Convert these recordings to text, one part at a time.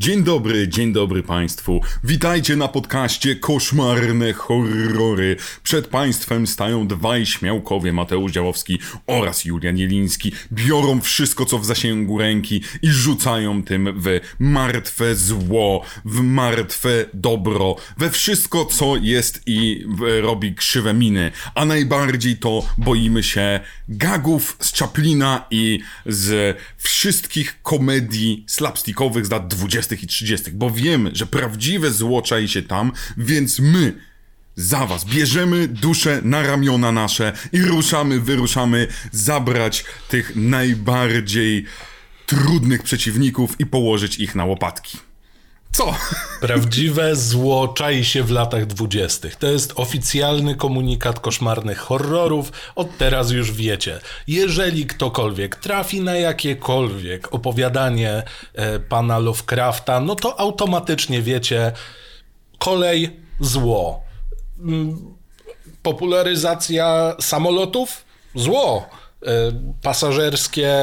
Dzień dobry, dzień dobry Państwu. Witajcie na podcaście Koszmarne Horrory. Przed Państwem stają dwaj śmiałkowie, Mateusz Działowski oraz Julian Jeliński. Biorą wszystko, co w zasięgu ręki i rzucają tym w martwe zło, w martwe dobro, we wszystko, co jest i robi krzywe miny. A najbardziej to boimy się gagów z Chaplina i z wszystkich komedii slapstickowych z lat 20 i 30., bo wiemy, że prawdziwe zło czai się tam, więc my za was bierzemy duszę na ramiona nasze i ruszamy, wyruszamy zabrać tych najbardziej trudnych przeciwników i położyć ich na łopatki. Co? Prawdziwe zło czai się w latach dwudziestych. To jest oficjalny komunikat koszmarnych horrorów. Od teraz już wiecie. Jeżeli ktokolwiek trafi na jakiekolwiek opowiadanie e, pana Lovecrafta, no to automatycznie wiecie, kolej zło. Mm, popularyzacja samolotów? Zło pasażerskie,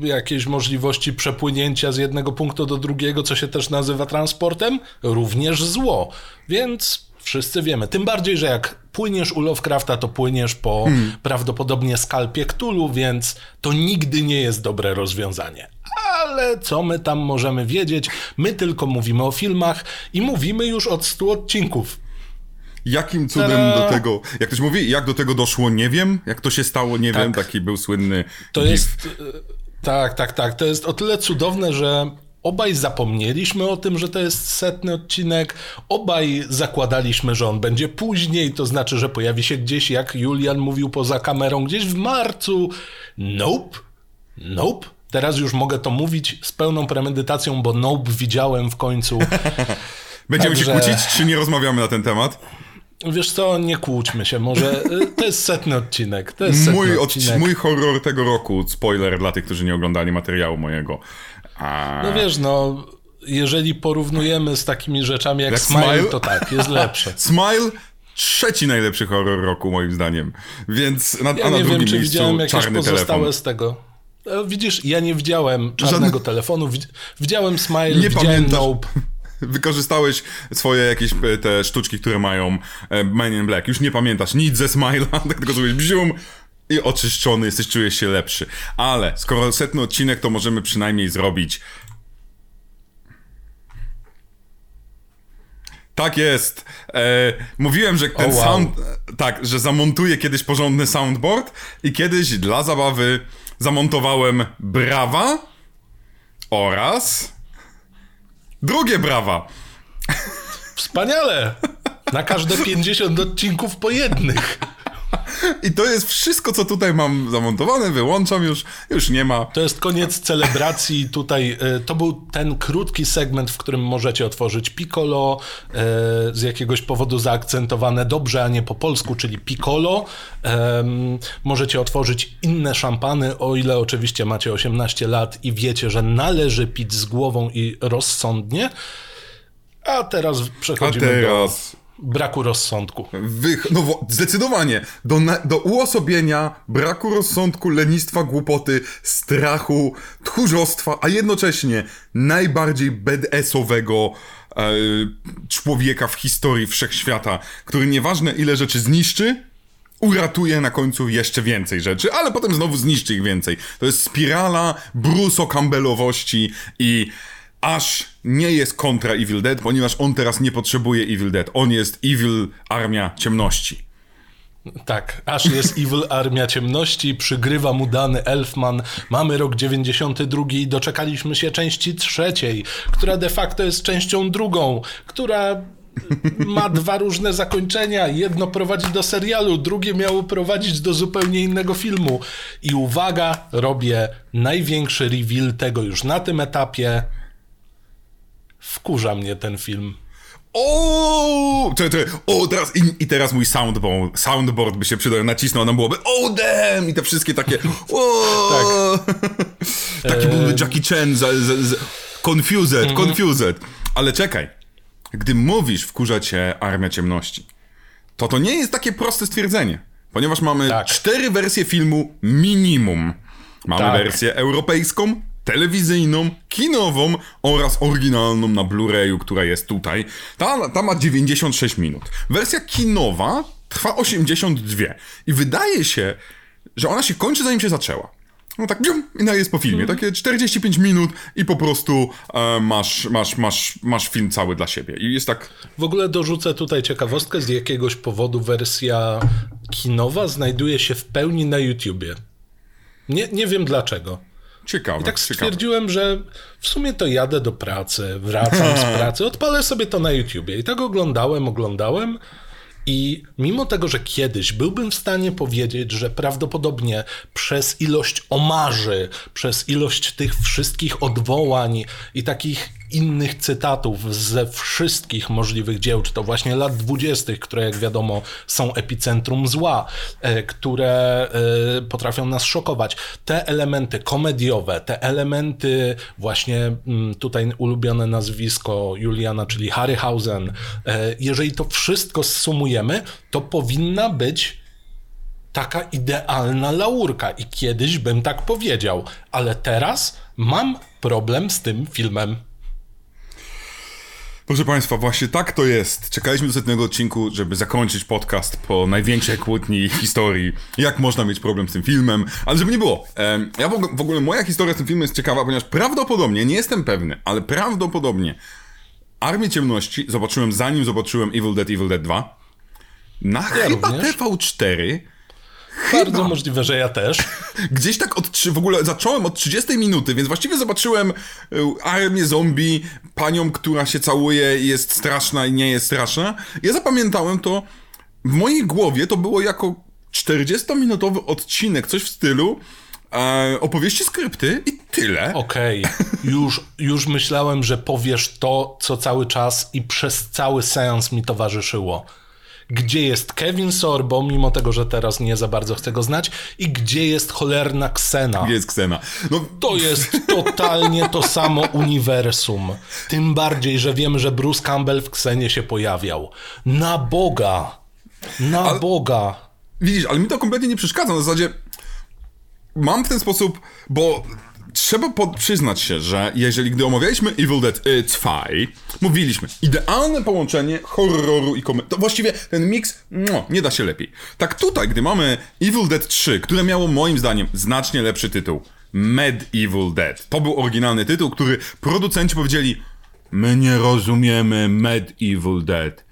jakieś możliwości przepłynięcia z jednego punktu do drugiego, co się też nazywa transportem, również zło. Więc wszyscy wiemy. Tym bardziej, że jak płyniesz u Lovecrafta, to płyniesz po hmm. prawdopodobnie skalpie Cthulhu, więc to nigdy nie jest dobre rozwiązanie. Ale co my tam możemy wiedzieć? My tylko mówimy o filmach i mówimy już od 100 odcinków. Jakim cudem Ta-da! do tego, jak ktoś mówi, jak do tego doszło, nie wiem. Jak to się stało, nie tak. wiem. Taki był słynny. To gif. jest. Tak, tak, tak. To jest o tyle cudowne, że obaj zapomnieliśmy o tym, że to jest setny odcinek. Obaj zakładaliśmy, że on będzie później, to znaczy, że pojawi się gdzieś, jak Julian mówił poza kamerą, gdzieś w marcu. Nope. Nope. Teraz już mogę to mówić z pełną premedytacją, bo nope widziałem w końcu. Będziemy Także... się kłócić, czy nie rozmawiamy na ten temat? Wiesz co, nie kłóćmy się, może y, to jest setny odcinek. To jest mój, setny odcinek. mój horror tego roku, spoiler dla tych, którzy nie oglądali materiału mojego. A... No wiesz, no, jeżeli porównujemy z takimi rzeczami jak, jak Smile, Smile, to tak, jest lepsze. Smile trzeci najlepszy horror roku moim zdaniem. Więc na, ja a na nie drugim wiem, czy miejscu widziałem jakieś czarny pozostałe telefon. z tego. E, widzisz, ja nie widziałem czarnego Żadne... telefonu, widziałem Smile, nie widziałem pamiętasz. Nope. Wykorzystałeś swoje jakieś e, te sztuczki, które mają e, Man in Black. Już nie pamiętasz nic ze Smile'a, tak tylko zrobisz bzium i oczyszczony jesteś, czujesz się lepszy. Ale skoro setny odcinek, to możemy przynajmniej zrobić Tak jest. E, mówiłem, że ten oh, wow. sound. Tak, że zamontuję kiedyś porządny soundboard i kiedyś dla zabawy zamontowałem brawa oraz Drugie brawa! Wspaniale! Na każde 50 odcinków po jednych. I to jest wszystko, co tutaj mam zamontowane, wyłączam już, już nie ma. To jest koniec celebracji. Tutaj e, to był ten krótki segment, w którym możecie otworzyć piccolo, e, z jakiegoś powodu zaakcentowane dobrze, a nie po polsku, czyli piccolo. Możecie otworzyć inne szampany, o ile oczywiście macie 18 lat i wiecie, że należy pić z głową i rozsądnie. A teraz przechodzimy a teraz... do braku rozsądku. Wych, no zdecydowanie. Do, do uosobienia braku rozsądku, lenistwa, głupoty, strachu, tchórzostwa, a jednocześnie najbardziej BDS-owego e, człowieka w historii wszechświata, który nieważne ile rzeczy zniszczy, uratuje na końcu jeszcze więcej rzeczy, ale potem znowu zniszczy ich więcej. To jest spirala Bruce Campbellowości i aż nie jest kontra Evil Dead, ponieważ on teraz nie potrzebuje Evil Dead. On jest Evil Armia Ciemności. Tak, aż jest Evil Armia Ciemności, przygrywa mu dany Elfman. Mamy rok 92 i doczekaliśmy się części trzeciej, która de facto jest częścią drugą, która ma dwa różne zakończenia. Jedno prowadzi do serialu, drugie miało prowadzić do zupełnie innego filmu. I uwaga, robię największy reveal tego już na tym etapie. Wkurza mnie ten film. O, czekaj, czekaj. o, teraz i, i, teraz mój soundboard, soundboard by się przydał, nacisnął, nam byłoby oh damn i te wszystkie takie o, tak. Taki był Jackie Chan, za, za, za, confused, -hmm. confused. Ale czekaj, gdy mówisz wkurza cię Armia Ciemności, to to nie jest takie proste stwierdzenie, ponieważ mamy tak. cztery wersje filmu minimum. Mamy tak. wersję europejską, telewizyjną, kinową oraz oryginalną na Blu-rayu, która jest tutaj. Ta, ta ma 96 minut. Wersja kinowa trwa 82 i wydaje się, że ona się kończy zanim się zaczęła. No tak, bium, i na jest po filmie. Takie 45 minut i po prostu e, masz, masz, masz, masz film cały dla siebie. I jest tak... W ogóle dorzucę tutaj ciekawostkę. Z jakiegoś powodu wersja kinowa znajduje się w pełni na YouTubie. Nie, nie wiem dlaczego. Ciekawe, I tak ciekawe. stwierdziłem, że w sumie to jadę do pracy, wracam z pracy, odpalę sobie to na YouTubie. I tak oglądałem, oglądałem. I mimo tego, że kiedyś byłbym w stanie powiedzieć, że prawdopodobnie przez ilość omarzy, przez ilość tych wszystkich odwołań i takich innych cytatów ze wszystkich możliwych dzieł, czy to właśnie lat dwudziestych, które jak wiadomo są epicentrum zła, e, które e, potrafią nas szokować. Te elementy komediowe, te elementy właśnie mm, tutaj ulubione nazwisko Juliana, czyli Harryhausen, e, jeżeli to wszystko zsumujemy, to powinna być taka idealna laurka i kiedyś bym tak powiedział, ale teraz mam problem z tym filmem. Proszę Państwa, właśnie tak to jest. Czekaliśmy do setnego odcinku, żeby zakończyć podcast po największej kłótni historii. Jak można mieć problem z tym filmem? Ale żeby nie było. ja w ogóle, moja historia z tym filmem jest ciekawa, ponieważ prawdopodobnie, nie jestem pewny, ale prawdopodobnie Armię Ciemności zobaczyłem zanim zobaczyłem Evil Dead, Evil Dead 2. Na chyba również. TV4. Bardzo możliwe, że ja też. Gdzieś tak od trzy, w ogóle zacząłem od 30 minuty, więc właściwie zobaczyłem y, armię zombie, panią, która się całuje i jest straszna i nie jest straszna. Ja zapamiętałem to, w mojej głowie to było jako 40-minutowy odcinek, coś w stylu e, opowieści skrypty i tyle. Okej, już, już myślałem, że powiesz to, co cały czas i przez cały seans mi towarzyszyło. Gdzie jest Kevin Sorbo, mimo tego, że teraz nie za bardzo chcę go znać, i gdzie jest cholerna Ksena? Gdzie jest Ksena? No, To jest totalnie to samo uniwersum. Tym bardziej, że wiemy, że Bruce Campbell w Ksenie się pojawiał. Na Boga! Na Boga! Widzisz, ale mi to kompletnie nie przeszkadza. Na zasadzie mam w ten sposób, bo trzeba pod, przyznać się, że jeżeli gdy omawialiśmy Evil Dead 2, mówiliśmy idealne połączenie horroru i komedii. To właściwie ten miks no, nie da się lepiej. Tak tutaj, gdy mamy Evil Dead 3, które miało moim zdaniem znacznie lepszy tytuł. Mad Evil Dead. To był oryginalny tytuł, który producenci powiedzieli My nie rozumiemy Mad Evil Dead.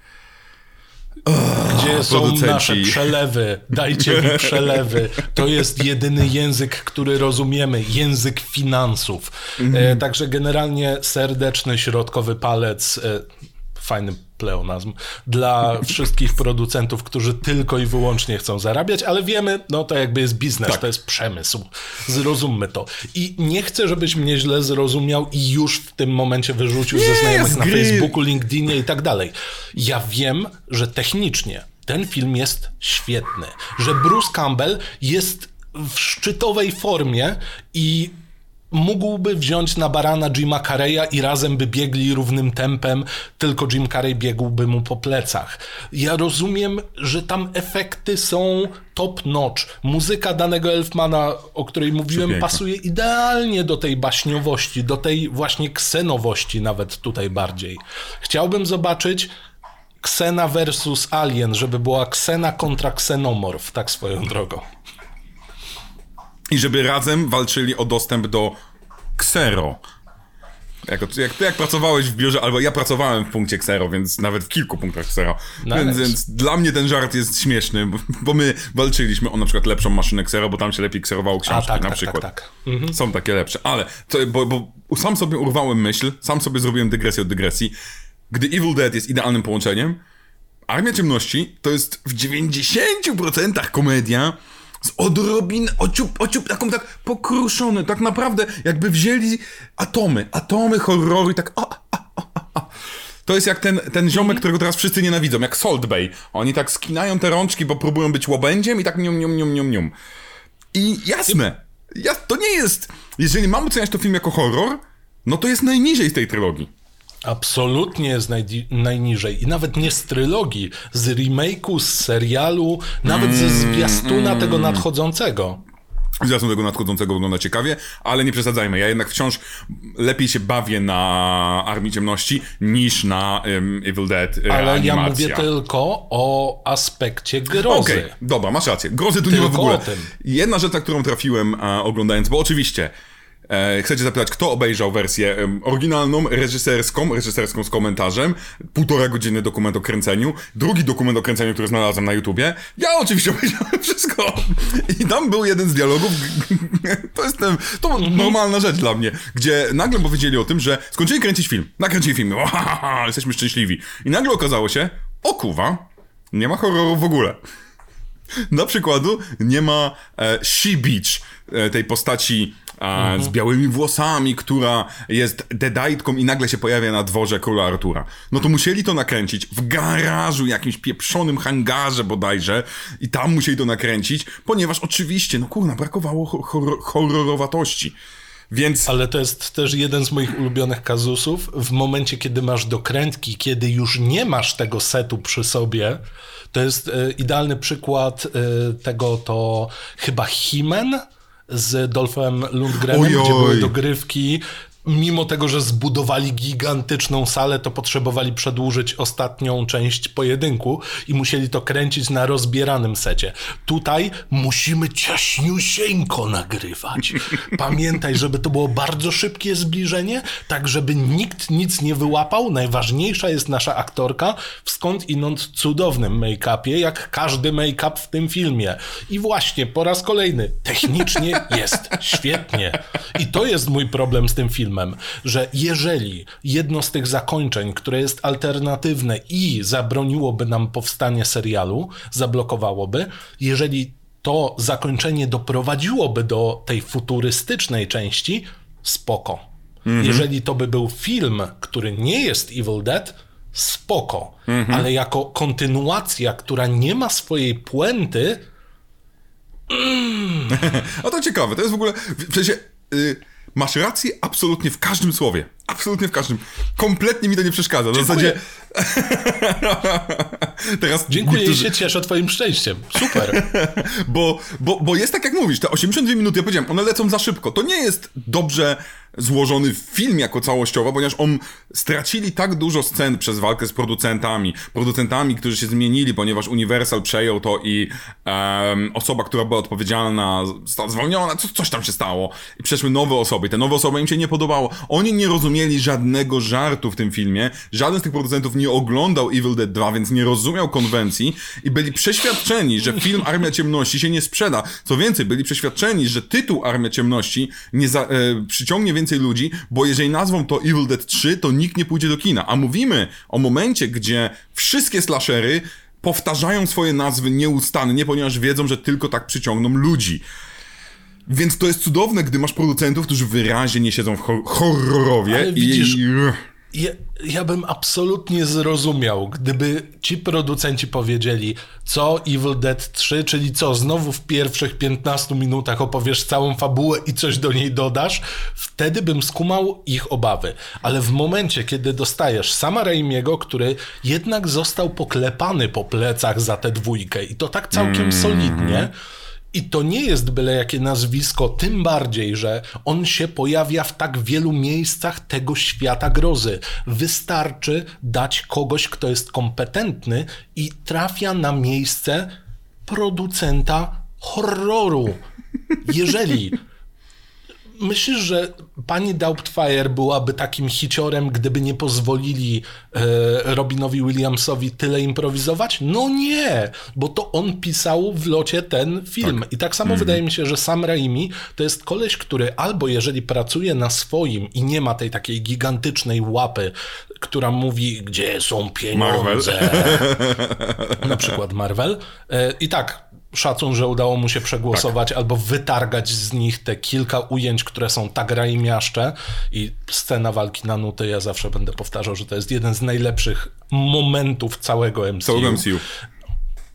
Gdzie są producenci. nasze przelewy? Dajcie mi przelewy. To jest jedyny język, który rozumiemy. Język finansów. E, także generalnie serdeczny środkowy palec. E, fajny pleonazm. Dla wszystkich producentów, którzy tylko i wyłącznie chcą zarabiać, ale wiemy, no to jakby jest biznes, Tak. to jest przemysł. Zrozummy to. I nie chcę, żebyś mnie źle zrozumiał i już w tym momencie wyrzucił ze znajomych na gry. Facebooku, LinkedInie i tak dalej. Ja wiem, że technicznie ten film jest świetny, że Bruce Campbell jest w szczytowej formie i mógłby wziąć na barana Jima Carreya i razem by biegli równym tempem, tylko Jim Carrey biegłby mu po plecach. Ja rozumiem, że tam efekty są top notch. Muzyka danego Elfmana, o której mówiłem, Przepiękna. pasuje idealnie do tej baśniowości, do tej właśnie ksenowości nawet tutaj bardziej. Chciałbym zobaczyć Ksena versus Alien, żeby była Ksena kontra Ksenomorf, tak swoją drogą. I żeby razem walczyli o dostęp do Xero. Jak, jak, jak pracowałeś w biurze, albo ja pracowałem w punkcie Xero, więc nawet w kilku punktach Xero. Nice. Więc, więc dla mnie ten żart jest śmieszny, bo, my walczyliśmy o na przykład lepszą maszynę Xero, bo tam się lepiej kserowało książki tak, na tak, przykład. tak, tak. Są takie lepsze. Ale, to, bo, bo sam sobie urwałem myśl, sam sobie zrobiłem dygresję od dygresji. Gdy Evil Dead jest idealnym połączeniem, Armia Ciemności to jest w 90% komedia z odrobin, ociup, ociup, taką tak pokruszony, tak naprawdę jakby wzięli atomy, atomy horroru i tak a, a, a, a. To jest jak ten, ten ziomek, którego teraz wszyscy nienawidzą, jak Salt Bay. Oni tak skinają te rączki, bo próbują być łobędziem i tak nium, nium, nium, nium, nium. I jasne, ja, to nie jest, jeżeli mam oceniać to film jako horror, no to jest najniżej z tej trylogii. Absolutnie jest najdi- najniżej. I nawet nie z trylogii, z remake'u, z serialu, nawet ze zwiastuna tego nadchodzącego. z racji tego nadchodzącego wygląda ciekawie, ale nie przesadzajmy. Ja jednak wciąż lepiej się bawię na Armii Ciemności niż na um, Evil Dead Ale ja mówię tylko o aspekcie grozy. Okej, okay, dobra, masz rację. Grozy tu tylko nie ma w ogóle. Jedna rzecz, na którą trafiłem a, oglądając, bo oczywiście E, chcecie zapytać, kto obejrzał wersję oryginalną, reżyserską, reżyserską z komentarzem, półtora godziny dokument o kręceniu, drugi dokument o kręceniu, który znalazłem na YouTubie. Ja oczywiście obejrzałem wszystko. I tam był jeden z dialogów, to jest to mhm. normalna rzecz dla mnie, gdzie nagle powiedzieli o tym, że skończyli kręcić film, nakręcili film, jesteśmy szczęśliwi. I nagle okazało się, o kuwa, nie ma horroru w ogóle. Na przykładu nie ma e, She Beach, e, tej postaci mhm. z białymi włosami, która jest dedaitką i nagle się pojawia na dworze króla Artura. No to musieli to nakręcić w garażu, jakimś pieprzonym hangarze bodajże i tam musieli to nakręcić, ponieważ oczywiście, no kurna, brakowało horror horrorowatości. Więc... Ale to jest też jeden z moich ulubionych kazusów. W momencie, kiedy masz dokrętki, kiedy już nie masz tego setu przy sobie, to jest e, idealny przykład e, tego to chyba Himen z Dolphem Lundgrenem, Ojoj. gdzie były dogrywki, mimo tego, że zbudowali gigantyczną salę, to potrzebowali przedłużyć ostatnią część pojedynku i musieli to kręcić na rozbieranym secie. Tutaj musimy ciaśniusieńko nagrywać. Pamiętaj, żeby to było bardzo szybkie zbliżenie, tak żeby nikt nic nie wyłapał. Najważniejsza jest nasza aktorka w skąd inąd cudownym make-upie, jak każdy make-up w tym filmie. I właśnie po raz kolejny, technicznie jest świetnie. I to jest mój problem z tym filmem filmem, że jeżeli jedno z tych zakończeń, które jest alternatywne i zabroniłoby nam powstanie serialu, zablokowałoby, jeżeli to zakończenie doprowadziłoby do tej futurystycznej części, spoko. Mhm. Jeżeli to by był film, który nie jest Evil Dead, spoko. Mhm. Ale jako kontynuacja, która nie ma swojej puenty. Mm. A to ciekawe, to jest w ogóle. W sensie. Y, masz rację absolutnie w każdym słowie. Absolutnie w każdym. Kompletnie mi to nie przeszkadza. W zasadzie. Teraz Dziękuję niektórzy... i się cieszę twoim szczęściem. Super. bo, bo, bo jest tak jak mówisz, te 82 minuty, ja powiedziałem, one lecą za szybko. To nie jest dobrze złożony film jako całościowo, ponieważ on stracili tak dużo scen przez walkę z producentami. Producentami, którzy się zmienili, ponieważ Universal przejął to i um, osoba, która była odpowiedzialna, została zwolniona, co, coś tam się stało. I przeszły nowe osoby. I te nowe osoby im się nie podobało. Oni nie rozumieli żadnego żartu w tym filmie. Żaden z tych producentów nie oglądał Evil Dead 2, więc nie rozumiał konwencji i byli przeświadczeni, że film Armia Ciemności się nie sprzeda. Co więcej, byli przeświadczeni, że tytuł Armia Ciemności nie za, e, przyciągnie więcej ludzi, bo jeżeli nazwą to Evil Dead 3, to nikt nie pójdzie do kina. A mówimy o momencie, gdzie wszystkie slashery powtarzają swoje nazwy nieustannie, ponieważ wiedzą, że tylko tak przyciągną ludzi. Więc to jest cudowne, gdy masz producentów, którzy wyraźnie nie siedzą w horrorowie Ale widzisz, i... Ja, ja bym absolutnie zrozumiał, gdyby ci producenci powiedzieli, co Evil Dead 3, czyli co, znowu w pierwszych 15 minutach opowiesz całą fabułę i coś do niej dodasz, wtedy bym skumał ich obawy. Ale w momencie, kiedy dostajesz sama Raimiego, który jednak został poklepany po plecach za tę dwójkę i to tak całkiem mm. solidnie, i to nie jest byle jakie nazwisko, tym bardziej, że on się pojawia w tak wielu miejscach tego świata grozy. Wystarczy dać kogoś, kto jest kompetentny i trafia na miejsce producenta horroru. Jeżeli Myślisz, że pani Doubtfire byłaby takim hiciorem, gdyby nie pozwolili e, Robinowi Williamsowi tyle improwizować? No nie, bo to on pisał w locie ten film. Tak. I tak samo mm. wydaje mi się, że Sam Raimi to jest koleś, który albo jeżeli pracuje na swoim i nie ma tej takiej gigantycznej łapy, która mówi, gdzie są pieniądze. Marvel. Na przykład Marvel. E, I tak, szacun, że udało mu się przegłosować tak. albo wytargać z nich te kilka ujęć, które są tak raimiaszcze i scena walki na nuty, ja zawsze będę powtarzał, że to jest jeden z najlepszych momentów całego MCU. Całego MCU.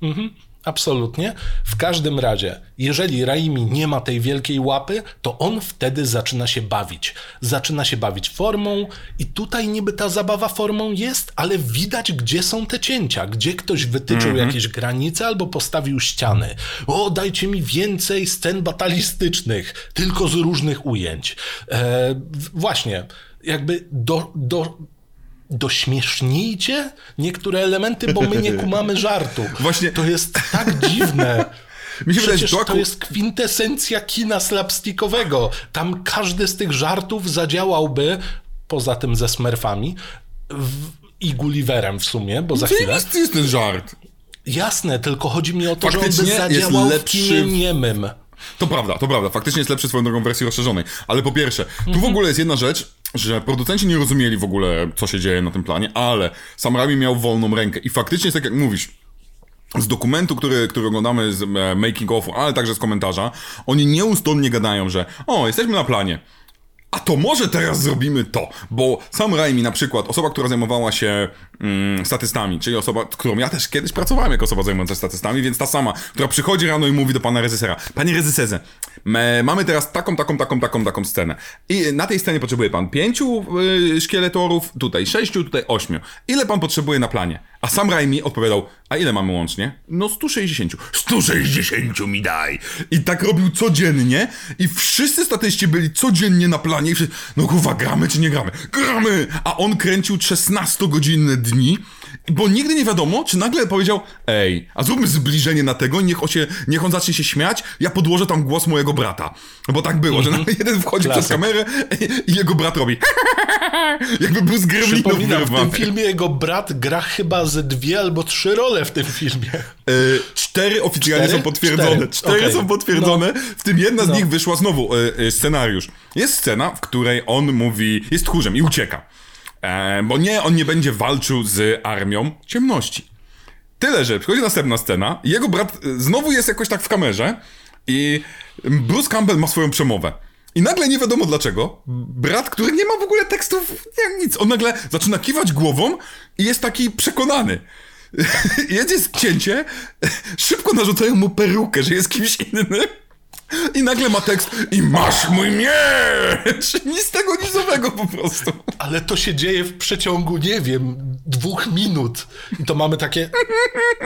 Mhm. Absolutnie. W każdym razie, jeżeli Raimi nie ma tej wielkiej łapy, to on wtedy zaczyna się bawić. Zaczyna się bawić formą i tutaj niby ta zabawa formą jest, ale widać, gdzie są te cięcia, gdzie ktoś wytyczył jakieś granice albo postawił ściany. O, dajcie mi więcej scen batalistycznych, tylko z różnych ujęć. E, właśnie, jakby do, do dośmiesznijcie niektóre elementy, bo my nie kumamy żartu. Właśnie- To jest tak dziwne. Mi się wydaje, Przecież to to jest kwintesencja kina slapstickowego. Tam każdy z tych żartów zadziałałby, poza tym ze Smurfami, w, i Gulliverem w sumie, bo za chwilę. Zajebisty jest ten żart. Jasne, tylko chodzi mi o to, że on by Faktycznie jest zadziałał w lepszy kinie niemym. To prawda, to prawda. Faktycznie jest lepszy swoją drogą w wersji rozszerzonej. Ale po pierwsze, tu Mhm. w ogóle jest jedna rzecz, że producenci nie rozumieli w ogóle, co się dzieje na tym planie, ale Sam Raimi miał wolną rękę. I faktycznie tak, jak mówisz, z dokumentu, który, który oglądamy z e, making offu, ale także z komentarza, oni nieustannie gadają, że o, jesteśmy na planie. A to może teraz zrobimy to, bo Sam Raimi na przykład, osoba, która zajmowała się mm, statystami, czyli osoba, którą ja też kiedyś pracowałem jako osoba zajmująca się statystami, więc ta sama, która przychodzi rano i mówi do pana reżysera, panie reżyserze, mamy teraz taką, taką, taką, taką, taką scenę i na tej scenie potrzebuje pan pięciu y, szkieletorów, tutaj sześciu, tutaj ośmiu. Ile pan potrzebuje na planie? A Sam Raimi odpowiadał, a ile mamy łącznie? No 160. 160 mi daj! I tak robił codziennie i wszyscy statyści byli codziennie na planie i wszyscy, no kurwa, gramy czy nie gramy? Gramy! A on kręcił 16-godzinne dni, bo nigdy nie wiadomo, czy nagle powiedział, ej, a zróbmy zbliżenie na tego, niech on, się, niech on zacznie się śmiać, ja podłożę tam głos mojego brata. Bo tak było, że jeden wchodzi przez kamerę i jego brat robi jakby był z gremlinów Przypominam, w tym filmie jego brat gra chyba ze dwie albo trzy role w tym filmie. E, cztery oficjalnie Cztery? są potwierdzone. Cztery. Cztery, Okej. są potwierdzone, w tym jedna z No. nich wyszła znowu e, e, scenariusz. Jest scena, w której on mówi, jest tchórzem i ucieka. E, bo nie, on nie będzie walczył z armią ciemności. Tyle, że przychodzi następna scena, jego brat e, znowu jest jakoś tak w kamerze i Bruce Campbell ma swoją przemowę. I nagle nie wiadomo dlaczego, brat, który nie ma w ogóle tekstów, jak nic, on nagle zaczyna kiwać głową i jest taki przekonany. Jedzie cięcie, szybko narzucają mu perukę, że jest kimś innym. I nagle ma tekst i masz mój miecz! Nic z tego nizowego po prostu. Ale to się dzieje w przeciągu, nie wiem, dwóch minut. I to mamy takie.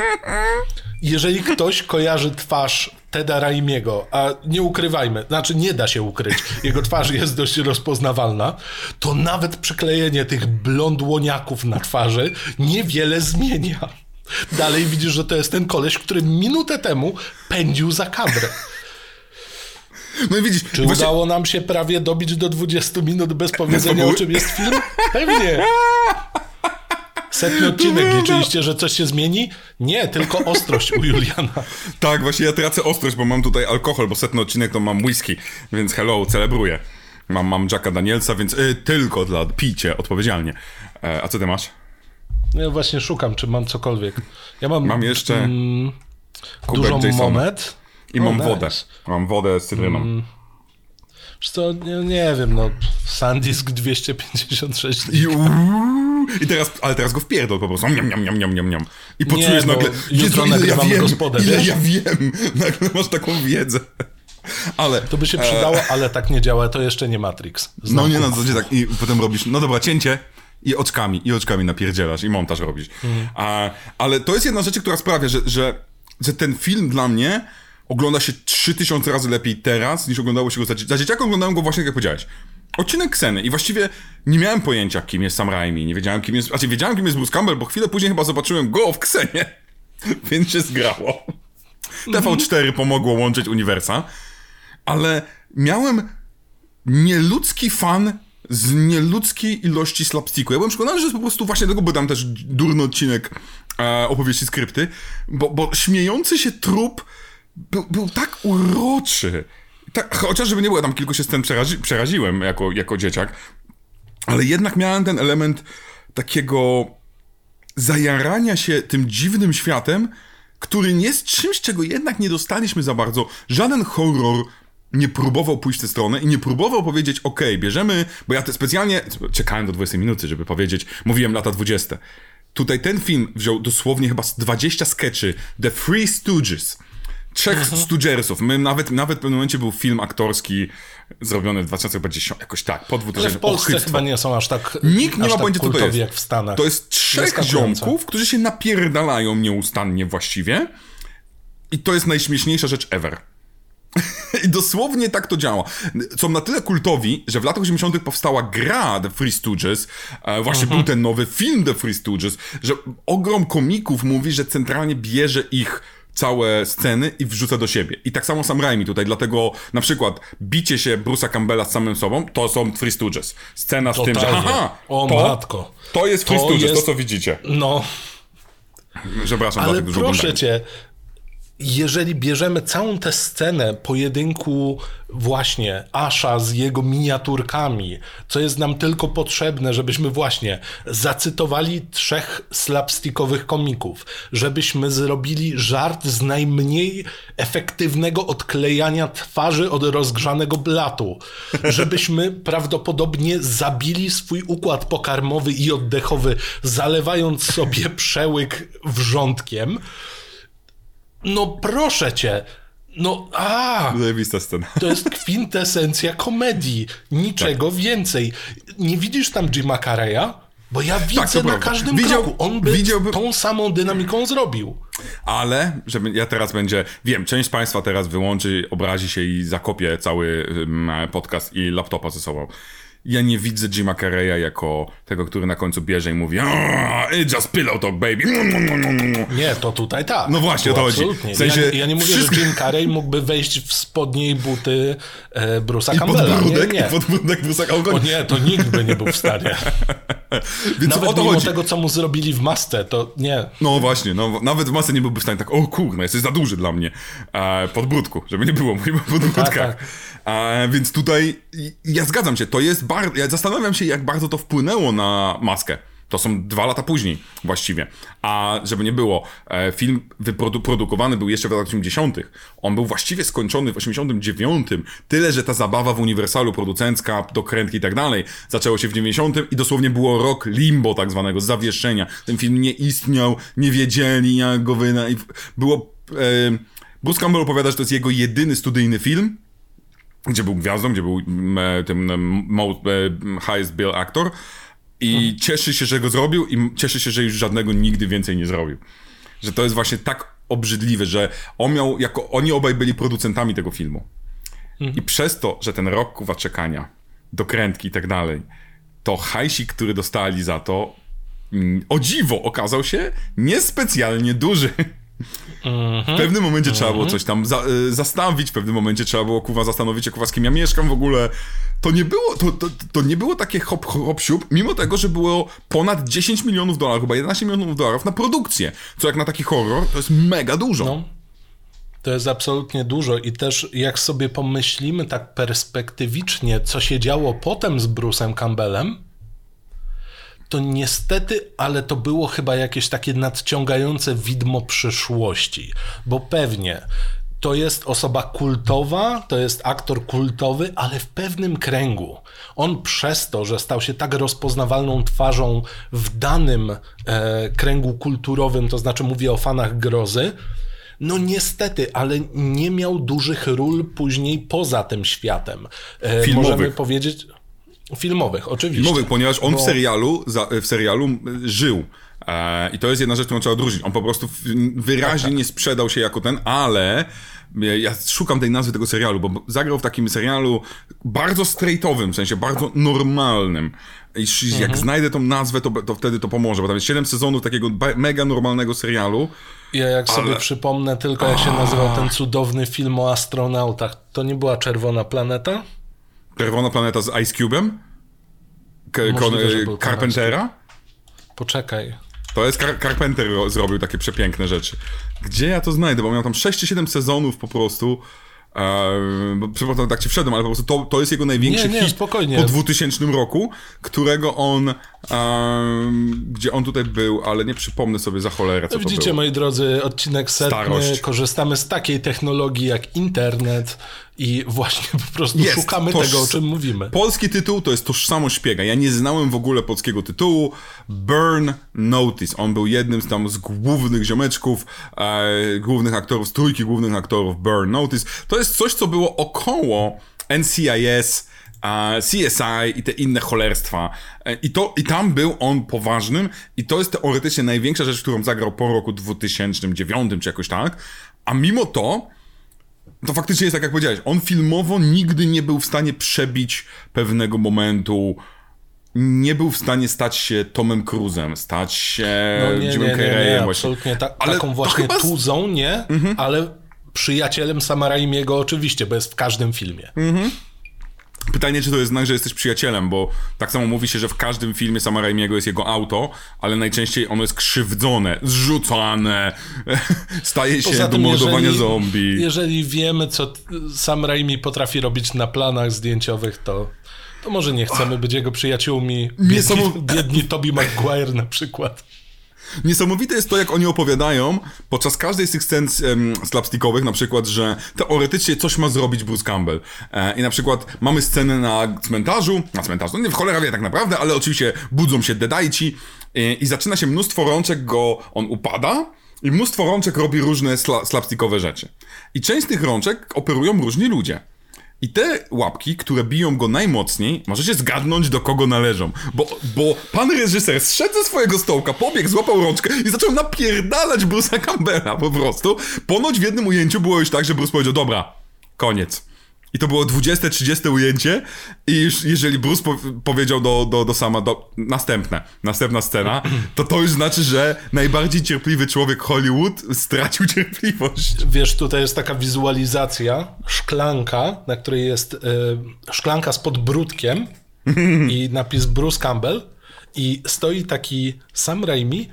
Jeżeli ktoś kojarzy twarz Teda Raimiego, a nie ukrywajmy, znaczy nie da się ukryć, jego twarz jest dość rozpoznawalna, to nawet przyklejenie tych blond łoniaków na twarzy niewiele zmienia. Dalej widzisz, że to jest ten koleś, który minutę temu pędził za kadrę. No widzisz, Czy właśnie- udało nam się prawie dobić do 20 minut bez powiedzenia, o czym jest film? Pewnie. Setny odcinek. Liczyliście, że coś się zmieni? Nie, tylko ostrość u Juliana. Tak, właśnie ja tracę ostrość, bo mam tutaj alkohol, bo setny odcinek to mam whisky, więc hello, celebruję. Mam, mam Jacka Danielsa, więc y, tylko dla pijcie odpowiedzialnie. E, a co ty masz? Ja właśnie szukam, czy mam cokolwiek. Ja mam, Mam jeszcze mm, dużą Jasona. monet. I O, mam nice. wodę. Mam wodę z cytryną. Wiesz co, nie, nie wiem, no Sandisk 256. I, uuu, I teraz, ale teraz go wpierdol po prostu. Niam, niam, niam, niam, niam, niam. I poczujesz bo nagle, jutro ile ja nagrywamy wiem, gospodę, ile wiesz? ja wiem. Nagle masz taką wiedzę. Ale... To by się przydało, ale tak nie działa, to jeszcze nie Matrix. Znam No nie, na kuków. zasadzie tak. I potem robisz, no dobra, cięcie i oczkami, i oczkami napierdzielasz, i montaż robisz. Mhm. A, ale to jest jedna rzecz, która sprawia, że, że, że ten film dla mnie ogląda się 3000 razy lepiej teraz, niż oglądało się go za, za dzieciaka. Oglądałem go właśnie, jak powiedziałeś. Odcinek Kseny i właściwie nie miałem pojęcia, kim jest Sam Raimi, nie wiedziałem, kim jest... Znaczy, wiedziałem, kim jest Bruce Campbell, bo chwilę później chyba zobaczyłem go w Ksenie, więc się zgrało. TV4 pomogło łączyć uniwersa, ale miałem nieludzki fan z nieludzkiej ilości slapsticku. Ja byłem przekonany, że jest po prostu właśnie tego, bo dam też durny odcinek e, opowieści skrypty, bo, bo śmiejący się trup był, był tak uroczy. Tak, chociaż żeby nie było, tam kilku się scen przerazi, przeraziłem jako, jako dzieciak, ale jednak miałem ten element takiego zajarania się tym dziwnym światem, który nie jest czymś, czego jednak nie dostaliśmy za bardzo. Żaden horror nie próbował pójść w tę stronę i nie próbował powiedzieć, ok, bierzemy, bo ja te specjalnie czekałem do 20 minuty, żeby powiedzieć, mówiłem lata 20. Tutaj ten film wziął dosłownie chyba z 20 sketchy The Three Stooges. Trzech. Stoogersów. My nawet, nawet w pewnym momencie był film aktorski zrobiony w 2010, jakoś tak, po 2000. Ale w Polsce chyba nie są aż tak Nikt nie ma tak pojęcia, co to jest. jak w Stanach. To jest trzech ziomków, którzy się napierdalają nieustannie właściwie. I to jest najśmieszniejsza rzecz ever. I dosłownie tak to działa. Są na tyle kultowi, że w latach 80. powstała gra The Free Stooges, e, właśnie Mhm. był ten nowy film The Free Stooges, że ogrom komików mówi, że centralnie bierze ich całe sceny i wrzuca do siebie. I tak samo Sam Raimi tutaj, dlatego na przykład bicie się Bruce'a Campbella z samym sobą, to są Free Stooges. Scena z tym, że Totalnie. haha, O to, matko. to jest Free To Stooges, jest- to co widzicie. No, Przepraszam, ale tak proszę cię, jeżeli bierzemy całą tę scenę pojedynku właśnie Asha z jego miniaturkami, co jest nam tylko potrzebne, żebyśmy właśnie zacytowali trzech slapstickowych komików, żebyśmy zrobili żart z najmniej efektywnego odklejania twarzy od rozgrzanego blatu, żebyśmy prawdopodobnie zabili swój układ pokarmowy i oddechowy, zalewając sobie przełyk wrzątkiem, no proszę cię. No, a, Zajebista scena. to jest kwintesencja komedii. Niczego Tak. więcej. Nie widzisz tam Jima Carreya? Bo ja widzę Tak, na prawda. każdym Widział- kroku. On by widziałby- tą samą dynamiką zrobił. Ale, żeby ja teraz będzie, wiem, część z Państwa teraz wyłączy, obrazi się i zakopie cały podcast i laptopa ze sobą. Ja nie widzę Jima Carreya jako tego, który na końcu bierze i mówi "Ah, It's just pillow talk, baby. Nie, to tutaj tak. No właśnie, Tu o to chodzi. W sensie ja, ja nie mówię, wszystko- że Jim Carrey mógłby wejść w spodnie i buty e, Bruce'a Campbella. Nie, podbródek, nie. i podbródek Bruce'a O nie, to nikt by nie był w stanie. Więc Nawet o to mimo chodzi. tego, co mu zrobili w masce, to nie. No właśnie, no, nawet w masce nie byłby w stanie tak, o kurna, jesteś za duży dla mnie. E, podbródku, żeby nie było, mówimy o podbródkach. Tak, tak. E, więc tutaj ja zgadzam się, to jest bardzo, ja zastanawiam się, jak bardzo to wpłynęło na maskę. To są dwa lata później właściwie. A żeby nie było, e, film wyprodukowany był jeszcze w latach 80. On był właściwie skończony w 89. Tyle, że ta zabawa w Uniwersalu producencka, dokrętki i tak dalej, zaczęło się w 90. i dosłownie było rok limbo tak zwanego, zawieszenia. Ten film nie istniał, nie wiedzieli jak go wyna... Było... E, Bruce Campbell opowiada, że to jest jego jedyny studyjny film, gdzie był gwiazdą, gdzie był e, tym most, e, highest bill actor i cieszy się, że go zrobił i cieszy się, że już żadnego nigdy więcej nie zrobił. Że to jest właśnie tak obrzydliwe, że on miał, jako oni obaj byli producentami tego filmu. I przez to, że ten rok kuwa czekania, dokrętki i tak dalej, to hajsik, który dostali za to, mm, o dziwo, okazał się niespecjalnie duży. W pewnym momencie trzeba było coś tam za, y, zastawić, w pewnym momencie trzeba było kuwa zastanowić się, kuwa z kim ja mieszkam w ogóle. To nie było, to, to, to nie było takie hop, hop, siup, mimo tego, że było ponad 10 milionów dolarów, chyba 11 milionów dolarów na produkcję, co jak na taki horror, to jest mega dużo. No. To jest absolutnie dużo i też jak sobie pomyślimy tak perspektywicznie, co się działo potem z Bruce'em Campbellem, to niestety, ale to było chyba jakieś takie nadciągające widmo przyszłości, bo pewnie to jest osoba kultowa, to jest aktor kultowy, ale w pewnym kręgu. On przez to, że stał się tak rozpoznawalną twarzą w danym e, kręgu kulturowym, to znaczy mówię o fanach grozy, no niestety, ale nie miał dużych ról później poza tym światem. E. Możemy powiedzieć... Filmowych, oczywiście. Filmowych, ponieważ on w Bo- serialu, za, w serialu żył. E, I to jest jedna rzecz, którą trzeba odróżnić. On po prostu w- wyraźnie nie sprzedał się jako ten, ale ja- ja szukam tej nazwy tego serialu, bo zagrał w takim serialu bardzo straightowym, w sensie bardzo normalnym. I jak znajdę tą nazwę, to, to wtedy to pomoże, bo tam jest 7 sezonów takiego mega normalnego serialu. Ja jak sobie Ale- przypomnę tylko, jak się nazywał ten cudowny film o astronautach, to nie była Czerwona Planeta? Czerwona planeta z Ice Cube'em. Możliwe, Carpentera. Poczekaj. To jest Car- Carpenter ro- zrobił takie przepiękne rzeczy. Gdzie ja to znajdę? Bo miał tam 6 czy 7 sezonów po prostu. Bo przepraszam, tak ci wszedłem, ale po prostu to, to jest jego największy Nie, nie, hit spokojnie. po 2000 roku, którego on, em, gdzie on tutaj był, ale nie przypomnę sobie za cholerę, co to Widzicie, moi drodzy, odcinek setny. Starość. Korzystamy z takiej technologii jak internet. I właśnie po prostu Jest, szukamy toż- tego, o czym mówimy. Polski tytuł to jest tożsamość szpiega. Ja nie znałem w ogóle polskiego tytułu. Burn Notice. On był jednym z tam z głównych ziomeczków, e, głównych aktorów, z trójki głównych aktorów Burn Notice. To jest coś, co było około NCIS, e, CSI i te inne cholerstwa. E, I, to, I tam był on poważnym i to jest teoretycznie największa rzecz, którą zagrał po roku 2009 czy jakoś tak. A mimo to to faktycznie jest tak, jak powiedziałeś. On filmowo nigdy nie był w stanie przebić pewnego momentu. Nie był w stanie stać się Tomem Cruzem, stać się No nie, Jimem Carreyem absolutnie ta, Ale taką właśnie chyba Mhm. tuzą, nie, ale przyjacielem Sama Raimiego oczywiście, bo jest w każdym filmie. Mhm. Pytanie, czy to jest znak, że jesteś przyjacielem, bo tak samo mówi się, że w każdym filmie Sama Raimiego jest jego auto, ale najczęściej ono jest krzywdzone, zrzucane, staje się do mordowania zombie. jeżeli wiemy, co Sam Raimi potrafi robić na planach zdjęciowych, to, to może nie chcemy być jego przyjaciółmi. Biedni, Niesamowite. biedni Tobey Maguire na przykład. Niesamowite jest to, jak oni opowiadają podczas każdej z tych scen slapstickowych, na przykład, że teoretycznie coś ma zrobić Bruce Campbell. E, I na przykład mamy scenę na cmentarzu, na cmentarzu, no nie w cholera wie tak naprawdę, ale oczywiście budzą się dedajci e, i zaczyna się mnóstwo rączek go, on upada i mnóstwo rączek robi różne sla, slapstickowe rzeczy. I część z tych rączek operują różni ludzie. I te łapki, które biją go najmocniej, możecie zgadnąć, do kogo należą. Bo, bo pan reżyser zszedł ze swojego stołka, pobiegł, złapał rączkę i zaczął napierdalać Bruce'a Campbella po prostu. Ponoć w jednym ujęciu było już tak, że Bruce powiedział, dobra, koniec. I to było 20-30 ujęcie i już jeżeli Bruce po powiedział do, do, do sama, do, następne, następna scena, to to już znaczy, że najbardziej cierpliwy człowiek Hollywood stracił cierpliwość. Wiesz, tutaj jest taka wizualizacja, szklanka, na której jest e, szklanka z podbródkiem i napis Bruce Campbell i stoi taki Sam Raimi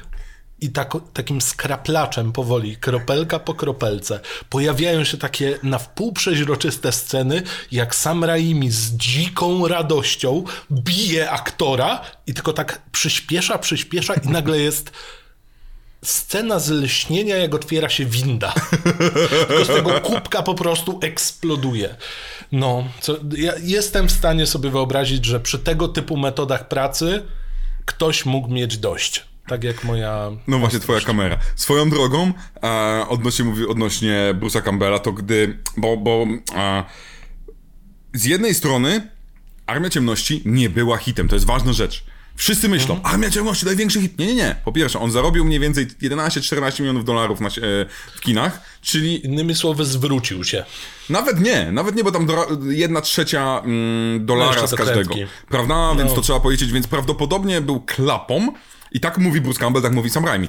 i tako, takim skraplaczem powoli, kropelka po kropelce. Pojawiają się takie na wpół przeźroczyste sceny, jak Sam Raimi z dziką radością bije aktora i tylko tak przyspiesza, przyspiesza i nagle jest scena z lśnienia, jak otwiera się winda. Tylko z tego kubka po prostu eksploduje. No, co, ja jestem w stanie sobie wyobrazić, że przy tego typu metodach pracy ktoś mógł mieć dość. Tak jak moja. No właśnie, twoja kamera. Swoją drogą, e, odnośnie, mówi, odnośnie Bruce'a Campbella, to gdy, bo, bo e, z jednej strony Armia Ciemności nie była hitem, to jest ważna rzecz. Wszyscy myślą, Mhm. Armia Ciemności, największy hit. Nie, nie, nie. Po pierwsze, on zarobił mniej więcej 11-14 milionów dolarów na, e, w kinach, czyli Innymi słowy, zwrócił się. nawet nie, nawet nie, bo tam do, jedna trzecia mm, dolara No, z każdego. kredki. Prawda? Więc No. to trzeba powiedzieć, więc prawdopodobnie był klapą i tak mówi Bruce Campbell, tak mówi Sam Raimi.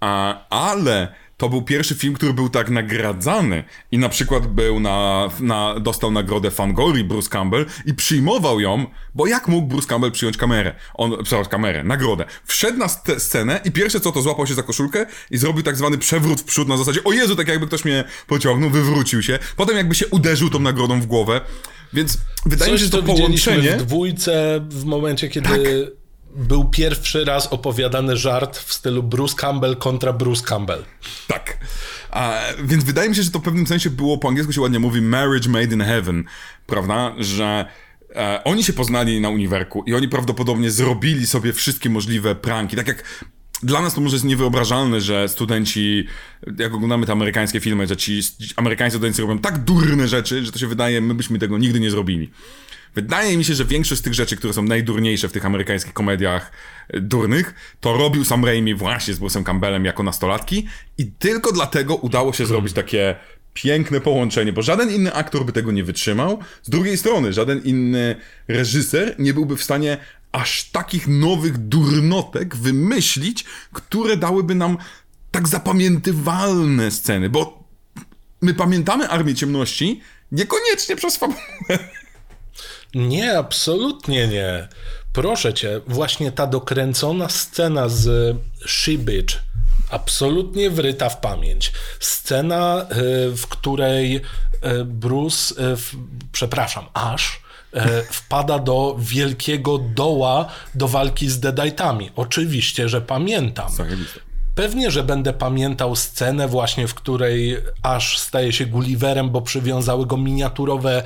A, ale to był pierwszy film, który był tak nagradzany i na przykład był na, na dostał nagrodę Fangoria Bruce Campbell i przyjmował ją, bo jak mógł Bruce Campbell przyjąć kamerę? On, przepraszam, kamerę, nagrodę. Wszedł na scenę i pierwsze co to złapał się za koszulkę i zrobił tak zwany przewrót w przód na zasadzie o Jezu, tak jakby ktoś mnie pociągnął, wywrócił się. Potem jakby się uderzył tą nagrodą w głowę. Więc wydaje mi się, Coś, że to połączenie... w dwójce w momencie, kiedy był pierwszy raz opowiadany żart w stylu Bruce Campbell kontra Bruce Campbell. Tak. A, więc wydaje mi się, że to w pewnym sensie było, po angielsku się ładnie mówi, marriage made in heaven, prawda? Że e, oni się poznali na uniwerku i oni prawdopodobnie zrobili sobie wszystkie możliwe pranki. Tak jak dla nas to może jest niewyobrażalne, że studenci, jak oglądamy te amerykańskie filmy, że ci amerykańscy studenci robią tak durne rzeczy, że to się wydaje, my byśmy tego nigdy nie zrobili. Wydaje mi się, że większość z tych rzeczy, które są najdurniejsze w tych amerykańskich komediach e, durnych, to robił Sam Raimi właśnie z Bruce'em Campbellem jako nastolatki i tylko dlatego udało się zrobić takie piękne połączenie, bo żaden inny aktor by tego nie wytrzymał. Z drugiej strony, żaden inny reżyser nie byłby w stanie aż takich nowych durnotek wymyślić, które dałyby nam tak zapamiętywalne sceny, bo my pamiętamy Armię Ciemności niekoniecznie przez fabułę. Nie, absolutnie nie. Proszę cię, właśnie ta dokręcona scena z She Bitch, absolutnie wryta w pamięć. Scena, y, w której y, Bruce, w, przepraszam, y, wpada do wielkiego doła do walki z Deadite'ami. Oczywiście, że pamiętam. Pewnie, że będę pamiętał scenę właśnie, w której aż staje się Gulliverem, bo przywiązały go miniaturowe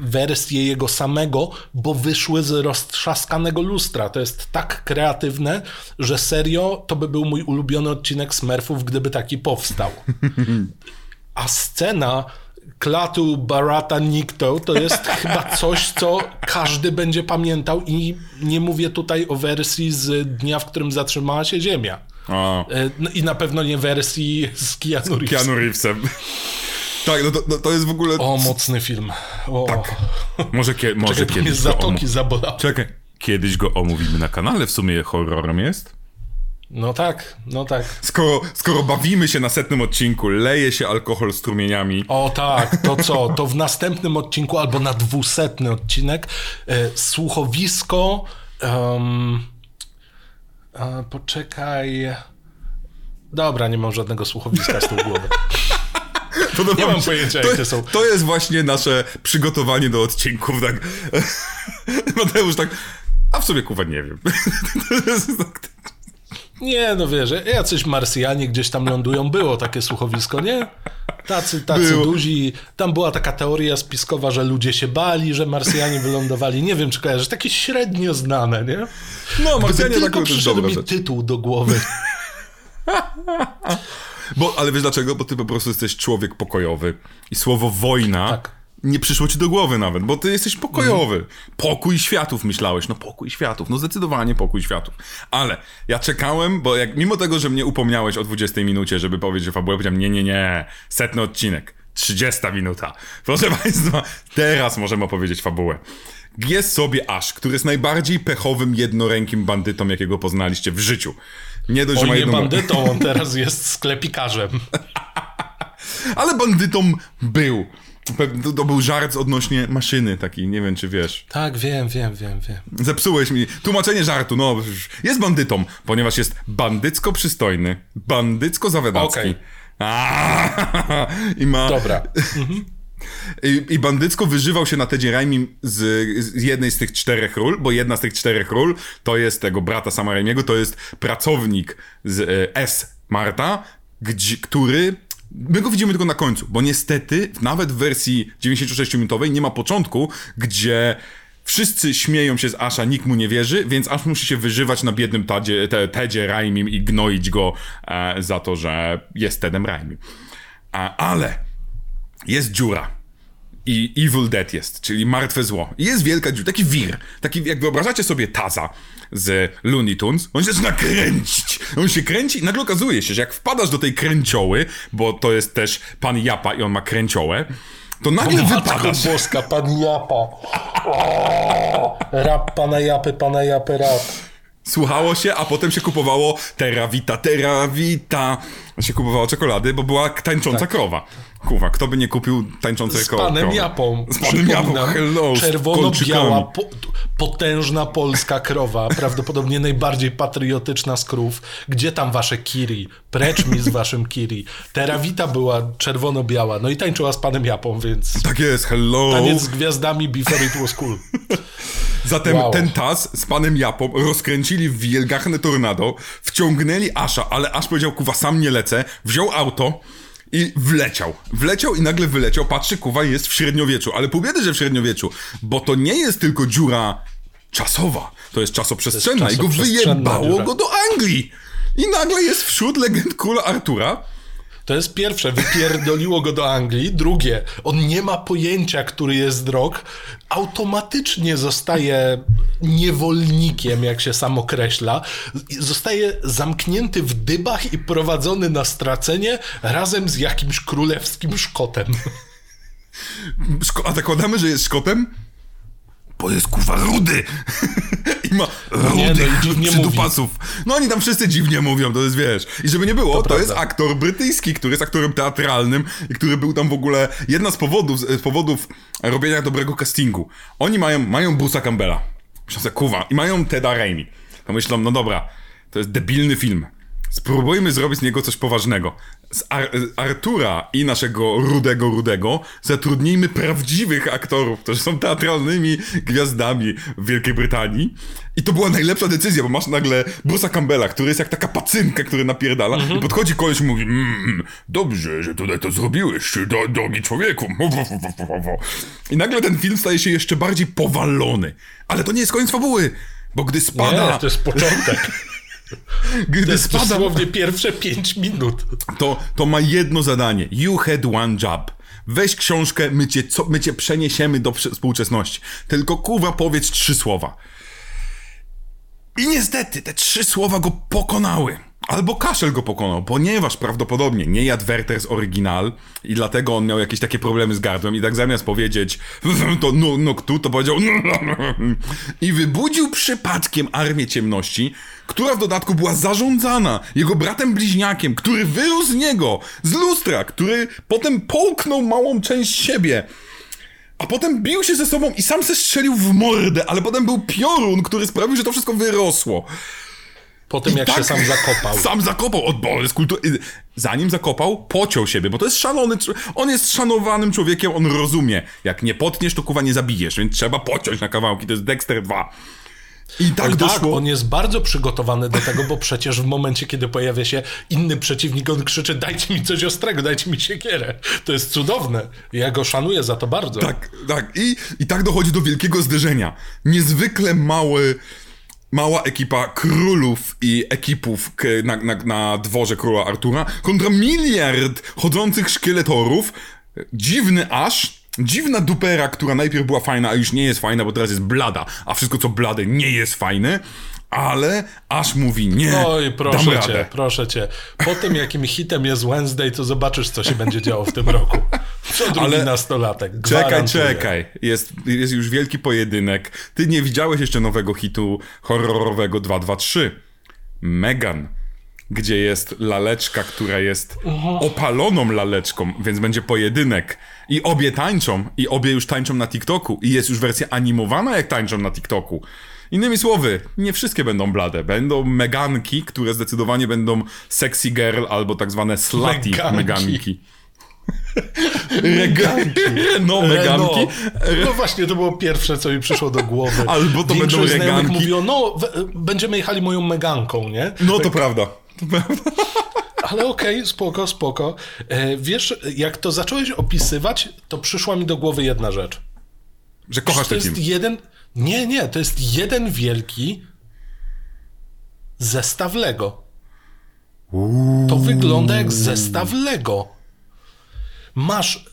wersje jego samego, bo wyszły z roztrzaskanego lustra. To jest tak kreatywne, że serio to by był mój ulubiony odcinek Smurfów, gdyby taki powstał. A scena klatu Barata Nikto to jest chyba coś, co każdy będzie pamiętał i nie mówię tutaj o wersji z dnia, w którym zatrzymała się Ziemia. E, no I na pewno nie wersji z Keanu Reeves. Keanu Reevesem. Tak, no to, no to jest w ogóle... O, mocny film. O. Tak. Może, kie, może Czekaj, kiedyś go zatoki zabolały. Czekaj, kiedyś go omówimy na kanale, w sumie horrorem jest? No tak, no tak. Skoro, skoro bawimy się na setnym odcinku, leje się alkohol strumieniami, O tak, to co? To w następnym odcinku albo na dwusetny odcinek e, słuchowisko. em, a, poczekaj. Dobra, nie mam żadnego słuchowiska z tyłu głowy. Nie mi mam pojęcia, to, jakie są. To jest właśnie nasze przygotowanie do odcinków, tak. Mateusz tak, a w sobie kuwa nie wiem. To tak- Nie, no wiesz, jacyś Marsjanie gdzieś tam lądują, było takie słuchowisko, nie? Tacy, tacy Było. duzi. Tam była taka teoria spiskowa, że ludzie się bali, że Marsjanie wylądowali. Nie wiem, czy kojarzysz, takie średnio znane, nie? No, Marsjanie tylko to jest przyszedł mi rzecz. tytuł do głowy. Bo, ale wiesz dlaczego? Bo ty po prostu jesteś człowiek pokojowy i słowo wojna Tak. nie przyszło ci do głowy nawet, bo ty jesteś pokojowy. Pokój światów myślałeś, no pokój światów, no zdecydowanie pokój światów. Ale ja czekałem, bo jak mimo tego, że mnie upomniałeś o 20 minucie, żeby powiedzieć, że fabułę, powiedziałem nie, nie, nie, setny odcinek, 30 minuta. Proszę państwa, teraz możemy opowiedzieć fabułę. Jest sobie Ash, który jest najbardziej pechowym jednorękim bandytą, jakiego poznaliście w życiu. Nie dość, że On nie bandytą, on teraz jest sklepikarzem. Ale bandytą był. To, był żart odnośnie maszyny taki, nie wiem czy wiesz. Tak, wiem, wiem, wiem, wiem. Zepsułeś mi tłumaczenie żartu, no jest bandytą, ponieważ jest bandycko przystojny, bandycko zawiadacki. Okej. Aaaa, I ma... Dobra. I, I bandycko wyżywał się na Tedzie Raimim z, z jednej z tych czterech ról, bo jedna z tych czterech ról to jest tego brata Sama Raimiego, to jest pracownik z e, S. Marta, gdzie, który... My go widzimy tylko na końcu, bo niestety nawet w wersji 96-minutowej nie ma początku, gdzie wszyscy śmieją się z Asha, nikt mu nie wierzy, więc Ash musi się wyżywać na biednym tadzie, te, Tedzie Raimim i gnoić go e, za to, że jest Tedem Raimim. A, ale jest dziura. I Evil Dead jest, czyli martwe zło. I jest wielka dziura, taki wir. Taki, jak wyobrażacie sobie Taza z Looney Tunes, on się zaczyna kręcić. On się kręci i nagle okazuje się, że jak wpadasz do tej kręcioły, bo to jest też pan Japa i on ma kręciołę, to nagle Matko wypadasz. boska, pan Japa. O, rap pana Japy, pana Japy rap. Słuchało się, a potem się kupowało terawita, terawita. Się kupowało czekolady, bo była tańcząca krowa. Kurwa, kto by nie kupił tańczącej Z krowy? panem Japą. Z panem Japą, hello, z Czerwono-biała, po, potężna polska krowa, prawdopodobnie najbardziej patriotyczna z krów. Gdzie tam wasze kiri? Precz mi z waszym kiri. Terawita była czerwono-biała, no i tańczyła z panem Japą, więc Tak jest, hello. taniec z gwiazdami before it was cool. Zatem Wow. ten tas z panem Japą rozkręcili w wielgachne tornado, wciągnęli Asha, ale Ash powiedział, kuwa, sam nie lecę, wziął auto i wleciał. Wleciał i nagle wyleciał, patrzy, kuwa, jest w średniowieczu, ale pół biedy, że w średniowieczu, bo to nie jest tylko dziura czasowa, to jest czasoprzestrzenna To jest i go czasoprzestrzenna wyjebało dziura. go do Anglii. I nagle jest wśród legend króla Artura, To jest pierwsze, wypierdoliło go do Anglii. Drugie, on nie ma pojęcia, który jest rok. Automatycznie zostaje niewolnikiem, jak się sam określa. Zostaje zamknięty w dybach i prowadzony na stracenie razem z jakimś królewskim szkotem. Szko- a zakładamy, że jest Szkotem? Bo jest kuwa rudy. I ma nie, rudy no dziwnie przydupasów. No oni tam wszyscy dziwnie mówią, to jest wiesz. I żeby nie było, to, prawda. jest aktor brytyjski, który jest aktorem teatralnym i który był tam w ogóle jedna z powodów, z powodów robienia dobrego castingu. Oni mają, mają Bruce'a Campbella. Sobie, kuwa. I mają Teda Raimi. To myślą, no dobra, to jest debilny film. Spróbujmy zrobić z niego coś poważnego. Z Ar Artura i naszego rudego Rudego zatrudnijmy prawdziwych aktorów, którzy są teatralnymi gwiazdami w Wielkiej Brytanii. I to była najlepsza decyzja, bo masz nagle Bruce'a Campbella, który jest jak taka pacynka, który napierdala i podchodzi koleś i mówi mmm, dobrze, że tutaj to zrobiłeś, do, drogi człowieku. I nagle ten film staje się jeszcze bardziej powalony. Ale to nie jest koniec fabuły, bo gdy spada... Nie, to jest początek. Gdy To spada, dosłownie pierwsze 5 minut. to, to ma jedno zadanie. You had one job. Weź książkę, my cię, co, my cię przeniesiemy do współczesności. Tylko kurwa powiedz trzy słowa. I niestety te trzy słowa go pokonały. Albo kaszel go pokonał, ponieważ prawdopodobnie nie jadł Werther z oryginal i dlatego on miał jakieś takie problemy z gardłem i tak zamiast powiedzieć to no, no kto, to powiedział i wybudził przypadkiem Armię Ciemności, która w dodatku była zarządzana jego bratem bliźniakiem, który wyrósł z niego, z lustra, który potem połknął małą część siebie. A potem bił się ze sobą i sam se strzelił w mordę, ale potem był piorun, który sprawił, że to wszystko wyrosło. Po tym, I jak tak się sam zakopał. Sam zakopał od bo z kultury. Zanim zakopał, pociął siebie, bo to jest szalony. On jest szanowanym człowiekiem, on rozumie. Jak nie potniesz, to kuwa nie zabijesz, więc trzeba pociąć na kawałki. To jest Dexter 2. I tak Oj, tak, doszło. on jest bardzo przygotowany do tego, bo przecież w momencie, kiedy pojawia się inny przeciwnik, on krzyczy dajcie mi coś ostrego, dajcie mi siekierę. To jest cudowne. Ja go szanuję za to bardzo. Tak, tak. I, I tak dochodzi do wielkiego zderzenia. Niezwykle mały, mała ekipa królów i ekipów na, na, na dworze króla Artura kontra miliard chodzących szkieletorów. Dziwny aż. Dziwna dupera, która najpierw była fajna, a już nie jest fajna, bo teraz jest blada, a wszystko co blade nie jest fajne, ale aż mówi nie, Oj, dam proszę cię, radę. proszę cię. Po tym, jakim hitem jest Wednesday, to zobaczysz, co się będzie działo w tym roku. Co drugi Ale- nastolatek. Czekaj, Gwarantuję. czekaj. Jest, jest już wielki pojedynek. Ty nie widziałeś jeszcze nowego hitu horrorowego 223. Megan. Gdzie jest laleczka, która jest opaloną laleczką, więc będzie pojedynek. I obie tańczą, i obie już tańczą na TikToku. I jest już wersja animowana, jak tańczą na TikToku. Innymi słowy, nie wszystkie będą blade. Będą meganki, które zdecydowanie będą sexy girl albo tak zwane slutty Meganki. meganki. Reganki. No, meganki. Renault. No właśnie, to było pierwsze, co mi przyszło do głowy. Albo to Większość będą reganki. mówiło, no, będziemy jechali moją meganką, nie? No to. To prawda. Ale okej, spoko, spoko. E, wiesz, jak to zacząłeś opisywać, to przyszła mi do głowy jedna rzecz. Że kochasz to ten jest film. jeden... Nie, nie, to jest jeden wielki zestaw Lego. To wygląda jak zestaw Lego. Masz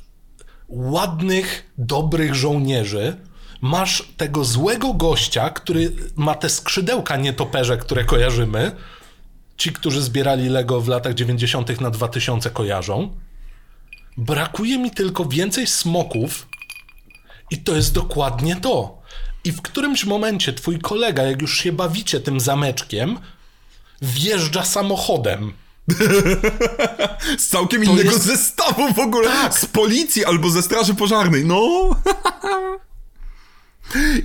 ładnych, dobrych żołnierzy, masz tego złego gościa, który ma te skrzydełka nietoperze, które kojarzymy. Ci, którzy zbierali Lego w latach 90. na 2000 kojarzą. Brakuje mi tylko więcej smoków i to jest dokładnie to. I w którymś momencie twój kolega, jak już się bawicie tym zameczkiem, wjeżdża samochodem. Z całkiem innego jest- zestawu w ogóle. Tak. Z policji albo ze straży pożarnej. No.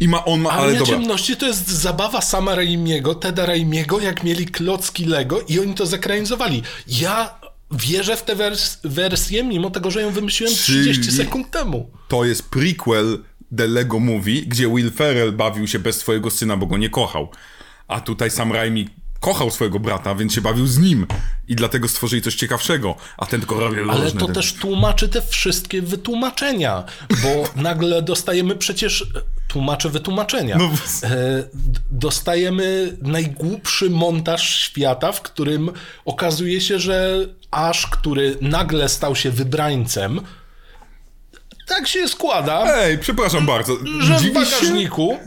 I ma on ma, ale Armia dobra. Ciemności to jest zabawa sama Raimiego, Teda Raimiego, jak mieli klocki Lego i oni to zekranizowali. Ja wierzę w tę wers- wersję, mimo tego, że ją wymyśliłem 30 Czyli- sekund temu. To jest prequel The Lego Movie, gdzie Will Ferrell bawił się bez swojego syna, bo go nie kochał. A tutaj Sam Raimi kochał swojego brata, więc się bawił z nim. I dlatego stworzyli coś ciekawszego. A ten tylko robił Ale to te- też tłumaczy te wszystkie wytłumaczenia, bo nagle dostajemy przecież tłumaczy wytłumaczenia. No, E, dostajemy najgłupszy montaż świata, w którym okazuje się, że Ash, który nagle stał się wybrańcem, tak się składa, Ej, przepraszam bardzo. że w bagażniku,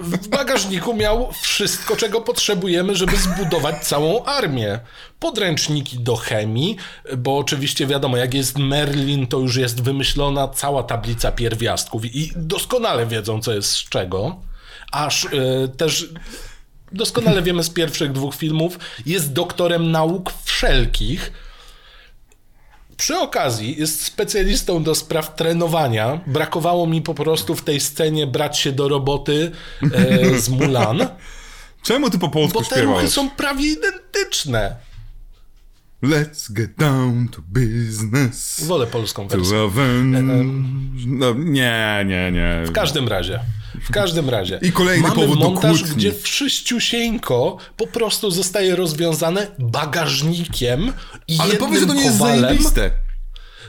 w bagażniku miał wszystko, czego potrzebujemy, żeby zbudować całą armię. Podręczniki do chemii, bo oczywiście wiadomo, jak jest Merlin, to już jest wymyślona cała tablica pierwiastków i doskonale wiedzą, co jest z czego. Aż y, też doskonale wiemy z pierwszych dwóch filmów, jest doktorem nauk wszelkich. Przy okazji jest specjalistą do spraw trenowania. Brakowało mi po prostu w tej scenie brać się do roboty e, z Mulan. Czemu ty po polsku Bo te ruchy śpiewałeś? są prawie identyczne. Let's get down to business. Wolę polską wersję. No, nie, nie, nie. W każdym razie. W każdym razie. I kolejny Mamy powód do montaż, kłótni. gdzie wszyściusieńko po prostu zostaje rozwiązane bagażnikiem i Ale jednym powiedz, że to nie jest zajebiste.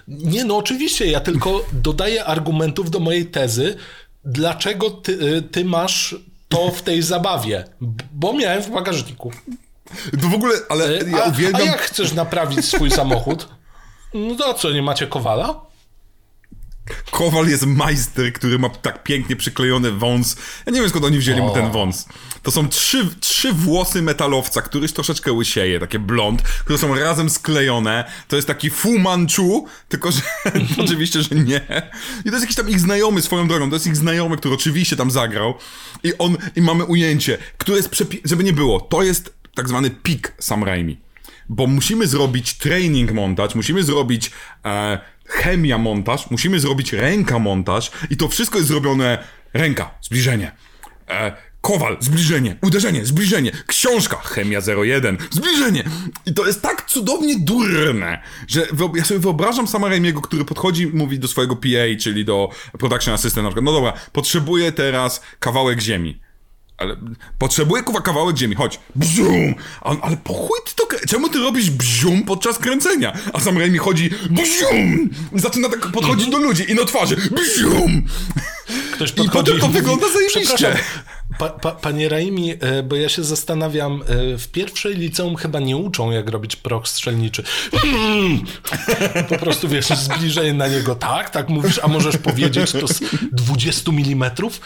Nie, no oczywiście, ja tylko dodaję argumentów do mojej tezy, dlaczego ty, y, ty masz to w tej zabawie. Bo miałem w bagażniku. To w ogóle, ale ja E, A, a uwielbiam... jak chcesz naprawić swój samochód? No to co, nie macie kowala? Kowal jest majster, który ma tak pięknie przyklejony wąs. Ja nie wiem skąd oni wzięli mu ten wąs. To są trzy, trzy włosy metalowca, któryś troszeczkę łysieje, takie blond, które są razem sklejone. To jest taki Fu Manchu, tylko że oczywiście, że nie. I to jest jakiś tam ich znajomy swoją drogą, to jest ich znajomy, który oczywiście tam zagrał. I on, i mamy ujęcie, które jest przepi- żeby nie było, to jest tak zwany pik Sam Raimi bo musimy zrobić training montaż, musimy zrobić e, chemia montaż, musimy zrobić ręka montaż i to wszystko jest zrobione ręka, zbliżenie. E, kowal, zbliżenie, uderzenie, zbliżenie, książka, chemia 01, zbliżenie. I to jest tak cudownie durne, że ja sobie wyobrażam sama Raimiego, który podchodzi mówi do swojego PA, czyli do production assistant na przykład, no dobra, potrzebuję teraz kawałek ziemi. Ale potrzebuję kuwa kawałek ziemi, chodź. Bzium! On, ale po chuj ty to Czemu ty robisz bzium podczas kręcenia? A sam Raimi chodzi bzium! I zaczyna tak podchodzić do ludzi i na twarzy bzium! Ktoś I potem to wygląda zajebiście. Pa, pa, panie Raimi, e, bo ja się zastanawiam, e, w pierwszej liceum chyba nie uczą, jak robić prok strzelniczy. Mm. Po prostu wiesz, zbliżenie na niego tak, tak mówisz, a możesz powiedzieć to z 20 milimetrów?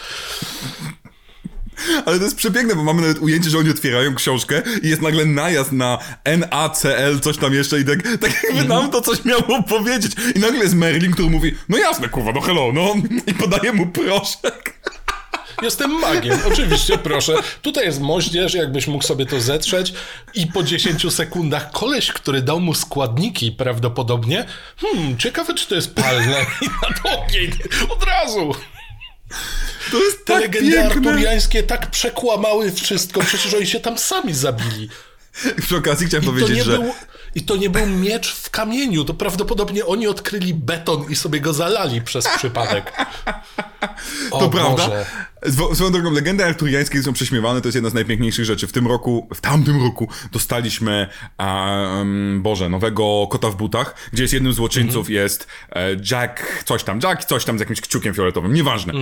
Ale to jest przepiękne, bo mamy nawet ujęcie, że oni otwierają książkę i jest nagle najazd na NaCl, coś tam jeszcze i tak, tak jakby nam to coś miało powiedzieć. I nagle jest Merlin, który mówi, no jasne, kurwa, no hello, no. I podaje mu proszek. Jestem magiem, oczywiście, proszę. Tutaj jest moździerz, jakbyś mógł sobie to zetrzeć i po 10 sekundach koleś, który dał mu składniki prawdopodobnie, hmm, ciekawe, czy to jest palne i na ogień, od razu. To jest Te tak legendy piękne. arturiańskie tak przekłamały wszystko, przecież oni się tam sami zabili. Przy okazji chciałem I powiedzieć, że... był, I to nie był miecz w kamieniu, to prawdopodobnie oni odkryli beton i sobie go zalali przez przypadek. O To prawda. Zwo- Swoją drogą, legendy arturiańskie są prześmiewane, to jest jedna z najpiękniejszych rzeczy. W tym roku, w tamtym roku dostaliśmy, um, Boże, nowego kota w butach, gdzie jest jednym z złoczyńców jest e, Jack, coś tam, Jack, coś tam z jakimś kciukiem fioletowym, nieważne.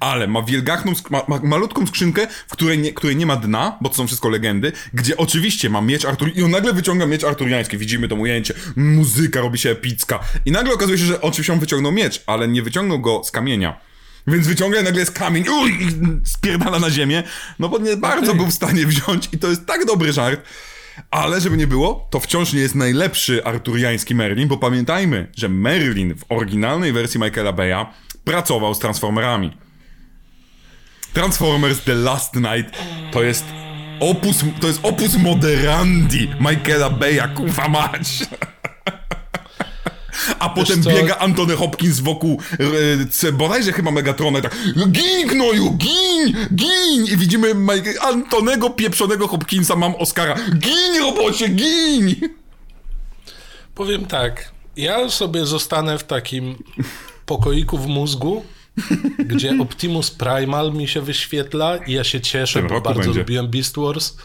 Ale ma wielgachną, ma, ma malutką skrzynkę, w której nie, której nie ma dna, bo to są wszystko legendy, gdzie oczywiście ma miecz Artur i on nagle wyciąga miecz arturiański, widzimy to ujęcie, muzyka robi się epicka i nagle okazuje się, że oczywiście on wyciągnął miecz, ale nie wyciągnął go z kamienia. Więc wyciąga i nagle jest kamień uj, i spierdala na ziemię, no bo nie bardzo był w stanie wziąć i to jest tak dobry żart. Ale żeby nie było, to wciąż nie jest najlepszy arturiański Merlin, bo pamiętajmy, że Merlin w oryginalnej wersji Michaela Beya pracował z Transformerami. Transformers The Last Night to jest opus, to jest opus moderandi Michaela Beya, kuwa mać. A potem biega Antony Hopkins wokół e, bodajże chyba Megatrona i tak Gin, gnoju, gin, gin! I widzimy Mike, Antonego pieprzonego Hopkinsa, mam Oscara. Gin, robocie, gin! Powiem tak, ja sobie zostanę w takim pokoiku w mózgu, gdzie Optimus Primal mi się wyświetla i ja się cieszę, bo bardzo będzie. lubiłem Beast Wars.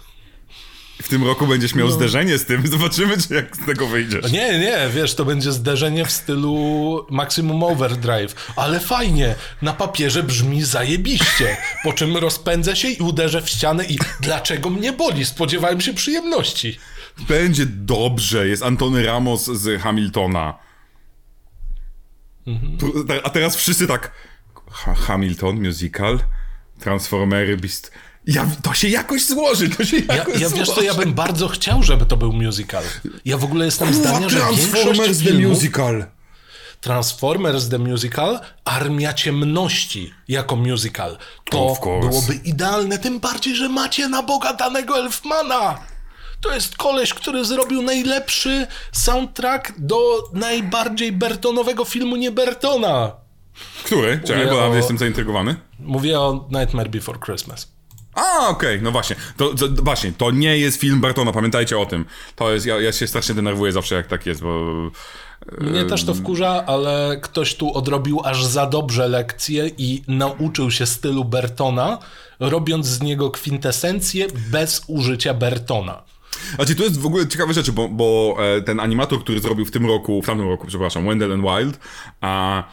W tym roku będziesz No. miał zderzenie z tym, zobaczymy, czy jak z tego wyjdziesz. Nie, nie, wiesz, to będzie zderzenie w stylu Maximum Overdrive, ale fajnie, na papierze brzmi zajebiście, po czym rozpędzę się i uderzę w ścianę i dlaczego mnie boli? Spodziewałem się przyjemności. Będzie dobrze, jest Antony Ramos z Hamiltona. Mhm. A teraz wszyscy tak. Ha Hamilton, musical, Transformery, Beast. Ja, to się jakoś złoży, to się Ja, jakoś ja złoży. wiesz co, ja bym bardzo chciał, żeby to był musical. Ja w ogóle jestem zdania, że większość filmów, musical. Transformers The Musical, Armia Ciemności jako musical. To byłoby idealne, tym bardziej, że macie na Boga danego Elfmana. To jest koleś, który zrobił najlepszy soundtrack do najbardziej Bertonowego filmu nie Bertona. Który? Czekaj, bo o- jestem zaintrygowany. Mówię o Nightmare Before Christmas. A, okej, no właśnie. To, to, właśnie, to nie jest film Bartona, pamiętajcie o tym. To jest, ja, ja się strasznie denerwuję zawsze jak tak jest, bo... Mnie też to wkurza, ale ktoś tu odrobił aż za dobrze lekcję i nauczył się stylu Bertona, robiąc z niego kwintesencję bez użycia Bertona. Znaczy, to jest w ogóle ciekawe rzeczy, bo, bo e, ten animator, który zrobił w tym roku, w tamtym roku, przepraszam, Wendell and Wild, a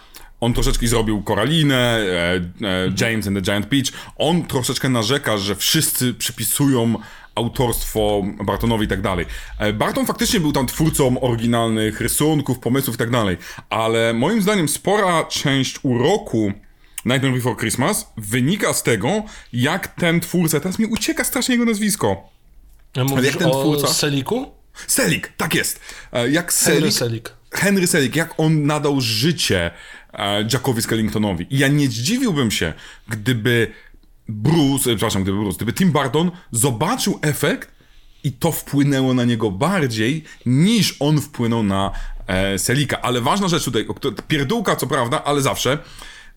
on troszeczkę zrobił Koralinę, e, e, James and the Giant Peach. On troszeczkę narzeka, że wszyscy przypisują autorstwo Bartonowi i tak dalej. E, Barton faktycznie był tam twórcą oryginalnych rysunków, pomysłów i tak dalej, ale moim zdaniem spora część uroku Nightmare Before Christmas wynika z tego, jak ten twórca, teraz mi ucieka strasznie jego nazwisko. Mówisz jak ten twórca? Seliku? Selik, tak jest. Jak Henry Selik. Henry Selick, jak on nadał życie Jackowi Skellingtonowi. I ja nie zdziwiłbym się, gdyby Bruce, e, przepraszam, gdyby Bruce, gdyby Tim Burton zobaczył efekt i to wpłynęło na niego bardziej, niż on wpłynął na e, Selika. Ale ważna rzecz tutaj, pierdółka co prawda, ale zawsze,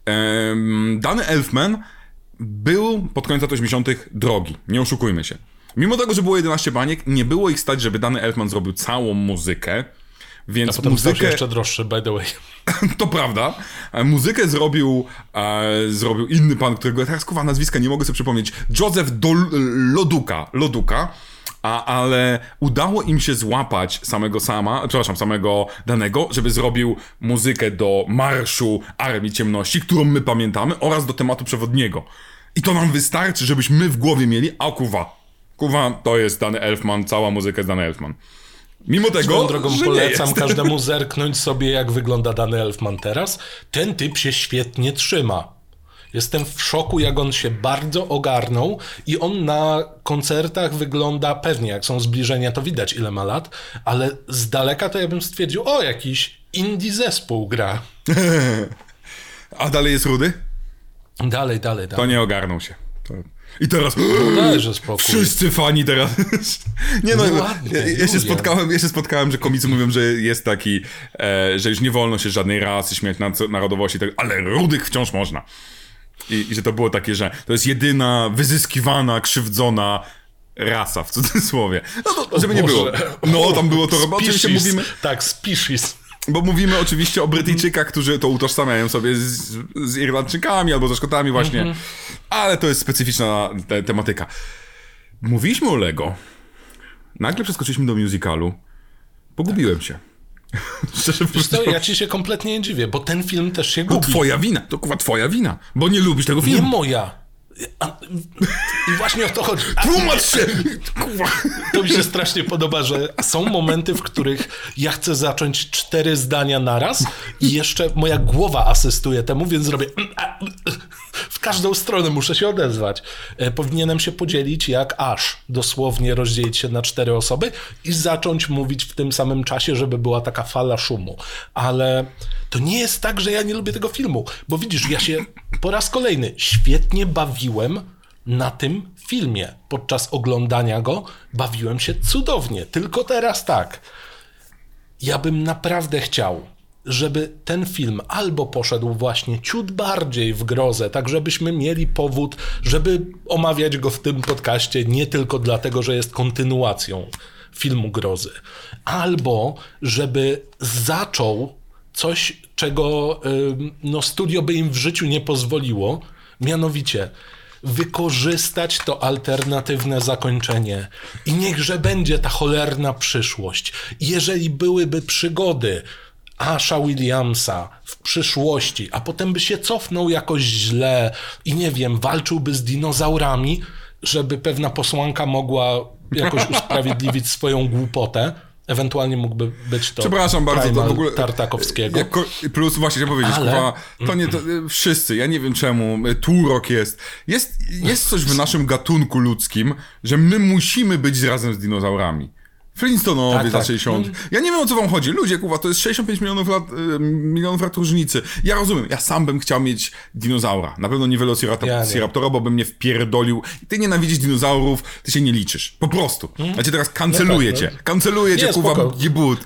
em, dany Elfman był pod koniec lat 80. drogi, nie oszukujmy się. Mimo tego, że było 11 baniek, nie było ich stać, żeby dany Elfman zrobił całą muzykę, więc się muzykę... jeszcze droższy, by the way. To prawda. Muzykę zrobił, e, zrobił inny pan, którego ja teraz kuwa nazwiska nie mogę sobie przypomnieć. Joseph Dol Loduka. Loduka. A, ale udało im się złapać samego sama, przepraszam, samego danego, żeby zrobił muzykę do Marszu Armii Ciemności, którą my pamiętamy, oraz do tematu przewodniego. I to nam wystarczy, żebyśmy w głowie mieli, a kuwa, kuwa, to jest dany Elfman, cała muzyka jest dany Elfman. Mimo tego, Swoją drogą że nie polecam jest. każdemu zerknąć sobie, jak wygląda dany Elfman teraz. Ten typ się świetnie trzyma. Jestem w szoku, jak on się bardzo ogarnął i on na koncertach wygląda pewnie, jak są zbliżenia, to widać ile ma lat, ale z daleka to ja bym stwierdził, o, jakiś indie zespół gra. A dalej jest rudy? Dalej, dalej, To dalej. nie ogarnął się. To... I teraz. Dajże spokój. Wszyscy fani teraz. nie no, No ja, ładnie, ja, się Julian. spotkałem, ja się spotkałem, że komicy mówią, że jest taki, e, że już nie wolno się żadnej rasy śmiać na narodowości, tak, ale rudych wciąż można. I, I że to było takie, że to jest jedyna wyzyskiwana, krzywdzona rasa, w cudzysłowie. No to, żeby nie było. No, tam było to, bo oczywiście mówimy, Tak, species. Bo mówimy oczywiście o Brytyjczykach, którzy to utożsamiają sobie z, z Irlandczykami albo ze Szkotami właśnie, ale to jest specyficzna te, tematyka. Mówiliśmy o Lego, nagle przeskoczyliśmy do musicalu, pogubiłem się. Szczerze mówiąc, ja ci się kompletnie nie dziwię, bo ten film też się to gubi. twoja wina, to kurwa twoja wina, bo nie lubisz tego Nie filmu. moja. I właśnie o to chodzi. Tłumacz się! To mi się strasznie podoba, że są momenty, w których ja chcę zacząć cztery zdania naraz i jeszcze moja głowa asystuje temu, więc zrobię w każdą stronę muszę się odezwać. E, Powinienem się podzielić jak aż, dosłownie rozdzielić się na cztery osoby i zacząć mówić w tym samym czasie, żeby była taka fala szumu. Ale to nie jest tak, że ja nie lubię tego filmu, bo widzisz, ja się po raz kolejny świetnie bawiłem na tym filmie. Podczas oglądania go bawiłem się cudownie. Tylko teraz tak. Ja bym naprawdę chciał, żeby ten film albo poszedł właśnie ciut bardziej w grozę, tak żebyśmy mieli powód, żeby omawiać go w tym podcaście nie tylko dlatego, że jest kontynuacją filmu grozy, albo żeby zaczął coś, czego no, studio by im w życiu nie pozwoliło, mianowicie wykorzystać to alternatywne zakończenie i niechże będzie ta cholerna przyszłość. Jeżeli byłyby przygody Asha Williamsa w przyszłości, a potem by się cofnął jakoś źle i nie wiem, walczyłby z dinozaurami, żeby pewna posłanka mogła jakoś usprawiedliwić swoją głupotę. Ewentualnie mógłby być to Przepraszam bardzo, to w ogóle... Tartakowskiego. Jako, plus właśnie chciałem powiedzieć, Ale- kurwa, to nie, to, y, wszyscy, ja nie wiem czemu, Turok jest. jest. Jest coś w naszym gatunku ludzkim, że my musimy być razem z dinozaurami. Flintstonowie Tak, za tak. 60. Ja nie wiem o co wam chodzi. Ludzie, kuwa, to jest 65 milionów lat, y, milionów lat różnicy. Ja rozumiem, ja sam bym chciał mieć dinozaura. Na pewno nie Velociraptora, Ja bo bym mnie wpierdolił. Ty nienawidzisz dinozaurów, ty się nie liczysz. Po prostu. Ja cię teraz kanceluję No tak, cię. Kanceluję cię, kuwa, jebut.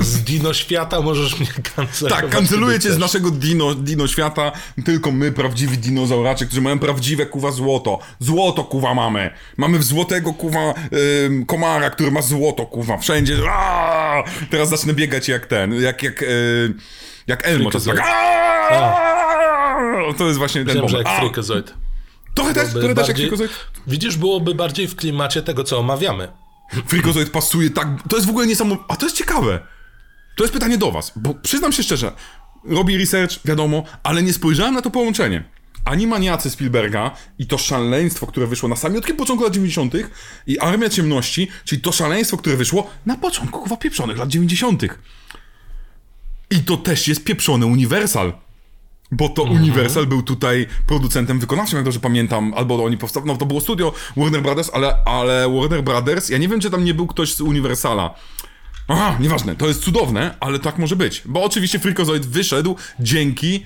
Z dino świata możesz mnie kancelować. Tak, kanceluję cię z naszego dino, dino świata. Tylko my, prawdziwi dinozauracze, którzy mają prawdziwe, kuwa, złoto. Złoto, kuwa, mamy. Mamy w złotego, kuwa, ym, komara, który ma złoto, kuwa, wszędzie. Aaaa! Teraz zacznę biegać jak ten, jak, jak, yy, jak Elmo. To, jest tak, to jest właśnie ten Wiem, że moment. jak! Freakazoid. Trochę też, Byłoby trochę też jak bardziej- Freakazoid. Widzisz, byłoby bardziej w klimacie tego, co omawiamy. Freakazoid pasuje tak. To jest w ogóle niesamowite. A to jest ciekawe. To jest pytanie do Was, bo przyznam się szczerze, robi research, wiadomo, ale nie spojrzałem na to połączenie. Animaniacy Spielberga i to szaleństwo, które wyszło na samiutkim początku lat 90. i Armia Ciemności, czyli to szaleństwo, które wyszło na początku chyba pieprzonych lat 90. I to też jest pieprzony Universal. Bo to Universal był tutaj producentem wykonawczym, jak dobrze pamiętam, albo oni powstali, no to było studio Warner Brothers, ale, ale Warner Brothers, ja nie wiem, czy tam nie był ktoś z Universala. Aha, nieważne, to jest cudowne, ale tak może być. Bo oczywiście Freakazoid wyszedł dzięki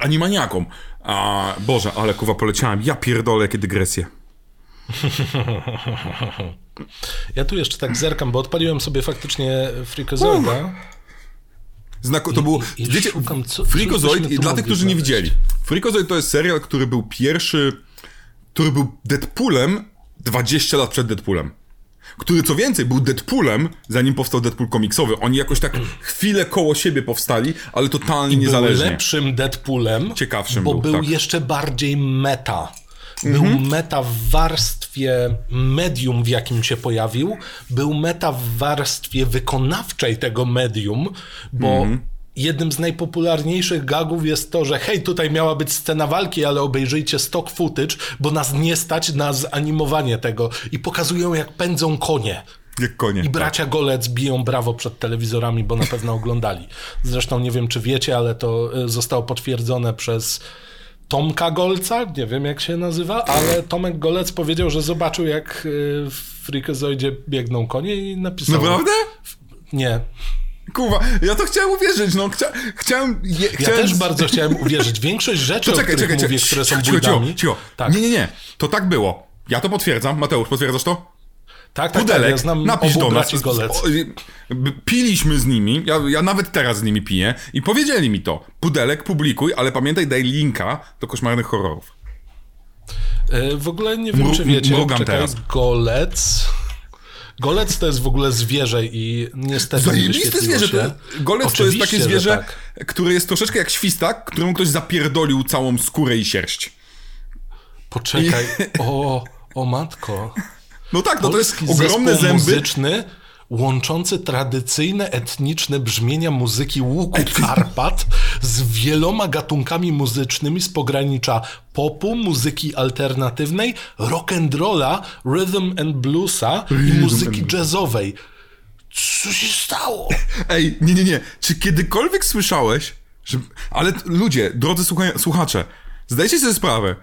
animaniakom. A, Boże, ale kuwa poleciałem. Ja pierdolę, jakie dygresje. Ja tu jeszcze tak zerkam, bo odpaliłem sobie faktycznie Freakazoida. Znako, to było, i wiecie, szukam, co- Freakazoid, i dla tych, którzy nie znaleźć. widzieli, Freakazoid to jest serial, który był pierwszy, który był Deadpoolem 20 lat przed Deadpoolem. Który co więcej był Deadpoolem, zanim powstał Deadpool komiksowy. Oni jakoś tak chwilę koło siebie powstali, ale totalnie Był niezależnie. lepszym Deadpoolem, Ciekawszym bo był, był tak. Mhm. jeszcze bardziej meta. Był meta w warstwie medium, w jakim się pojawił. Był meta w warstwie wykonawczej tego medium, bo Mhm. Jednym z najpopularniejszych gagów jest to, że hej, tutaj miała być scena walki, ale obejrzyjcie stock footage, bo nas nie stać na zanimowanie tego. I pokazują, jak pędzą konie. Jak konie. I bracia Golec biją brawo przed telewizorami, bo na pewno oglądali. Zresztą nie wiem, czy wiecie, ale to y, zostało potwierdzone przez Tomka Golca, nie wiem jak się nazywa, ale Tomek Golec powiedział, że zobaczył jak y, w Freakazoidzie biegną konie i napisał... Naprawdę? Nie. Kurwa, ja to chciałem uwierzyć, no. Chcia, chciałem... Je, Ja chciałem... też bardzo chciałem uwierzyć. Większość rzeczy, To o czekaj, których czekaj, mówię, czekaj. które są Cicho, cicho, cicho. Tak, Nie, nie, nie. To tak było. Ja to potwierdzam. Mateusz, potwierdzasz to? tak, tak, tak, Pudelek, ja znam napisz do nas. Piliśmy z nimi, ja, ja nawet teraz z nimi piję i powiedzieli mi to. Pudelek, publikuj, ale pamiętaj, daj linka do koszmarnych horrorów. E, W ogóle nie wiem, Mru- czy wiecie, czekaj, teraz. golec... Golec to jest w ogóle zwierzę i niestety nie Zajebiste zwierzę. się. Golec to jest takie Oczywiście, zwierzę, tak. które jest troszeczkę jak świstak, któremu ktoś zapierdolił całą skórę i sierść. Poczekaj, o, o matko. No tak, no to jest ogromne zęby. muzyczny łączący tradycyjne etniczne brzmienia muzyki łuku Karpat z wieloma gatunkami muzycznymi z pogranicza popu, muzyki alternatywnej, rock'n'rolla, rhythm and bluesa i muzyki jazzowej. Co się stało? Ej, nie, nie, nie. Czy kiedykolwiek słyszałeś, że... Ale ludzie, drodzy słucha- słuchacze, zdajcie sobie sprawę,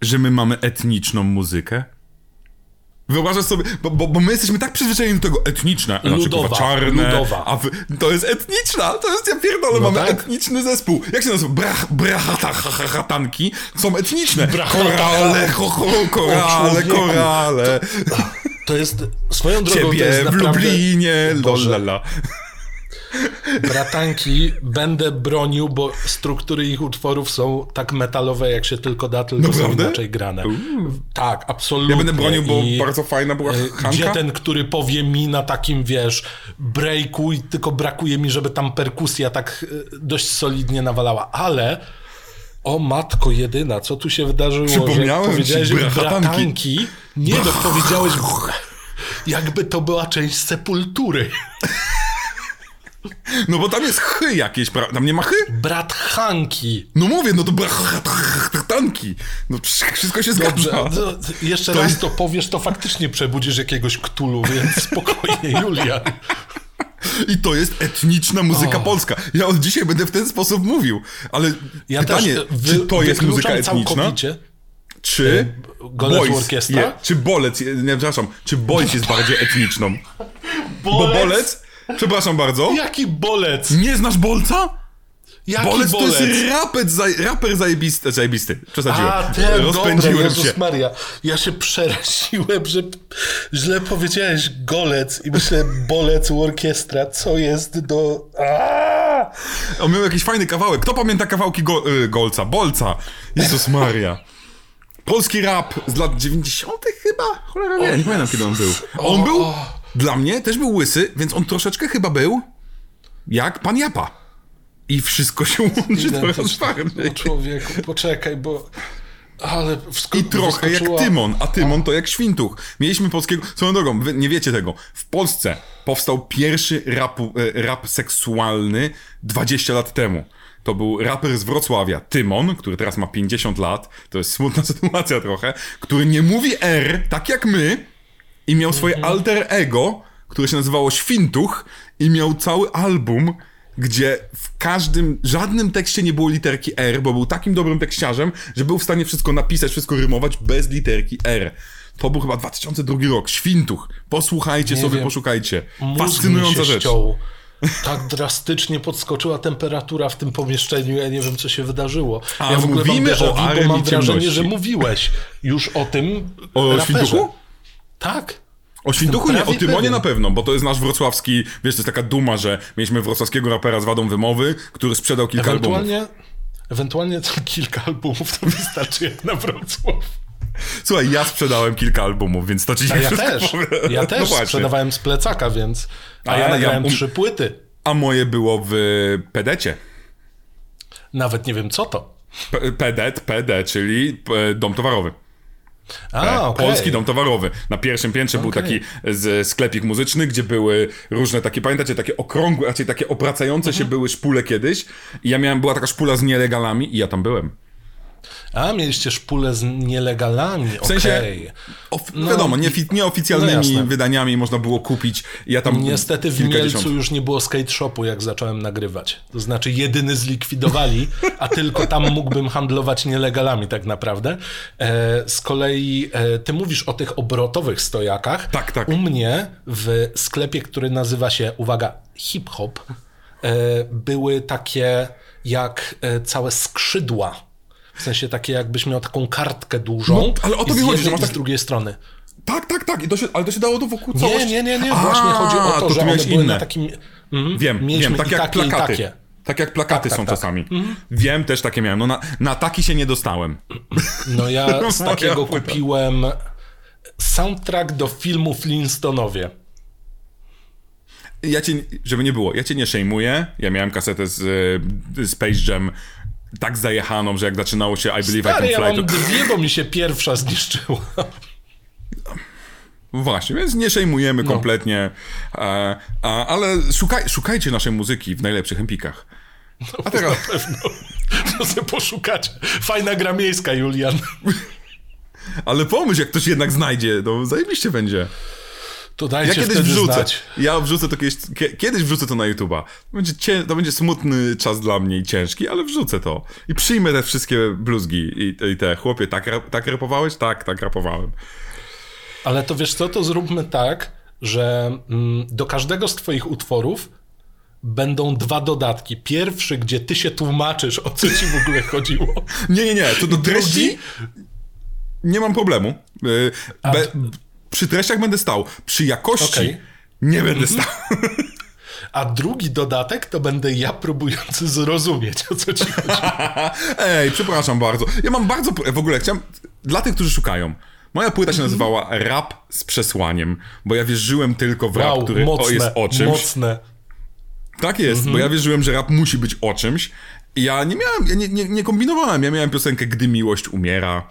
że my mamy etniczną muzykę? Wyobrażasz sobie, bo, bo, bo my jesteśmy tak przyzwyczajeni do tego etniczne, znaczy Ludowa, kurwa, czarne, ludowa. a wy, to jest etniczna, to jest, ja pierdolę, mamy tak. etniczny zespół. Jak się nazywa? Brach, brahatanki są etniczne. Korale, ho, ho, korale, korale. To jest, swoją drogą to Ciebie jest w naprawdę... Lublinie, Boże. lolala. Bratanki będę bronił, bo struktury ich utworów są tak metalowe, jak się tylko da, tylko są Naprawdę? inaczej grane. Tak, absolutnie. Ja będę bronił, bo I, bardzo fajna była e, Hanka. Gdzie ten, który powie mi na takim, wiesz, breaku i tylko brakuje mi, żeby tam perkusja tak e, dość solidnie nawalała, ale o matko jedyna, co tu się wydarzyło, Przypomniałem że ci powiedziałeś brachatanki. bratanki, nie, no powiedziałeś jakby to była część sepultury. No bo tam jest chy jakieś, pra- tam nie ma chy? Brat Hanki. No mówię, no to bratanki. No wszystko się Dobrze, zgadza. to, jeszcze To raz jest- to powiesz, to faktycznie przebudzisz jakiegoś ktulu, więc spokojnie, Julian. I to jest etniczna muzyka O. polska. Ja od dzisiaj będę w ten sposób mówił. Ale Ja pytanie, też wy, czy to jest muzyka etniczna? całkowicie. czy... Golec Boys Orkiestra? je- czy Bolec, nie, przepraszam, czy Boys jest bardziej etniczną? Bo Bolec, przepraszam bardzo, Jaki bolec? nie znasz Bolca? Jaki Bolec to bolec? jest rapet, zaj, raper zajebisty, zajebisty, przesadziłem. A, ten, Rozpędziłem dobra, się. Jezus Maria. Ja się przeraziłem, że źle powiedziałeś golec i myślę bolec u orkiestra. Co jest do... Aaaa! On miał jakiś fajny kawałek. Kto pamięta kawałki go, y, Golca? Bolca. Jezus Maria. Polski rap z lat 90. chyba? Cholera wie, nie pamiętam kiedy on był. On był, dla mnie też był łysy, więc on troszeczkę chyba był jak pan Japa. I wszystko się łączy coraz bardziej. Człowieku, poczekaj, bo... Ale wsko- I trochę jak wyskoczyła- Tymon, a Tymon to jak Świntuch. Mieliśmy polskiego... Swoją drogą, wy nie wiecie tego. W Polsce powstał pierwszy rapu, e, rap seksualny 20 lat temu. To był raper z Wrocławia, Tymon, który teraz ma 50 lat. To jest smutna sytuacja trochę. Który nie mówi R, tak jak my. I miał swoje alter ego, które się nazywało Świntuch. I miał cały album, gdzie w każdym, żadnym tekście nie było literki R, bo był takim dobrym tekściarzem, że był w stanie wszystko napisać, wszystko rymować bez literki R. To był chyba 2002 rok. Świntuch. Posłuchajcie sobie, wiem. poszukajcie. Fascynująca rzecz. ściął. Tak drastycznie podskoczyła temperatura w tym pomieszczeniu, ja nie wiem, co się wydarzyło. A ja w ogóle mówimy mam déjà o vu, Armii bo mam wrażenie, Ciemności. że mówiłeś już o tym O raperze. Świntuchu? Tak. O Świntuchu nie, o Tymonie pewien. na pewno, bo to jest nasz wrocławski, wiesz, to jest taka duma, że mieliśmy wrocławskiego rapera z wadą wymowy, który sprzedał kilka albumów. Ewentualnie, ewentualnie to kilka albumów to wystarczy jak na Wrocław. Słuchaj, ja sprzedałem kilka albumów, więc to ci nie ja też. powiem. Ja No też właśnie. sprzedawałem z plecaka, więc. A, A ja ja- nagrałem um- trzy płyty. A moje było w Pedecie. Nawet nie wiem co to. P- Pedet, PD, czyli e, dom towarowy. A, okej. Polski dom towarowy. Na pierwszym piętrze był Okej. taki z sklepik muzyczny, gdzie były różne takie, pamiętacie, takie okrągłe, raczej takie obracające Mhm. się były szpule kiedyś. I ja miałem, była taka szpula z nielegalami i ja tam byłem. A, mieliście szpulę z nielegalami. W sensie, okej. of, wiadomo, nie, no nieoficjalnymi jasne. wydaniami można było kupić. Ja tam Niestety w Mielcu już nie było skate shopu, jak zacząłem nagrywać. To znaczy jedyny zlikwidowali, a tylko tam mógłbym handlować nielegalami tak naprawdę. E, z kolei e, ty mówisz o tych obrotowych stojakach. Tak, tak. U mnie w sklepie, który nazywa się, uwaga, hip hop, e, były takie jak e, całe skrzydła. W sensie takie jakbyś miał taką kartkę dużą No, ale o to mi chodzi, że masz i z tak- drugiej strony. Tak, tak, tak. I to się, ale to się dało do wokół Nie, całości. nie, nie, nie. A, Właśnie chodzi o to, ty że one były inne. na takim... Mhm. Wiem, Mieliśmy wiem, tak jak takie, plakaty. takie. Tak jak plakaty tak, są tak. czasami. Wiem, też takie miałem. No na, na taki się nie dostałem. No ja z takiego kupiłem soundtrack do filmu Flintstonowie. Ja cię, żeby nie było, ja cię nie szejmuję. Ja miałem kasetę z y, Space Jam tak zajechaną, że jak zaczynało się I Believe Ale I ja Can Fly, mam to... dwie, bo mi się pierwsza zniszczyła. Właśnie, więc nie szejmujemy No. kompletnie. E, a, ale szukaj, szukajcie naszej muzyki w najlepszych empikach. A teraz... Pewno. To sobie poszukacie. Fajna gra miejska, Julian. Ale pomyśl, jak ktoś jednak znajdzie, no zajebiście będzie. To dajcie Ja kiedyś wrzucę. znać. Ja wrzucę to kiedyś, kie- kiedyś wrzucę to na YouTube'a. To będzie, cie, to będzie smutny czas dla mnie i ciężki, ale wrzucę to. I przyjmę te wszystkie bluzgi i, i te chłopie, tak, tak rapowałeś? Tak, tak rapowałem. Ale to wiesz co, to zróbmy tak, że mm, do każdego z twoich utworów będą dwa dodatki. Pierwszy, gdzie ty się tłumaczysz, o co ci w ogóle chodziło. Nie, nie, nie, to do treści Drugi, nie mam problemu. Y, Be, przy treściach będę stał. Przy jakości Okej. nie będę stał. a drugi dodatek to będę ja próbujący zrozumieć, o co ci chodzi. Ej, przepraszam bardzo. Ja mam bardzo. W ogóle chciałem. Dla tych, którzy szukają. Moja płyta się nazywała Rap z przesłaniem, bo ja wierzyłem tylko w rap, Wow, który o, mocne, jest o czymś. mocne. Tak jest, Mhm. bo ja wierzyłem, że rap musi być o czymś. I ja nie miałem, ja nie, nie, nie kombinowałem. Ja miałem piosenkę Gdy miłość umiera.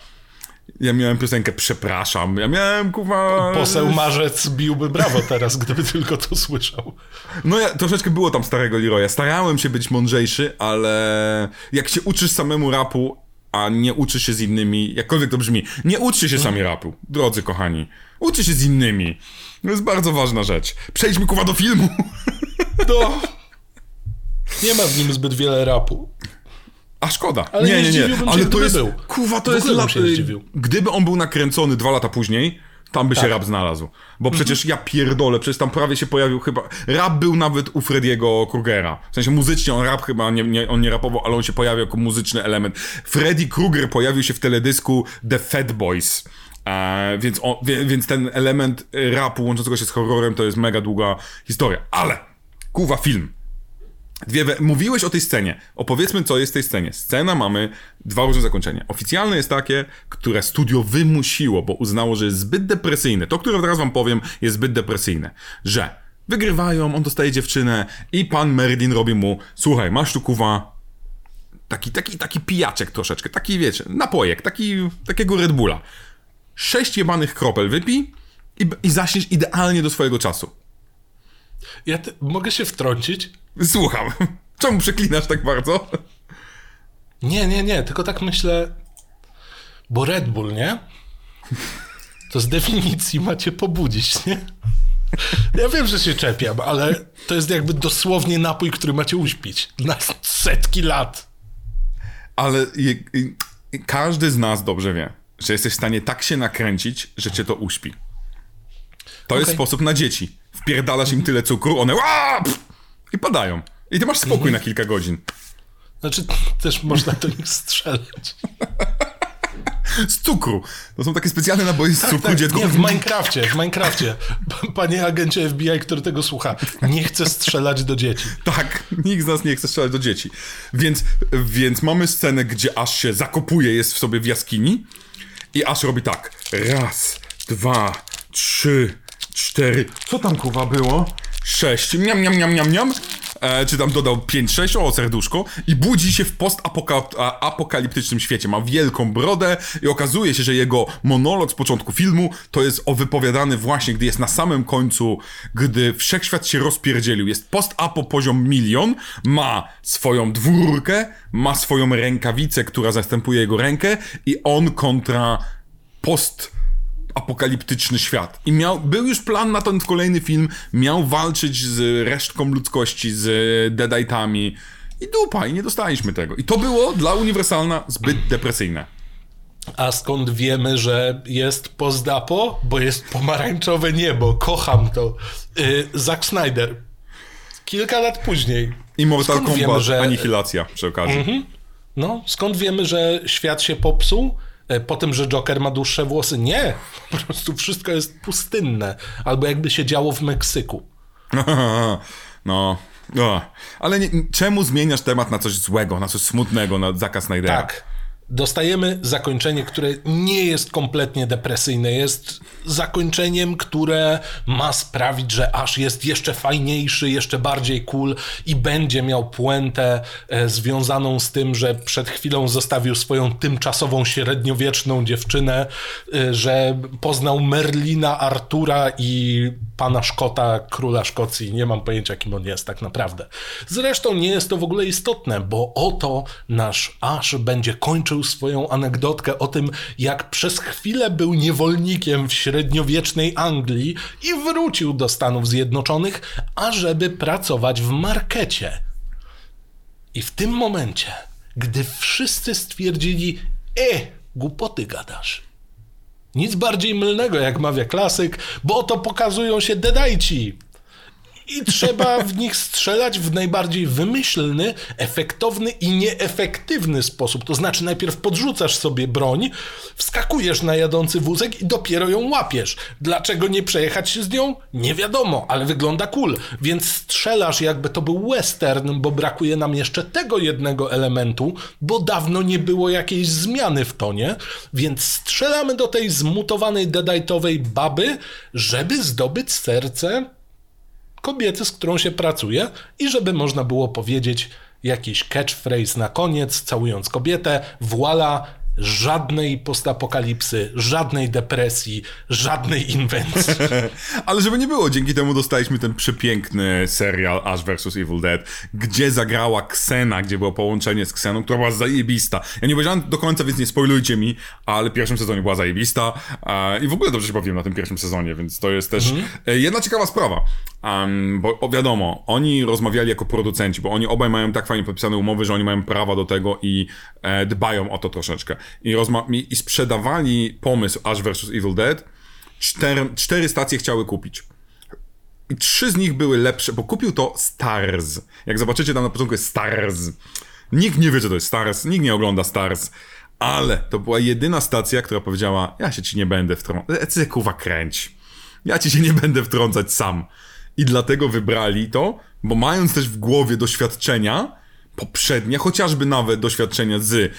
Ja miałem piosenkę Przepraszam. Ja miałem kuwa. Poseł Marzec biłby brawo teraz, gdyby tylko to słyszał. No ja troszeczkę było tam starego Leroya. Starałem się być mądrzejszy, ale jak się uczysz samemu rapu, a nie uczysz się z innymi, jakkolwiek to brzmi, nie uczcie się sami rapu, drodzy kochani. Uczcie się z innymi. To jest bardzo ważna rzecz. Przejdźmy kuwa do filmu. No. Nie ma w nim zbyt wiele rapu. A szkoda. Ale nie, nie nie, się, Ale to jest. był. Kuwa, to jest lat... się. Gdyby on był nakręcony dwa lata później, tam by się Tak. rap znalazł. Bo przecież ja pierdolę, przecież tam prawie się pojawił chyba. Rap był nawet u Frediego Krugera. W sensie muzycznie on rap chyba nie, nie, on nie rapował, ale on się pojawił jako muzyczny element. Freddy Krueger pojawił się w teledysku The Fat Boys. E, więc, on, wie, więc ten element rapu łączącego się z horrorem to jest mega długa historia. Ale, kuwa film. Dwie. Mówiłeś o tej scenie. Opowiedzmy, co jest w tej scenie. Scena mamy dwa różne zakończenia. Oficjalne jest takie, które studio wymusiło, bo uznało, że jest zbyt depresyjne. To, które teraz wam powiem, jest zbyt depresyjne. Że wygrywają, on dostaje dziewczynę i pan Merlin robi mu, słuchaj, masz tu kuwa taki, taki, taki pijaczek troszeczkę, taki wiecie, napojek, taki, takiego Red Bulla. Sześć jebanych kropel wypij i, i zaśniesz idealnie do swojego czasu. Ja te, mogę się wtrącić? Słucham. Czemu przeklinasz tak bardzo? Nie, nie, nie, tylko tak myślę, bo Red Bull, nie? To z definicji macie pobudzić, nie? Ja wiem, że się czepiam, ale to jest jakby dosłownie napój, który macie uśpić na setki lat. Ale je, i- i każdy z nas dobrze wie, że jesteś w stanie tak się nakręcić, że cię to uśpi. To jest Okej. sposób na dzieci. Wpierdalasz im tyle cukru, one "Ła!" pff, i padają. I ty masz spokój na kilka godzin. Znaczy, też można do nich strzelać. Z cukru. To są takie specjalne naboje z cukru, Tak, dziecko. nie, w Minecrafcie, w Minecrafcie. Panie agencie FBI, który tego słucha, nie chce strzelać do dzieci. Tak, nikt z nas nie chce strzelać do dzieci. Więc, więc mamy scenę, gdzie Ash się zakopuje, jest w sobie w jaskini i Ash robi tak. Raz, dwa, trzy, cztery. Co tam kuwa było? Sześć. Miam, miam, miam, miam, miam. E, czy tam dodał 5-6 o serduszko i budzi się w postapokaliptycznym świecie. Ma wielką brodę i okazuje się, że jego monolog z początku filmu to jest wypowiadany właśnie, gdy jest na samym końcu, gdy wszechświat się rozpierdzielił. Jest post-apo poziom milion, ma swoją dwururkę, ma swoją rękawicę, która zastępuje jego rękę i on kontra post apokaliptyczny świat. I miał, był już plan na ten kolejny film, miał walczyć z resztką ludzkości, z Deadite'ami i dupa, i nie dostaliśmy tego. I to było dla Uniwersalna zbyt depresyjne. A skąd wiemy, że jest pozdapo? Bo jest pomarańczowe niebo. Kocham to. Yy, Zack Snyder. Kilka lat później. I Mortal Skąd Kombat, wiemy, że- Anihilacja przy okazji. No, skąd wiemy, że świat się popsuł? E, Po tym, że Joker ma dłuższe włosy? Nie. Po prostu wszystko jest pustynne. Albo jakby się działo w Meksyku. no. no. Ale nie, czemu zmieniasz temat na coś złego, na coś smutnego, na Zacka Snydera? Tak. Dostajemy zakończenie, które nie jest kompletnie depresyjne. Jest zakończeniem, które ma sprawić, że aż jest jeszcze fajniejszy, jeszcze bardziej cool i będzie miał puentę e, związaną z tym, że przed chwilą zostawił swoją tymczasową średniowieczną dziewczynę, e, że poznał Merlina, Artura i pana Szkota, króla Szkocji. Nie mam pojęcia, kim on jest tak naprawdę. Zresztą nie jest to w ogóle istotne, bo oto nasz Ash będzie kończył swoją anegdotkę o tym, jak przez chwilę był niewolnikiem w średniowiecznej Anglii i wrócił do Stanów Zjednoczonych, ażeby pracować w markecie. I w tym momencie, gdy wszyscy stwierdzili, e, głupoty gadasz. Nic bardziej mylnego, jak mawia klasyk, bo oto pokazują się dedajci. I trzeba w nich strzelać w najbardziej wymyślny, efektowny i nieefektywny sposób. To znaczy, najpierw podrzucasz sobie broń, wskakujesz na jadący wózek i dopiero ją łapiesz. Dlaczego nie przejechać się z nią? Nie wiadomo, ale wygląda cool. Więc strzelasz, jakby to był western, bo brakuje nam jeszcze tego jednego elementu, bo dawno nie było jakiejś zmiany w tonie. Więc strzelamy do tej zmutowanej deadite'owej baby, żeby zdobyć serce kobiety, z którą się pracuje i żeby można było powiedzieć jakiś catchphrase na koniec, całując kobietę, voila, żadnej postapokalipsy, żadnej depresji, żadnej inwencji. Ale żeby nie było, dzięki temu dostaliśmy ten przepiękny serial Ash vs. Evil Dead, gdzie zagrała Ksena, gdzie było połączenie z Kseną, która była zajebista. Ja nie powiedziałem do końca, więc nie spoilujcie mi, ale w pierwszym sezonie była zajebista i w ogóle dobrze się bawiłem na tym pierwszym sezonie, więc to jest też mhm. E, jedna ciekawa sprawa. Bo wiadomo, oni rozmawiali jako producenci, bo oni obaj mają tak fajnie podpisane umowy, że oni mają prawa do tego i e, dbają o to troszeczkę. I, rozma- i sprzedawali pomysł Ash vs. Evil Dead. Cztery, cztery stacje chciały kupić. I trzy z nich były lepsze, bo kupił to Stars. Jak zobaczycie tam na początku jest Stars. Nikt nie wie, co to jest Stars, nikt nie ogląda Stars. Ale to była jedyna stacja, która powiedziała, ja się ci nie będę wtrącać. Ty kuwa kręć. Ja ci się nie będę wtrącać sam. I dlatego wybrali to, bo mając też w głowie doświadczenia poprzednie, chociażby nawet doświadczenia z,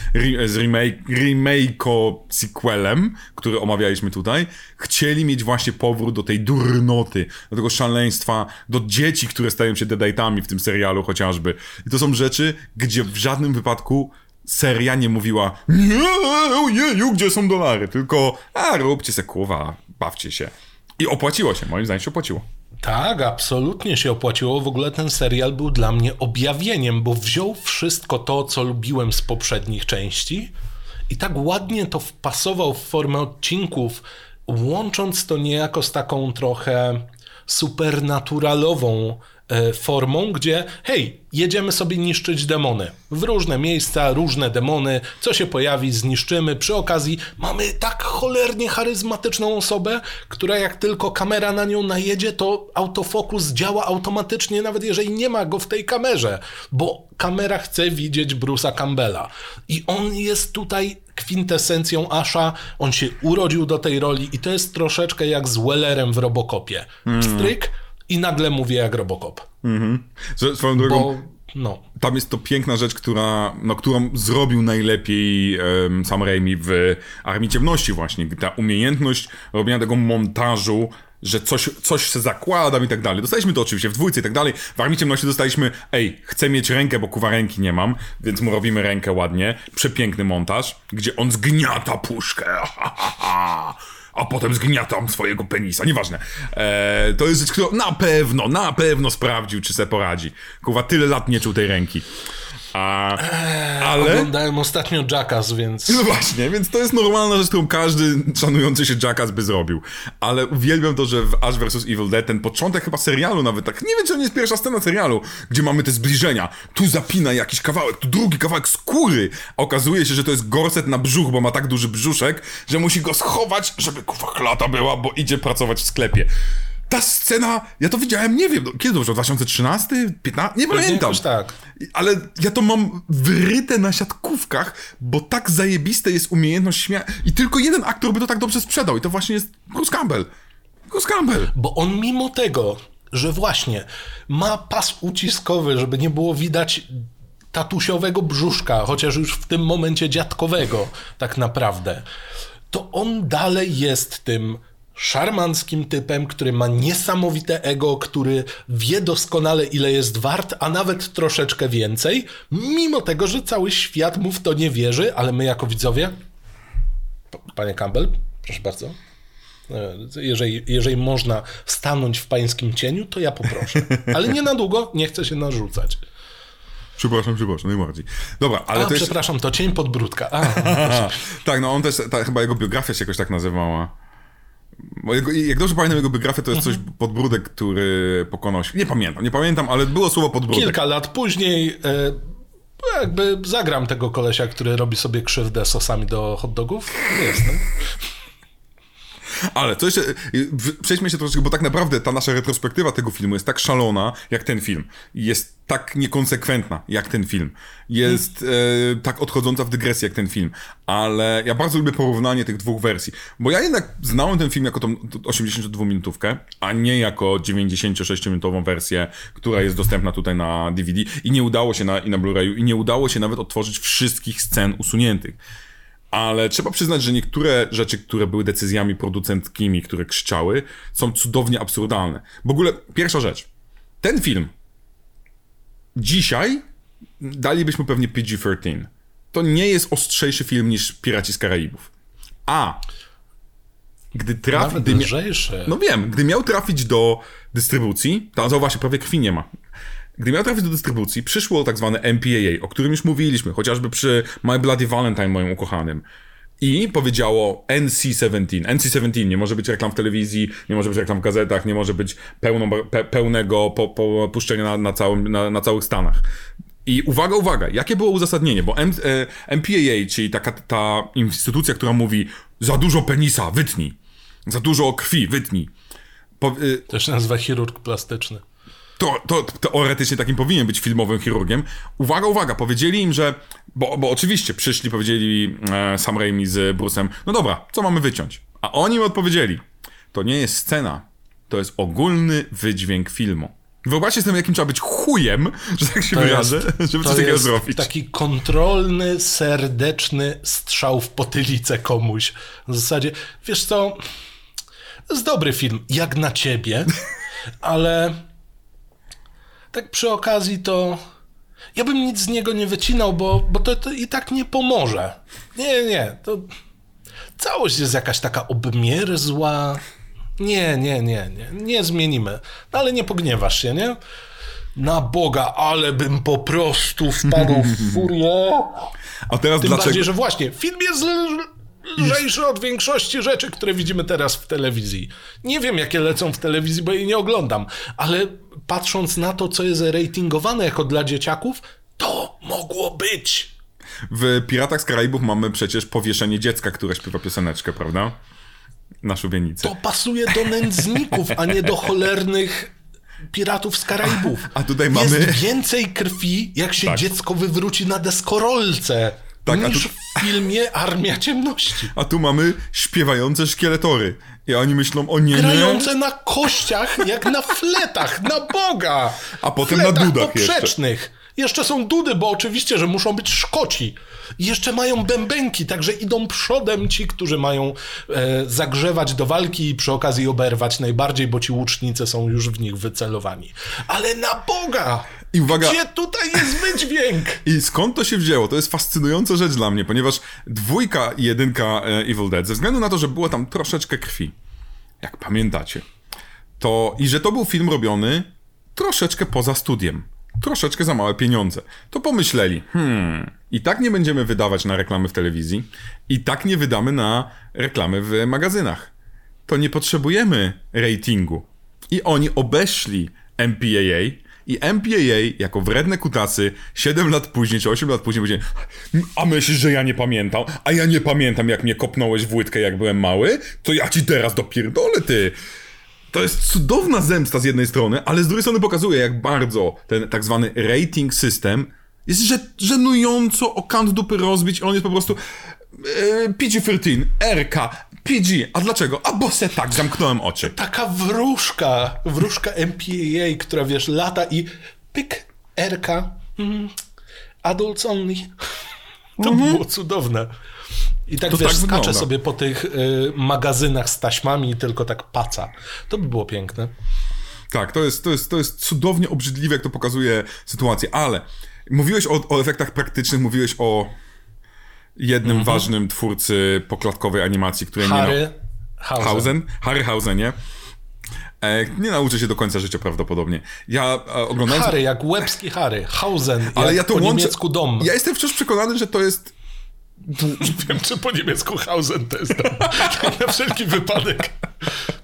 z remake, remake'o sequelem, który omawialiśmy tutaj, chcieli mieć właśnie powrót do tej durnoty, do tego szaleństwa, do dzieci, które stają się dedate'ami w tym serialu chociażby. I to są rzeczy, gdzie w żadnym wypadku seria nie mówiła nie, ojeju, gdzie są dolary, tylko a, róbcie se kurwa, bawcie się. I opłaciło się, moim zdaniem się opłaciło. Tak, absolutnie się opłaciło. W ogóle ten serial był dla mnie objawieniem, bo wziął wszystko to, co lubiłem z poprzednich części i tak ładnie to wpasował w formę odcinków, łącząc to niejako z taką trochę supernaturalową formą, gdzie hej, jedziemy sobie niszczyć demony. W różne miejsca, różne demony, co się pojawi, zniszczymy. Przy okazji mamy tak cholernie charyzmatyczną osobę, która jak tylko kamera na nią najedzie, to autofokus działa automatycznie, nawet jeżeli nie ma go w tej kamerze, bo kamera chce widzieć Bruce'a Campbella. I on jest tutaj kwintesencją Asha, on się urodził do tej roli i to jest troszeczkę jak z Wellerem w Robocopie. Pstryk, i nagle mówię jak Robocop. Mhm. Swoją drogą, Bo, no. tam jest to piękna rzecz, która, no, którą zrobił najlepiej um, Sam Raimi w Armii Ciemności właśnie. Ta umiejętność robienia tego montażu że coś, coś się zakładam i tak dalej. Dostaliśmy to oczywiście w dwójce i tak dalej. W Armii Ciemności dostaliśmy, ej, chcę mieć rękę, bo kuwa ręki nie mam, więc mu robimy rękę ładnie. Przepiękny montaż, gdzie on zgniata puszkę. Ha, ha, ha a potem zgniatam swojego penisa, nieważne. Eee, to jest rzecz, którą na pewno, na pewno sprawdził, czy se poradzi. Kuwa, tyle lat nie czuł tej ręki. A, ale... Oglądałem ostatnio Jackass, więc... No właśnie, więc to jest normalna rzecz, którą każdy szanujący się Jackass by zrobił. Ale uwielbiam to, że w Ash vs. Evil Dead ten początek chyba serialu nawet tak, nie wiem, czy to nie jest pierwsza scena serialu, gdzie mamy te zbliżenia. Tu zapina jakiś kawałek, tu drugi kawałek skóry. A okazuje się, że to jest gorset na brzuch, bo ma tak duży brzuszek, że musi go schować, żeby kuwa klata była, bo idzie pracować w sklepie ta scena, ja to widziałem, nie wiem, kiedy to było, 2013, 15, nie pamiętam. tak. Ale ja to mam wyryte na siatkówkach, bo tak zajebiste jest umiejętność śmia... I tylko jeden aktor by to tak dobrze sprzedał i to właśnie jest Bruce Campbell. Bruce Campbell. Bo on mimo tego, że właśnie ma pas uciskowy, żeby nie było widać tatusiowego brzuszka, chociaż już w tym momencie dziadkowego tak naprawdę, to on dalej jest tym szarmanckim typem, który ma niesamowite ego, który wie doskonale, ile jest wart, a nawet troszeczkę więcej, mimo tego, że cały świat mu w to nie wierzy, ale my jako widzowie. Panie Campbell, proszę bardzo. E, jeżeli, jeżeli można stanąć w pańskim cieniu, to ja poproszę. Ale nie na długo, nie chcę się narzucać. Przepraszam, przepraszam, najbardziej. Dobra, ale A, to jest... przepraszam, to cień podbródka. A, tak, no on też, ta, chyba jego biografia się jakoś tak nazywała. Jego, jak dobrze pamiętam jego biografię, to jest mhm. coś podbródek, który pokonał się. Nie pamiętam, nie pamiętam, ale było słowo podbródek. Kilka lat później e, jakby zagram tego kolesia, który robi sobie krzywdę sosami do hot dogów. Nie jestem. Ale to jeszcze, przejdźmy się troszeczkę, bo tak naprawdę ta nasza retrospektywa tego filmu jest tak szalona, jak ten film. Jest tak niekonsekwentna, jak ten film. Jest e, tak odchodząca w dygresję, jak ten film. Ale ja bardzo lubię porównanie tych dwóch wersji. Bo ja jednak znałem ten film jako tą 82-minutówkę, a nie jako 96-minutową wersję, która jest dostępna tutaj na DVD. I nie udało się na, i na Blu-rayu, i nie udało się nawet odtworzyć wszystkich scen usuniętych ale trzeba przyznać, że niektóre rzeczy, które były decyzjami producenckimi, które krzyczały, są cudownie absurdalne. W ogóle, pierwsza rzecz. Ten film dzisiaj dalibyśmy pewnie PG-13. to nie jest ostrzejszy film niż Piraci z Karaibów. A gdy trafi... Nawet Gdy mia- no wiem, gdy miał trafić do dystrybucji, to zauważcie, prawie krwi nie ma. Gdy miał trafić do dystrybucji, przyszło tak zwane MPAA, o którym już mówiliśmy, chociażby przy My Bloody Valentine, moim ukochanym. I powiedziało NC-17. NC-17 nie może być reklam w telewizji, nie może być reklam w gazetach, nie może być pełno, pe, pełnego po, po puszczenia na, na, całym, na, na całych Stanach. I uwaga, uwaga, jakie było uzasadnienie? Bo M, e, MPAA, czyli taka ta instytucja, która mówi za dużo penisa, wytnij. Za dużo krwi, wytnij. Po, y, To się nazywa chirurg plastyczny. To, to teoretycznie takim powinien być filmowym chirurgiem. Uwaga, uwaga, powiedzieli im, że. Bo, bo oczywiście przyszli, powiedzieli e, Sam Raimi z Bruce'em, no dobra, co mamy wyciąć? A oni im odpowiedzieli, to nie jest scena, to jest ogólny wydźwięk filmu. Wyobraźcie sobie, jakim trzeba być chujem, że tak się To wyrażę, jest- żeby to coś takiego jest zrobić. taki kontrolny, serdeczny strzał w potylicę komuś. W zasadzie, wiesz co, to jest dobry film, jak na ciebie, ale tak przy okazji to ja bym nic z niego nie wycinał, bo, bo to, to i tak nie pomoże. Nie, nie, to całość jest jakaś taka obmierzła. Nie, nie, nie, nie, nie zmienimy. No ale nie pogniewasz się, nie? Na Boga, ale bym po prostu wpadł w furię. A teraz Tym dlaczego? bardziej, że właśnie film jest lżejszy od większości rzeczy, które widzimy teraz w telewizji. Nie wiem, jakie lecą w telewizji, bo jej nie oglądam, ale patrząc na to, co jest ratingowane jako dla dzieciaków, to mogło być. W Piratach z Karaibów mamy przecież powieszenie dziecka, które śpiewa pioseneczkę, prawda? Na szubienicy. To pasuje do nędzników, a nie do cholernych piratów z Karaibów. A tutaj mamy- Jest więcej krwi, jak się Tak. dziecko wywróci na deskorolce, Tak, niż tu- w filmie Armia Ciemności. A tu mamy śpiewające szkieletory. I oni myślą, o nie, nie. grające na kościach jak na fletach, na Boga! A potem na Fletach dudach jeszcze. poprzecznych. Jeszcze. są dudy, bo oczywiście, że muszą być Szkoci. I jeszcze mają bębenki, także idą przodem ci, którzy mają e, zagrzewać do walki i przy okazji oberwać najbardziej, bo ci łucznicy są już w nich wycelowani. Ale na Boga! I uwaga- Gdzie tutaj jest wydźwięk? I skąd to się wzięło? To jest fascynująca rzecz dla mnie, ponieważ dwójka i jedynka e, Evil Dead, ze względu na to, że było tam troszeczkę krwi, jak pamiętacie, to i że to był film robiony troszeczkę poza studiem, troszeczkę za małe pieniądze, to pomyśleli, hmm, i tak nie będziemy wydawać na reklamy w telewizji, i tak nie wydamy na reklamy w magazynach. To nie potrzebujemy ratingu. I oni obeszli MPAA i MPAA jako wredne kutasy 7 lat później czy 8 lat później będzie a myślisz, że ja nie pamiętam? A ja nie pamiętam jak mnie kopnąłeś w łydkę jak byłem mały? To ja ci teraz dopierdolę ty! To jest cudowna zemsta z jednej strony, ale z drugiej strony pokazuje jak bardzo ten tak zwany rating system jest że, żenująco o kant dupy rozbić on jest po prostu e, PG-13, RK, PG. A dlaczego? A bo se tak zamknąłem oczy. Taka wróżka, wróżka MPAA, która wiesz, lata i pyk, RK, mm, adults only. To było cudowne. I tak To wiesz, tak skacze wygląda. sobie po tych y, magazynach z taśmami i tylko tak paca. To by było piękne. Tak, to jest, to, jest, to jest cudownie obrzydliwe, jak to pokazuje sytuację, ale mówiłeś o, o efektach praktycznych, mówiłeś o jednym ważnym twórcy poklatkowej animacji, której nie... Harry Hausen. Hausen? Harryhausenie. E, nie nauczy się do końca życia prawdopodobnie. Ja e, oglądając... Harry, jak łebski Harry. Hausen, ale ja to po łączę... niemiecku dom. Ja jestem wciąż przekonany, że to jest Wiem, czy po niemiecku Hausen to jest na wszelki wypadek.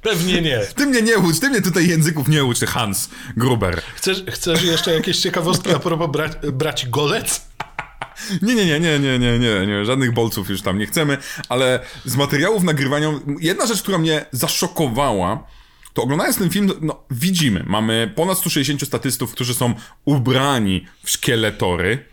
Pewnie nie. Ty mnie nie ucz, ty mnie tutaj języków nie ucz, ty Hans Gruber. Chcesz, chcesz jeszcze jakieś ciekawostki a propos bra braci Golec? Nie, nie, nie, nie, nie, nie, nie, nie, żadnych bolców już tam nie chcemy, ale z materiałów nagrywania, jedna rzecz, która mnie zaszokowała, to oglądając ten film, no widzimy, mamy ponad 160 statystów, którzy są ubrani w szkieletory,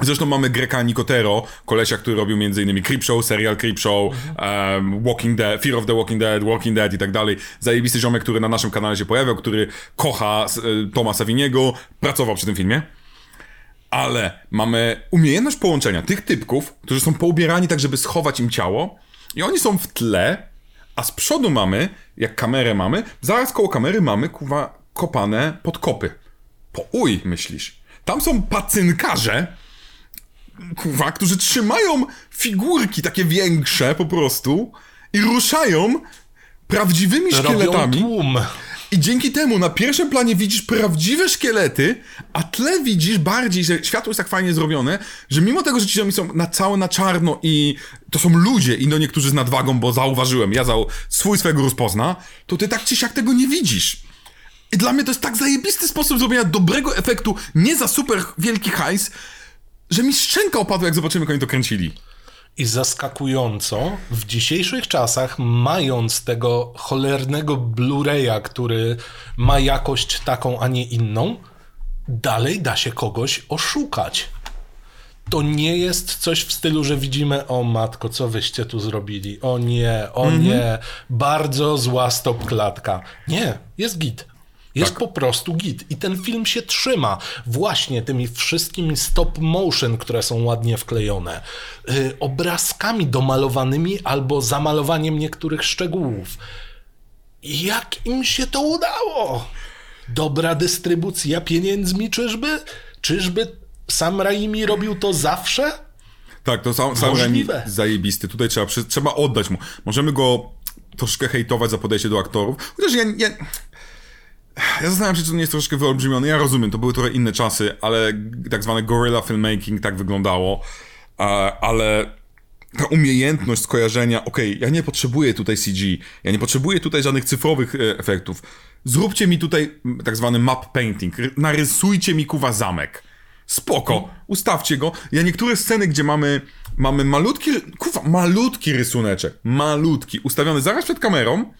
Zresztą mamy Greka Nicotero, kolesia, który robił m.in. Creepshow, serial Creepshow, um, Walking Dead, Fear of the Walking Dead, Walking Dead i tak dalej. Zajebisty ziomek, który na naszym kanale się pojawiał, który kocha e, Toma pracował przy tym filmie. Ale mamy umiejętność połączenia tych typków, którzy są poubierani tak, żeby schować im ciało i oni są w tle, a z przodu mamy, jak kamerę mamy, zaraz koło kamery mamy, kuwa, kopane podkopy. Po uj, myślisz. Tam są pacynkarze, kurwa, którzy trzymają figurki takie większe po prostu i ruszają prawdziwymi Robią szkieletami. tłum. I dzięki temu na pierwszym planie widzisz prawdziwe szkielety, a tle widzisz bardziej, że światło jest tak fajnie zrobione, że mimo tego, że ci zombie są na całe na czarno i to są ludzie i no niektórzy z nadwagą, bo zauważyłem, ja za swój swego rozpozna, to ty tak czy siak tego nie widzisz. I dla mnie to jest tak zajebisty sposób zrobienia dobrego efektu, nie za super wielki hajs, że mi szczęka opadła, jak zobaczymy, jak oni to kręcili. I zaskakująco, w dzisiejszych czasach, mając tego cholernego Blu-raya, który ma jakość taką, a nie inną, dalej da się kogoś oszukać. To nie jest coś w stylu, że widzimy, o matko, co wyście tu zrobili? O nie, o nie, bardzo zła stop klatka. Nie, jest git. Jest po prostu git. I ten film się trzyma właśnie tymi wszystkimi stop motion, które są ładnie wklejone, yy, obrazkami domalowanymi albo zamalowaniem niektórych szczegółów. Jak im się to udało? Dobra dystrybucja pieniędzmi, czyżby? Czyżby sam Raimi robił to zawsze? Tak, to sam, sam Raimi Możliwe. zajebisty. Tutaj trzeba, trzeba oddać mu. Możemy go troszkę hejtować za podejście do aktorów. Chociaż ja, ja, ja zastanawiam się, czy to nie jest troszkę wyolbrzymione. Ja rozumiem, to były trochę inne czasy, ale tak zwane guerrilla filmmaking tak wyglądało. Ale ta umiejętność skojarzenia, okej, ja nie potrzebuję tutaj CG, ja nie potrzebuję tutaj żadnych cyfrowych e, efektów. Zróbcie mi tutaj tak zwany map painting, ry- narysujcie mi kuwa zamek. Spoko, ustawcie go. Ja niektóre sceny, gdzie mamy, mamy malutki, kuwa, malutki rysuneczek, malutki, ustawiony zaraz przed kamerą,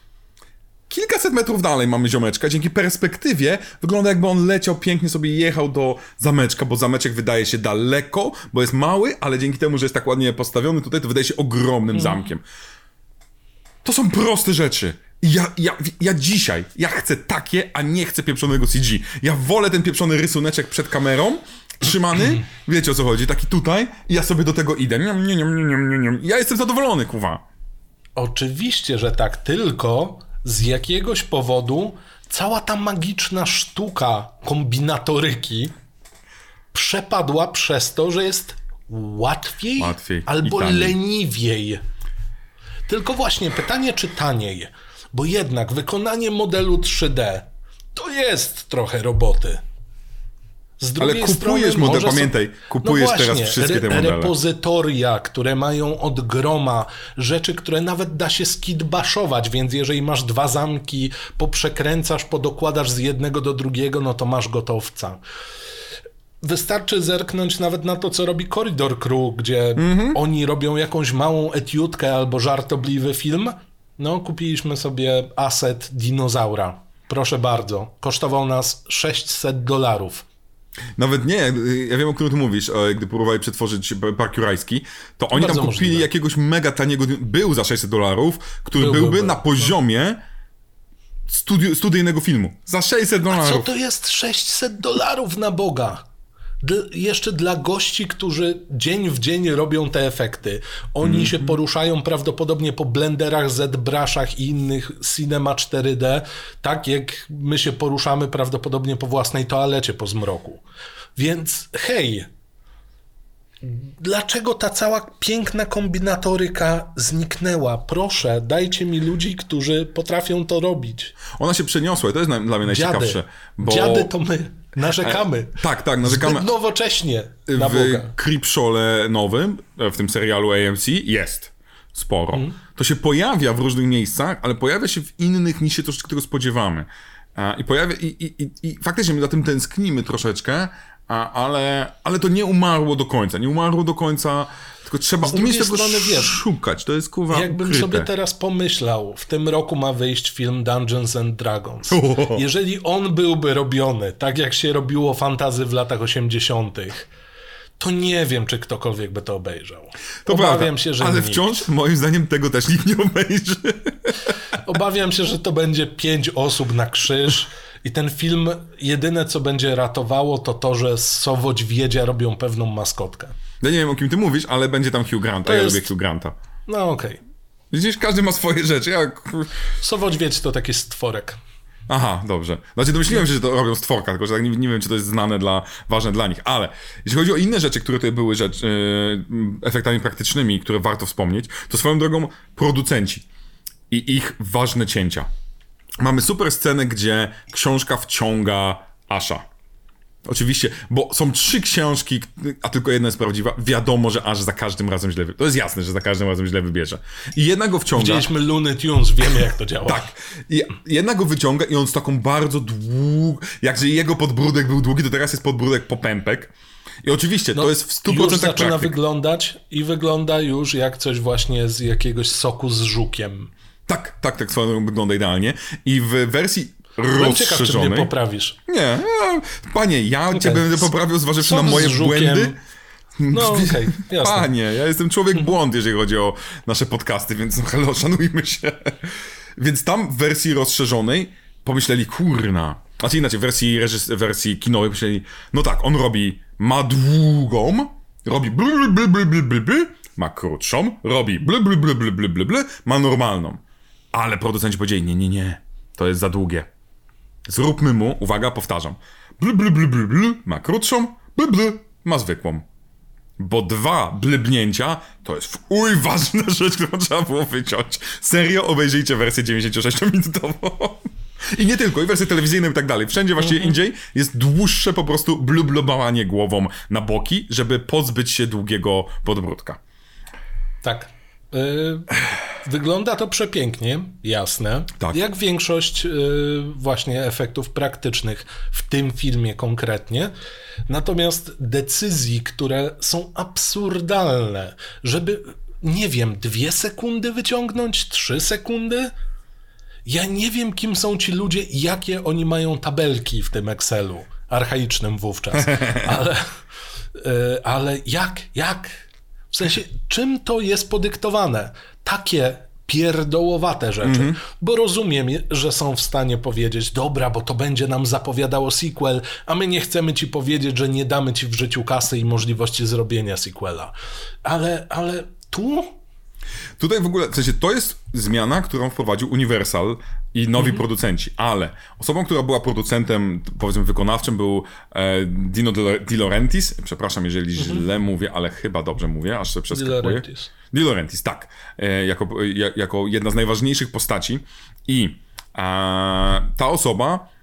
kilkaset metrów dalej mamy ziomeczka, dzięki perspektywie wygląda jakby on leciał pięknie sobie jechał do zameczka, bo zameczek wydaje się daleko, bo jest mały, ale dzięki temu, że jest tak ładnie postawiony tutaj, to wydaje się ogromnym zamkiem. To są proste rzeczy. I Ja, ja, ja dzisiaj, ja chcę takie, a nie chcę pieprzonego CG. Ja wolę ten pieprzony rysuneczek przed kamerą, trzymany, wiecie o co chodzi, taki tutaj, i ja sobie do tego idę. Niam, niam, niam, niam, niam, niam. Ja jestem zadowolony, kuwa. Oczywiście, że tak, tylko z jakiegoś powodu cała ta magiczna sztuka kombinatoryki przepadła przez to, że jest łatwiej, Łatwiej albo leniwiej. Tylko właśnie pytanie, czy taniej, bo jednak wykonanie modelu 3D to jest trochę roboty. Z drugiej kupujesz strony model, pamiętaj, kupujesz no teraz właśnie, wszystkie te modele. Repozytoria, które mają od groma rzeczy, które nawet da się skidbaszować, więc jeżeli masz dwa zamki, poprzekręcasz, podokładasz z jednego do drugiego, no to masz gotowca. Wystarczy zerknąć nawet na to, co robi Corridor Crew, gdzie Mhm. oni robią jakąś małą etiutkę albo żartobliwy film. No, kupiliśmy sobie aset dinozaura. Proszę bardzo. Kosztował nas 600 dolarów. Nawet nie, ja wiem o którym ty mówisz, gdy próbowali przetworzyć Park Jurajski, to oni Bardzo tam kupili możliwe. jakiegoś mega taniego, był za 600 dolarów, który Był, byłby był, był. na poziomie studi- studyjnego filmu. Za 600 Co dolarów. to jest 600 dolarów na Boga? Jeszcze dla gości, którzy dzień w dzień robią te efekty. Oni się poruszają prawdopodobnie po blenderach, ZBrushach i innych Cinema 4D, tak jak my się poruszamy prawdopodobnie po własnej toalecie po zmroku. Więc hej, dlaczego ta cała piękna kombinatoryka zniknęła? Proszę, dajcie mi ludzi, którzy potrafią to robić. Ona się przeniosła i to jest dla mnie Dziady. najciekawsze. Bo Dziady to my. Narzekamy. Tak, tak, narzekamy. Zbyt nowocześnie na w Boga. Creepshole nowym, e, w tym serialu AMC, jest sporo. Mhm. To się pojawia w różnych miejscach, ale pojawia się w innych niż się troszeczkę tego spodziewamy. A, I pojawia, i, i, i, i faktycznie my za tym tęsknimy troszeczkę, ale, ale to nie umarło do końca. Nie umarło do końca, tylko trzeba drugiej umieć tego strony, wiesz, szukać. To jest kurwa Jakbym ukryte. sobie teraz pomyślał, w tym roku ma wyjść film Dungeons and Dragons. O. Jeżeli on byłby robiony tak, jak się robiło fantazy w latach 80., to nie wiem, czy ktokolwiek by to obejrzał. To Obawiam prawda, się, że ale nikt. wciąż moim zdaniem tego też nikt nie obejrzy. Obawiam się, że to będzie pięć osób na krzyż i ten film jedyne, co będzie ratowało, to to, że z Sowoć-Wiedzia robią pewną maskotkę. Ja nie wiem o kim ty mówisz, ale będzie tam Hugh Grant, a ja jest- lubię Hugh Granta. No okej. Widzisz, każdy ma swoje rzeczy. Ja, Sowoć-Wiedź to taki stworek. Aha, dobrze. Znaczy domyśliłem się, że to robią stworka, tylko że tak nie, nie wiem, czy to jest znane dla, ważne dla nich. Ale jeśli chodzi o inne rzeczy, które tutaj były rzecz, yy, efektami praktycznymi, które warto wspomnieć, to swoją drogą producenci i ich ważne cięcia. Mamy super scenę, gdzie książka wciąga Asha. Oczywiście, bo są trzy książki, a tylko jedna jest prawdziwa. Wiadomo, że aż za każdym razem źle wybierze. To jest jasne, że za każdym razem źle wybierze. I jedna go wciąga. Widzieliśmy Looney Tunes, wiemy jak to działa. Tak. I jedna go wyciąga i on z taką bardzo długą... Jakże jego podbródek był długi, to teraz jest podbródek popępek. I oczywiście, No, to jest w 100% Już zaczyna praktyk. wyglądać i wygląda już jak coś właśnie z jakiegoś soku z żukiem. Tak, tak, tak wygląda idealnie. I w wersji Byłem ciekaw, czy mnie poprawisz. Nie, panie, ja cię będę poprawił zważywszy na moje błędy. No okej, jasne. Panie, ja jestem człowiek błąd, jeżeli chodzi o nasze podcasty, więc no hello, szanujmy się. Więc tam w wersji rozszerzonej pomyśleli, kurna. Znaczy inaczej, w wersji, reżys- wersji kinowej pomyśleli, no tak, on robi, ma długą, robi bl bl bl bl bl bl, ma krótszą, robi bl bl bl bl bl bl bl, ma normalną. Ale producenci powiedzieli, nie, nie, nie, to jest za długie. Zróbmy mu, uwaga, powtarzam, bl bl bl bl bl, ma krótszą, bl bl, ma zwykłą. Bo dwa blybnięcia to jest w uj ważna rzecz, którą trzeba było wyciąć. Serio, obejrzyjcie wersję 96-minutową. I nie tylko, i wersje telewizyjne i tak dalej. Wszędzie właściwie indziej jest dłuższe po prostu blublobowanie głową na boki, żeby pozbyć się długiego podbródka. Tak. Y, Wygląda to przepięknie, jasne. Tak. Jak większość y, właśnie efektów praktycznych w tym filmie konkretnie. Natomiast decyzji, które są absurdalne, żeby, nie wiem, dwie sekundy wyciągnąć, trzy sekundy. Ja nie wiem, kim są ci ludzie i jakie oni mają tabelki w tym Excelu, archaicznym wówczas, ale, y, ale jak, jak? W sensie, czym to jest podyktowane? Takie pierdołowate rzeczy. Bo rozumiem, że są w stanie powiedzieć, dobra, bo to będzie nam zapowiadało sequel, a my nie chcemy ci powiedzieć, że nie damy ci w życiu kasy i możliwości zrobienia sequela. Ale, ale tu Tutaj w ogóle, w sensie, to jest zmiana, którą wprowadził Universal i nowi producenci, ale osobą, która była producentem, powiedzmy, wykonawczym był e, Dino De Laurentiis. Przepraszam, jeżeli źle mówię, ale chyba dobrze mówię, aż sobie przeskakuję. Laurentiis. De Laurentiis, tak. E, jako, ja, jako jedna z najważniejszych postaci i e, ta osoba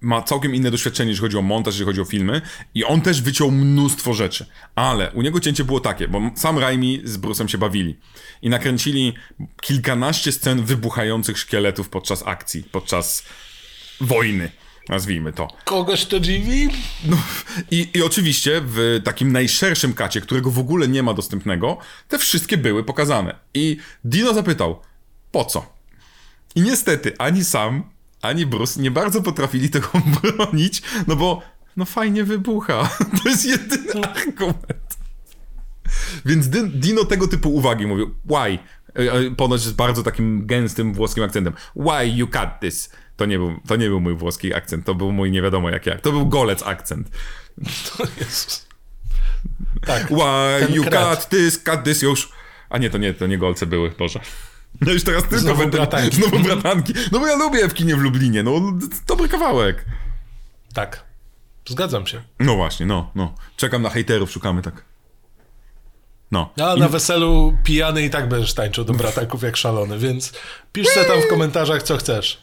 ma całkiem inne doświadczenie, jeżeli chodzi o montaż, jeżeli chodzi o filmy i on też wyciął mnóstwo rzeczy, ale u niego cięcie było takie, bo sam Raimi z Bruce'em się bawili i nakręcili kilkanaście scen wybuchających szkieletów podczas akcji, podczas wojny, nazwijmy to. kogoś to dziwi? No, i, I oczywiście w takim najszerszym kacie, którego w ogóle nie ma dostępnego, te wszystkie były pokazane. I Dino zapytał, po co? I niestety ani sam, ani Bruce nie bardzo potrafili tego bronić, no bo no fajnie wybucha. To jest jedyny argument. Więc Dino tego typu uwagi mówił. Why? E, e, Ponoć z bardzo takim gęstym włoskim akcentem. Why you cut this? To nie, był, to nie był mój włoski akcent, to był mój nie wiadomo jak jak. To był golec akcent. To Jezus. Tak. Why you kret. cut this, cut this już. A nie, to nie, to nie golce były, Boże. No już teraz tylko Znowu będę... bratanki. Znowu bratanki. No bo ja lubię w kinie w Lublinie, no dobry kawałek. Tak. Zgadzam się. No właśnie, no, no. Czekam na hejterów, szukamy tak. No. A na weselu pijany i tak będziesz tańczył do brataków jak szalony, więc pisz se tam w komentarzach, co chcesz.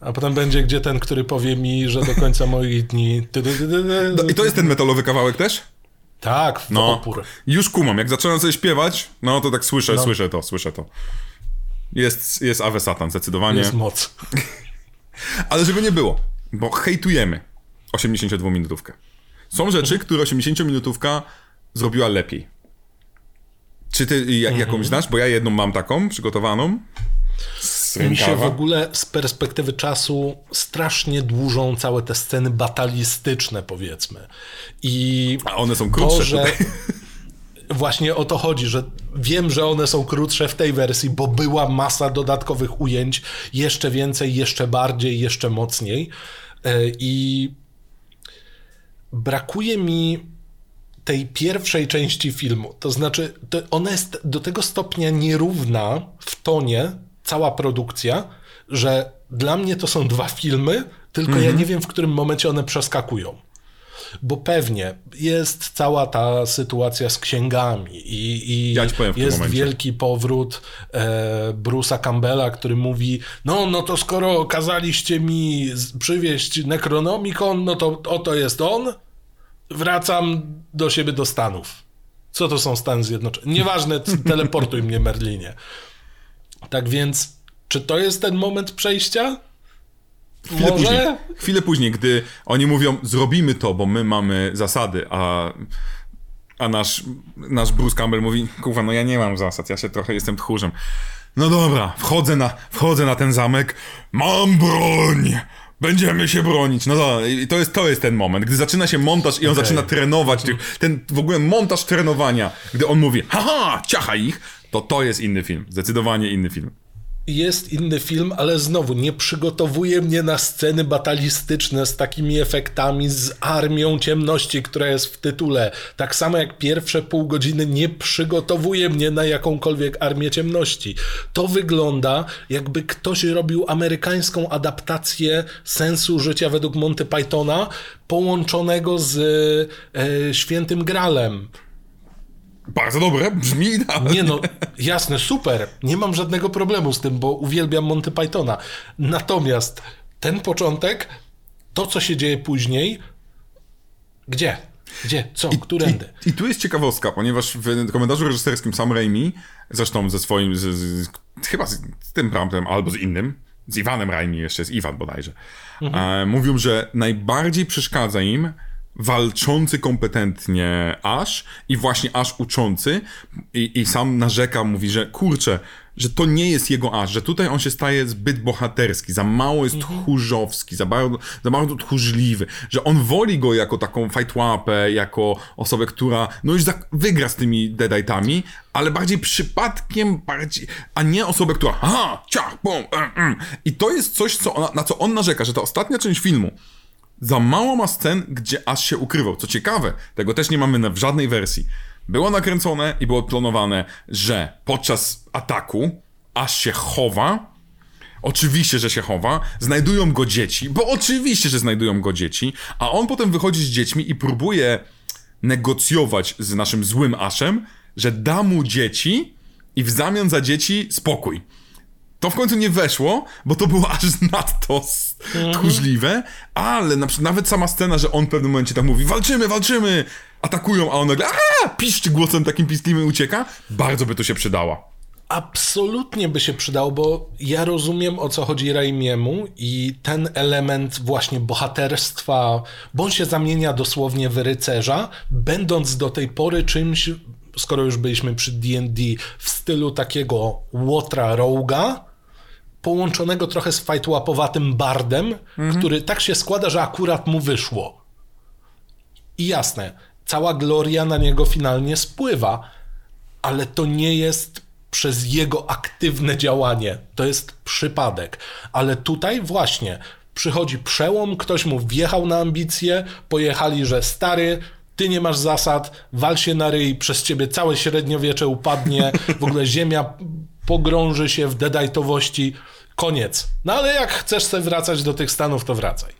A potem będzie gdzie ten, który powie mi, że do końca moich dni... No, I to jest ten metalowy kawałek też? Tak, w No. opór. Już kumam. Jak zacząłem sobie śpiewać, no to tak słyszę, No. słyszę to, słyszę to. Jest, jest Ave Satan, zdecydowanie. Jest moc. Ale żeby nie było, bo hejtujemy 82-minutówkę. Są rzeczy, które 80-minutówka zrobiła lepiej. Czy ty ja, jakąś znasz? Bo ja jedną mam taką przygotowaną. Mi się w ogóle z perspektywy czasu strasznie dłużą całe te sceny batalistyczne, powiedzmy. I A one są krótsze to, że. Właśnie o to chodzi, że wiem, że one są krótsze w tej wersji, bo była masa dodatkowych ujęć, jeszcze więcej, jeszcze bardziej, jeszcze mocniej. E, I brakuje mi tej pierwszej części filmu. To znaczy, to ona jest do tego stopnia nierówna w tonie, cała produkcja, że dla mnie to są dwa filmy, tylko ja Mhm. nie wiem, w którym momencie one przeskakują. Bo pewnie jest cała ta sytuacja z księgami i, i Ja jest momencie. wielki powrót e, Bruce'a Campbella, który mówi, no, no to skoro kazaliście mi przywieźć Necronomicon, no to oto jest on, wracam do siebie do Stanów. Co to są Stany Zjednoczone? Nieważne, teleportuj mnie Merlinie. Tak więc, czy to jest ten moment przejścia? Chwilę Może? później, chwilę później, gdy oni mówią, zrobimy to, bo my mamy zasady, a, a nasz, nasz Bruce Campbell mówi, kurwa, no ja nie mam zasad, ja się trochę jestem tchórzem. No dobra, wchodzę na, wchodzę na ten zamek, mam broń! Będziemy się bronić. No dobra, i to jest, to jest ten moment, gdy zaczyna się montaż i on Okej. zaczyna trenować, ten w ogóle montaż trenowania, gdy on mówi, haha, ciacha ich, to to jest inny film, zdecydowanie inny film. Jest inny film, ale znowu nie przygotowuje mnie na sceny batalistyczne z takimi efektami, z armią ciemności, która jest w tytule. Tak samo jak pierwsze pół godziny nie przygotowuje mnie na jakąkolwiek armię ciemności. To wygląda, jakby ktoś robił amerykańską adaptację sensu życia według Monty Pythona, połączonego z e, Świętym Gralem. Bardzo dobre, brzmi idealnie. Nie no, jasne, super. Nie mam żadnego problemu z tym, bo uwielbiam Monty Pythona. Natomiast ten początek, to co się dzieje później, gdzie? Gdzie? Co? Którędy? I, I tu jest ciekawostka, ponieważ w komentarzu reżyserskim Sam Raimi, zresztą ze swoim, z, z, chyba z, tym prawem, albo z innym, z Iwanem Raimi, jeszcze jest Iwan bodajże, e, mówią, że najbardziej przeszkadza im walczący kompetentnie Ash i właśnie Ash uczący i, i sam narzeka, mówi, że kurczę, że to nie jest jego Ash, że tutaj on się staje zbyt bohaterski, za mało jest tchórzowski, za bardzo, za bardzo tchórzliwy, że on woli go jako taką fightłapę, jako osobę, która no już za, wygra z tymi deadite'ami, ale bardziej przypadkiem, bardziej, a nie osobę, która aha, ciach, bum, mm, mm. I to jest coś, co ona, na co on narzeka, że ta ostatnia część filmu za mało ma scen, gdzie aż się ukrywał. Co ciekawe, tego też nie mamy w żadnej wersji. Było nakręcone i było planowane, że podczas ataku aż się chowa. Oczywiście, że się chowa. Znajdują go dzieci, bo oczywiście, że znajdują go dzieci, a on potem wychodzi z dziećmi i próbuje negocjować z naszym złym Aszem, że da mu dzieci i w zamian za dzieci spokój. To w końcu nie weszło, bo to było aż nadto tchórzliwe, ale na, przykład nawet sama scena, że on w pewnym momencie tak mówi, walczymy, walczymy, atakują, a on nagle, a! Piszczy głosem takim piskliwym ucieka, bardzo by to się przydała. Absolutnie by się przydało, bo ja rozumiem o co chodzi Raimiemu i ten element właśnie bohaterstwa, bo on się zamienia dosłownie w rycerza, będąc do tej pory czymś, skoro już byliśmy przy D&D, w stylu takiego Łotra Roga, połączonego trochę z fightłapowatym bardem, który tak się składa, że akurat mu wyszło. I jasne, cała gloria na niego finalnie spływa, ale to nie jest przez jego aktywne działanie. To jest przypadek. Ale tutaj właśnie przychodzi przełom, ktoś mu wjechał na ambicje, pojechali, że stary, ty nie masz zasad, wal się na ryj, przez ciebie całe średniowiecze upadnie, w ogóle ziemia pogrąży się w dedajtowości, koniec. No ale jak chcesz sobie wracać do tych Stanów, to wracaj.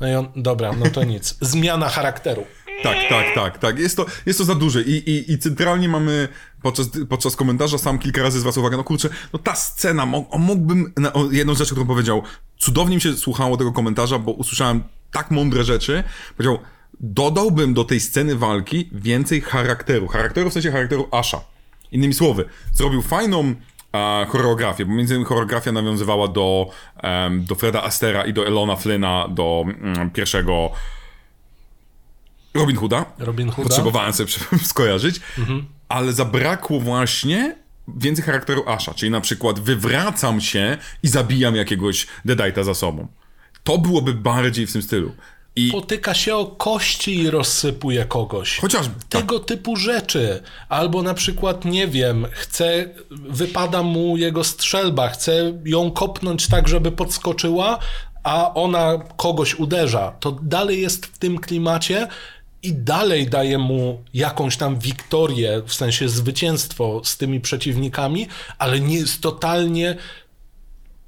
No i on, dobra, no to nic. Zmiana charakteru. Tak, tak, tak, tak. Jest to, jest to za duże i, i, i centralnie mamy podczas, podczas komentarza sam kilka razy zwracał uwagę, no kurczę, no ta scena, mógłbym, na, o, jedną rzecz, którą powiedział, cudownie mi się słuchało tego komentarza, bo usłyszałem tak mądre rzeczy, powiedział, dodałbym do tej sceny walki więcej charakteru, charakteru w sensie charakteru Asha. Innymi słowy, zrobił fajną e, choreografię, bo między innymi choreografia nawiązywała do, em, do Freda Astera i do Elona Flyna, do mm, pierwszego Robin Hooda. Robin Hooda. Potrzebowałem sobie skojarzyć, ale zabrakło właśnie więcej charakteru Asha, czyli na przykład wywracam się i zabijam jakiegoś Deadite'a za sobą. To byłoby bardziej w tym stylu. I potyka się o kości i rozsypuje kogoś. chociażby tak, Tego typu rzeczy. Albo na przykład, nie wiem, chce, wypada mu jego strzelba, chce ją kopnąć tak, żeby podskoczyła, a ona kogoś uderza. To dalej jest w tym klimacie i dalej daje mu jakąś tam wiktorię, w sensie zwycięstwo z tymi przeciwnikami, ale nie jest totalnie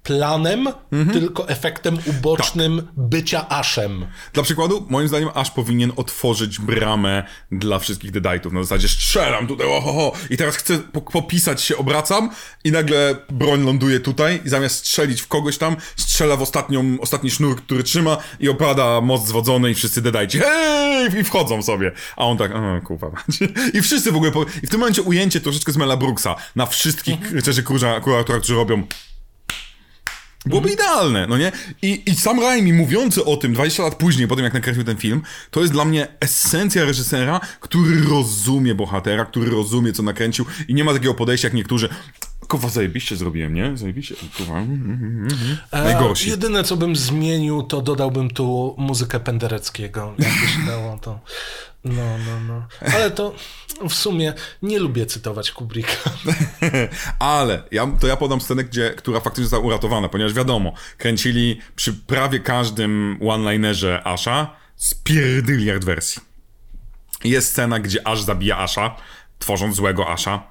planem, tylko efektem ubocznym bycia aszem. Dla przykładu, moim zdaniem, aż powinien otworzyć bramę dla wszystkich Deadite'ów. Na zasadzie strzelam tutaj, ohoho, i teraz chcę po popisać się, obracam i nagle broń ląduje tutaj i zamiast strzelić w kogoś tam, strzela w ostatnią, ostatni sznur, który trzyma i opada most zwodzony i wszyscy Deadite, hej, i wchodzą sobie. A on tak, kurwa. I wszyscy w ogóle, po... i w tym momencie ujęcie troszeczkę z Mela Brooksa na wszystkich mhm. rycerzy króla, króla, którzy robią Byłoby idealne, no nie? I, I Sam Raimi mówiący o tym 20 lat później, po tym jak nakręcił ten film, to jest dla mnie esencja reżysera, który rozumie bohatera, który rozumie, co nakręcił i nie ma takiego podejścia jak niektórzy. Kowa zajebiście zrobiłem, nie? Zajebiście. Kowa. Mm, mm, mm, Najgorsi. E, jedyne, co bym zmienił, to dodałbym tu muzykę Pendereckiego. Jakby się dało, to... No, no, no. Ale to w sumie nie lubię cytować Kubricka. Ale ja, to ja podam scenę, gdzie, która faktycznie została uratowana, ponieważ wiadomo, kręcili przy prawie każdym one-linerze Asha z pierdyliard wersji. Jest scena, gdzie Ash zabija Asha, tworząc złego Asha.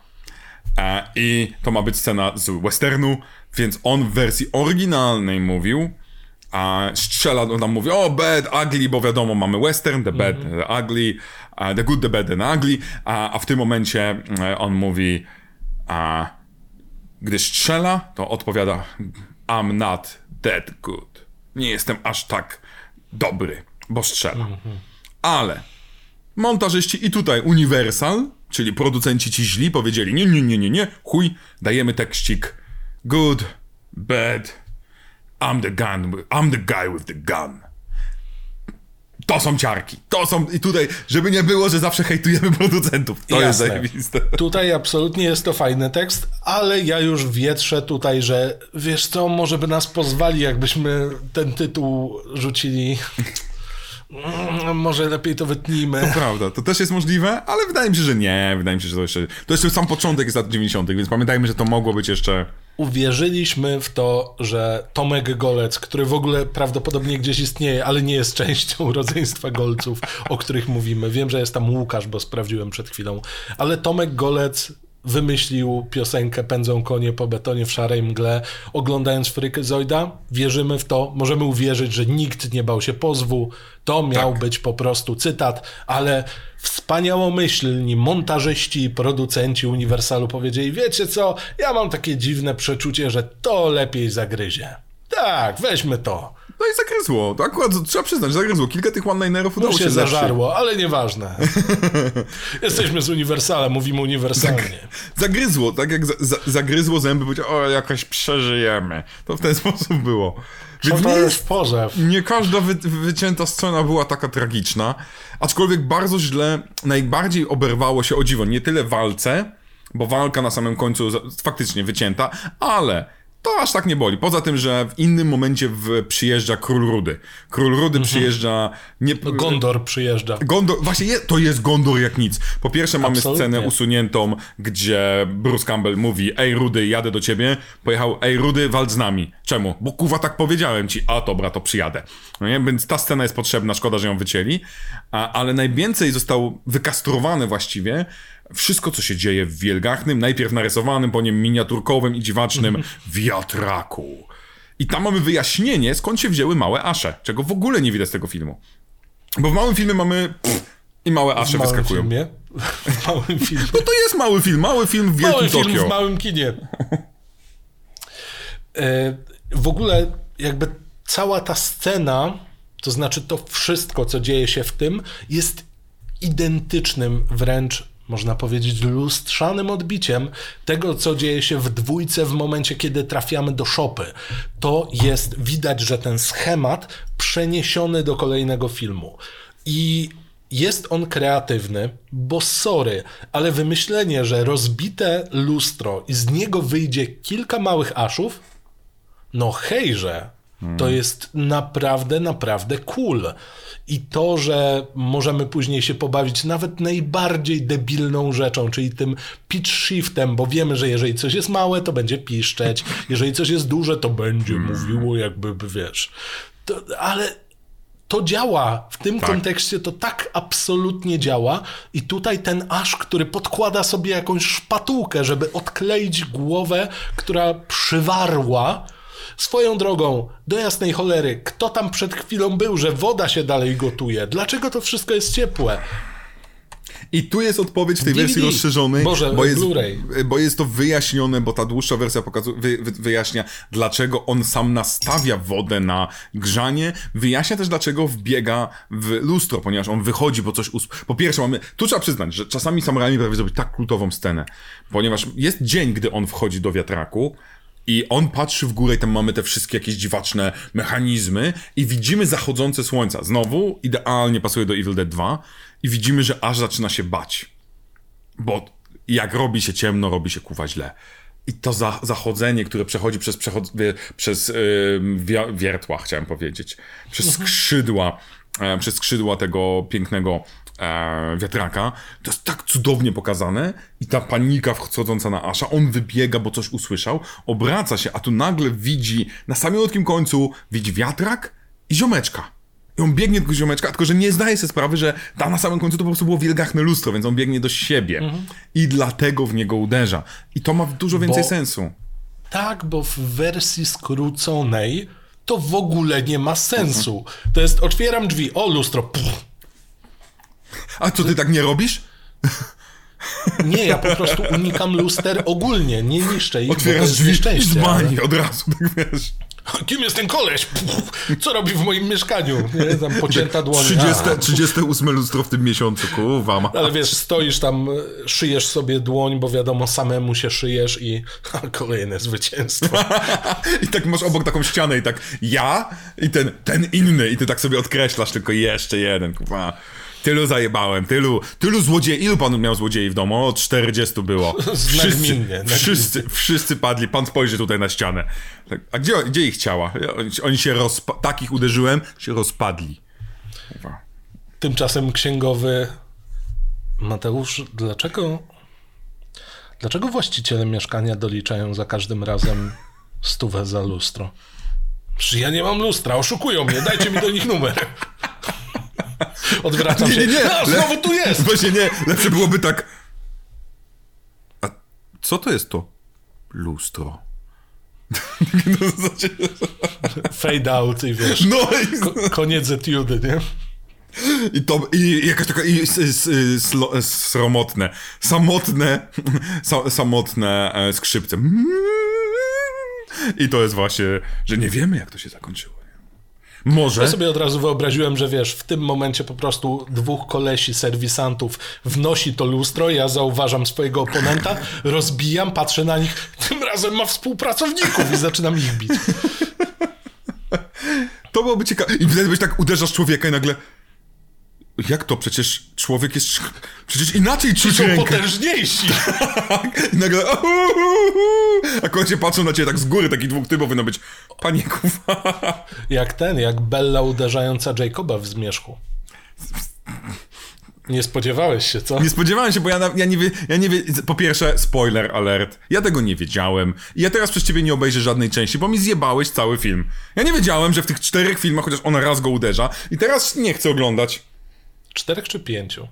E, I to ma być scena z westernu, więc on w wersji oryginalnej mówił, a strzela, on tam mówi, o, bad, ugly, bo wiadomo, mamy western, the bad, mm -hmm. the ugly, uh, the good, the bad, and ugly, a, a w tym momencie uh, on mówi, a gdy strzela, to odpowiada, I'm not that good. Nie jestem aż tak dobry, bo strzela. Mm -hmm. Ale montażyści i tutaj Universal, czyli producenci ci źli, powiedzieli, nie, nie, nie, nie, nie, chuj, dajemy tekścik good, bad, I'm the gun, I'm the guy with the gun. To są ciarki. To są. I tutaj, żeby nie było, że zawsze hejtujemy producentów. To Jasne. jest zajebiste. Tutaj absolutnie jest to fajny tekst, ale ja już wietrzę tutaj, że wiesz co, może by nas pozwali, jakbyśmy ten tytuł rzucili. Mm, może lepiej to wytnijmy. To prawda, to też jest możliwe, ale wydaje mi się, że nie. Wydaje mi się, że to jeszcze. To jeszcze sam początek jest lat 90., więc pamiętajmy, że to mogło być jeszcze uwierzyliśmy w to, że Tomek Golec, który w ogóle prawdopodobnie gdzieś istnieje, ale nie jest częścią rodzeństwa Golców, o których mówimy. Wiem, że jest tam Łukasz, bo sprawdziłem przed chwilą, ale Tomek Golec wymyślił piosenkę Pędzą konie po betonie w szarej mgle, oglądając Frykyzoida. Wierzymy w to, możemy uwierzyć, że nikt nie bał się pozwu. To miał tak. być po prostu cytat, ale wspaniałomyślni montażyści i producenci Uniwersalu powiedzieli, wiecie co, ja mam takie dziwne przeczucie, że to lepiej zagryzie. Tak, weźmy to. No i zagryzło. To akurat trzeba przyznać, zagryzło. Kilka tych one-linerów udało no się, się zażarło, ale nieważne. Jesteśmy z Uniwersalem, mówimy uniwersalnie. Zagryzło, tak jak zagryzło zęby, powiedział, o, jakoś przeżyjemy. To w ten sposób było. Więc to jest pozew. Nie każda wy, wycięta scena była taka tragiczna, aczkolwiek bardzo źle, najbardziej oberwało się o dziwo, nie tyle walce, bo walka na samym końcu faktycznie wycięta, ale to aż tak nie boli. Poza tym, że w innym momencie w, przyjeżdża Król Rudy. Król Rudy mhm. przyjeżdża... Nie, Gondor przyjeżdża. Gondor, właśnie je, to jest Gondor jak nic. Po pierwsze mamy Absolutnie. scenę usuniętą, gdzie Bruce Campbell mówi ej Rudy, jadę do ciebie. Pojechał, ej Rudy, walcz z nami. Czemu? Bo kuwa tak powiedziałem ci, a dobra, to przyjadę. No nie? Więc ta scena jest potrzebna, szkoda, że ją wycięli. A, ale najwięcej został wykastrowany właściwie wszystko, co się dzieje w Wielgachnym, najpierw narysowanym, po nim miniaturkowym i dziwacznym wiatraku. I tam mamy wyjaśnienie, skąd się wzięły małe asze, czego w ogóle nie widać z tego filmu. Bo w małym filmie mamy pff, i małe asze w wyskakują. Filmie? W małym filmie. No to jest mały film, mały film w Wielkim mały Tokio. film w małym kinie. E, w ogóle jakby cała ta scena, to znaczy to wszystko, co dzieje się w tym, jest identycznym wręcz można powiedzieć, lustrzanym odbiciem tego, co dzieje się w dwójce w momencie, kiedy trafiamy do szopy. To jest, widać, że ten schemat przeniesiony do kolejnego filmu. I jest on kreatywny, bo sorry, ale wymyślenie, że rozbite lustro i z niego wyjdzie kilka małych aszów, no hejże, to hmm. jest naprawdę, naprawdę cool. I to, że możemy później się pobawić nawet najbardziej debilną rzeczą, czyli tym pitch shiftem, bo wiemy, że jeżeli coś jest małe, to będzie piszczeć, jeżeli coś jest duże, to będzie hmm. mówiło jakby, wiesz. To, ale to działa. W tym tak. kontekście to tak absolutnie działa. I tutaj ten aż, który podkłada sobie jakąś szpatułkę, żeby odkleić głowę, która przywarła Swoją drogą, do jasnej cholery, kto tam przed chwilą był, że woda się dalej gotuje? Dlaczego to wszystko jest ciepłe? I tu jest odpowiedź w tej DVD. wersji rozszerzonej, Boże, bo, jest, bo jest to wyjaśnione, bo ta dłuższa wersja pokazuje, wy, wy, wyjaśnia, dlaczego on sam nastawia wodę na grzanie. Wyjaśnia też, dlaczego wbiega w lustro, ponieważ on wychodzi, bo coś... Usp... Po pierwsze mamy... Tu trzeba przyznać, że czasami samurajami prawie zrobić tak kultową scenę, ponieważ jest dzień, gdy on wchodzi do wiatraku, i on patrzy w górę i tam mamy te wszystkie jakieś dziwaczne mechanizmy i widzimy zachodzące słońca. Znowu idealnie pasuje do Evil Dead 2 i widzimy, że aż zaczyna się bać. Bo jak robi się ciemno, robi się kuwa źle. I to za, zachodzenie, które przechodzi przez, przechod, przez yy, wiertła, chciałem powiedzieć, przez skrzydła, e, przez skrzydła tego pięknego e, wiatraka, to jest tak cudownie pokazane i ta panika wchodząca na Asha, on wybiega, bo coś usłyszał, obraca się, a tu nagle widzi, na samym końcu widzi wiatrak i ziomeczka. I on biegnie do ziomeczka, tylko że nie zdaje sobie sprawy, że tam na samym końcu to po prostu było wielgachne lustro, więc on biegnie do siebie. I dlatego w niego uderza. I to ma dużo więcej Bo- sensu. Tak, bo w wersji skróconej to w ogóle nie ma sensu. To jest otwieram drzwi, o lustro. Pff. A co ty tak nie robisz? Nie, ja po prostu unikam luster ogólnie, nie niszczę ich, Otwierasz drzwi z nieszczęście. ale- bani od razu, tak wiesz. Kim jest ten koleś? Pff, Co robi w moim mieszkaniu? Nie, tam pocięta dłoń. 30, A. 38 lustro w tym miesiącu, kurwa. Ma. Ale wiesz, stoisz tam, szyjesz sobie dłoń, bo wiadomo, samemu się szyjesz i kolejne zwycięstwo. I tak masz obok taką ścianę i tak ja i ten, ten inny i ty tak sobie odkreślasz tylko jeszcze jeden, kurwa. Tylu zajebałem, tylu, tylu złodziei. Ilu pan miał złodziei w domu? O, 40 było. Wszyscy, Nagminnie, wszyscy, wszyscy padli. Pan spojrzy tutaj na ścianę. Tak, a gdzie, gdzie ich ciała? Oni, się rozpa... Takich uderzyłem, się rozpadli. Kurwa. Tymczasem księgowy Mateusz, dlaczego dlaczego właściciele mieszkania doliczają za każdym razem stówę za lustro? Przecież ja nie mam lustra, oszukują mnie, dajcie mi do nich numer. Odwracam Nie, się. nie, nie. A, znowu tu jest! Właśnie nie, lepsze byłoby tak. A co to jest to? Lustro. No, znaczy- Fade out i wiesz, no i, ko- koniec etiudy, nie? i to, i jakaś taka, i s, s, slo, sromotne, samotne, sa, samotne e, skrzypce. I to jest właśnie, że nie wiemy, jak to się zakończyło. Może. Ja sobie od razu wyobraziłem, że wiesz, w tym momencie po prostu dwóch kolesi serwisantów wnosi to lustro, ja zauważam swojego oponenta, rozbijam, patrzę na nich, tym razem ma współpracowników i zaczynam ich bić. To byłoby ciekawe. I wtedy byś tak uderzasz człowieka i nagle. Jak to? Przecież człowiek jest. Przecież inaczej czuć Są rękę. potężniejsi. I nagle. A kocie patrzą na ciebie tak z góry, taki dwóch typów powinno być. Panie kuwa. Jak ten, jak Bella uderzająca Jacoba w zmierzchu. Nie spodziewałeś się, co? Nie spodziewałem się, bo ja, ja nie wie, ja nie wie, po pierwsze, spoiler alert, ja tego nie wiedziałem i ja teraz przez ciebie nie obejrzę żadnej części, bo mi zjebałeś cały film. Ja nie wiedziałem, że w tych czterech filmach chociaż ona raz go uderza i teraz nie chcę oglądać. Czterech czy pięciu?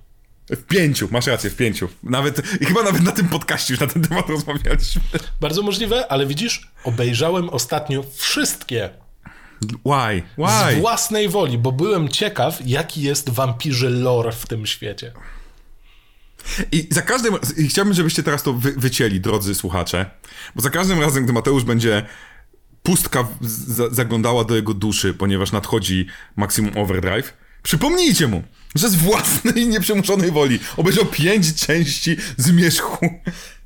W pięciu, masz rację, w pięciu. Nawet, i chyba nawet na tym podcaście już na ten temat rozmawialiśmy. Bardzo możliwe, ale widzisz, obejrzałem ostatnio wszystkie Why? z Why? własnej woli, bo byłem ciekaw, jaki jest wampirzy lore w tym świecie. I za każdym i chciałbym, żebyście teraz to wy, wycięli, drodzy słuchacze, bo za każdym razem, gdy Mateusz będzie pustka zaglądała do jego duszy, ponieważ nadchodzi Maximum Overdrive, przypomnijcie mu, że z własnej nieprzymuszonej woli obejrzał pięć części Zmierzchu.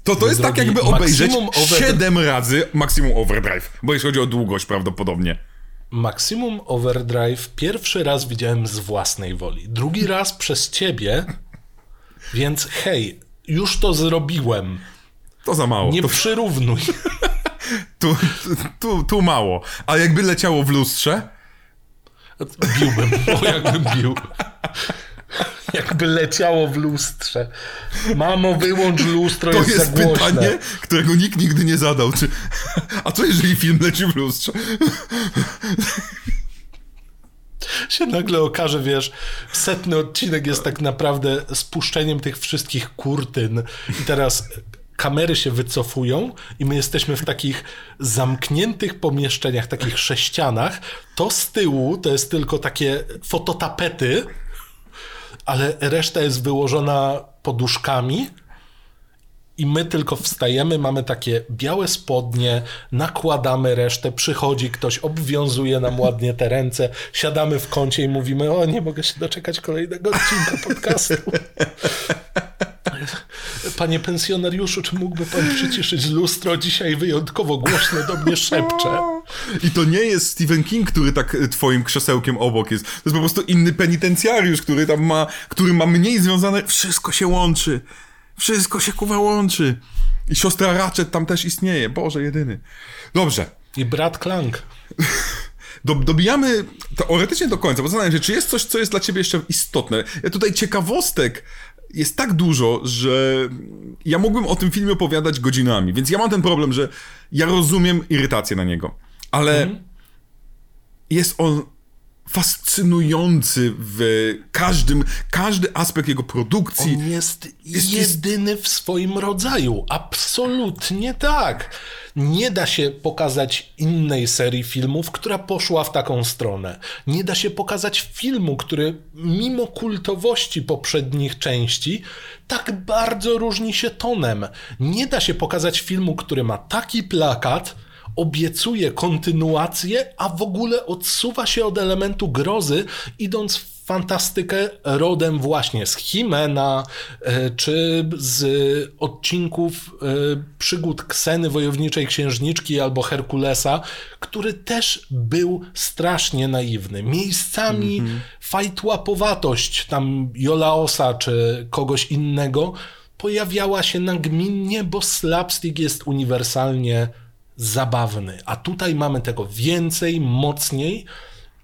To to jest tak, jakby obejrzeć siedem razy Maximum Overdrive, bo jeśli chodzi o długość prawdopodobnie. Maximum Overdrive pierwszy raz widziałem z własnej woli, drugi raz przez ciebie, więc hej, już to zrobiłem. To za mało. Nie To, przyrównuj. tu, tu, tu mało. A jakby leciało w lustrze, Biłbym, o jakbym bił. Jakby leciało w lustrze. Mamo, wyłącz lustro, To jest, jest pytanie, którego nikt nigdy nie zadał. Czy... A co jeżeli film leci w lustrze? się nagle okaże, wiesz, setny odcinek jest tak naprawdę spuszczeniem tych wszystkich kurtyn i teraz kamery się wycofują i my jesteśmy w takich zamkniętych pomieszczeniach, takich sześcianach. To z tyłu to jest tylko takie fototapety, ale reszta jest wyłożona poduszkami. I my tylko wstajemy, mamy takie białe spodnie, nakładamy resztę, przychodzi ktoś, obwiązuje nam ładnie te ręce, siadamy w kącie i mówimy: O, nie mogę się doczekać kolejnego odcinka podcastu. Panie pensjonariuszu, czy mógłby pan przyciszyć lustro? Dzisiaj wyjątkowo głośno do mnie szepcze. I to nie jest Stephen King, który tak e, twoim krzesełkiem obok jest. To jest po prostu inny penitencjariusz, który tam ma, który ma mniej związane... Wszystko się łączy. Wszystko się kuwa łączy. I siostra Ratchet tam też istnieje. Boże, jedyny. Dobrze. I brat Klank. Do, dobijamy teoretycznie do końca, bo zastanawiam się, czy jest coś, co jest dla ciebie jeszcze istotne. Ja tutaj ciekawostek jest tak dużo, że ja mógłbym o tym filmie opowiadać godzinami, więc ja mam ten problem, że ja rozumiem irytację na niego, ale mm. jest on fascynujący w każdym, każdy aspekt jego produkcji. On jest, jest jedyny w swoim rodzaju. Absolutnie tak. Nie da się pokazać innej serii filmów, która poszła w taką stronę. Nie da się pokazać filmu, który mimo kultowości poprzednich części tak bardzo różni się tonem. Nie da się pokazać filmu, który ma taki plakat, obiecuje kontynuację, a w ogóle odsuwa się od elementu grozy, idąc w fantastykę rodem właśnie z Himena, e, czy z odcinków e, przygód Kseny Wojowniczej Księżniczki albo Herkulesa, który też był strasznie naiwny. Miejscami mm -hmm. fajtłapowatość tam Jolaosa czy kogoś innego pojawiała się nagminnie, bo slapstick jest uniwersalnie zabawny. A tutaj mamy tego więcej, mocniej.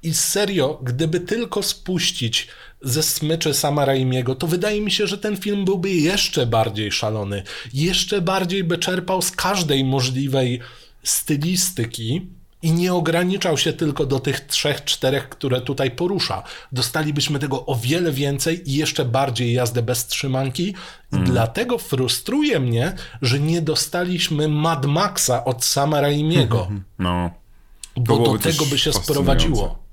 I serio, gdyby tylko spuścić ze smyczy Sama Raimiego, to wydaje mi się, że ten film byłby jeszcze bardziej szalony, jeszcze bardziej by czerpał z każdej możliwej stylistyki i nie ograniczał się tylko do tych trzech, czterech, które tutaj porusza. Dostalibyśmy tego o wiele więcej i jeszcze bardziej jazdę bez trzymanki. Mm. Dlatego frustruje mnie, że nie dostaliśmy Mad Maxa od Sama Raimiego. No. Bo do tego by się sprowadziło.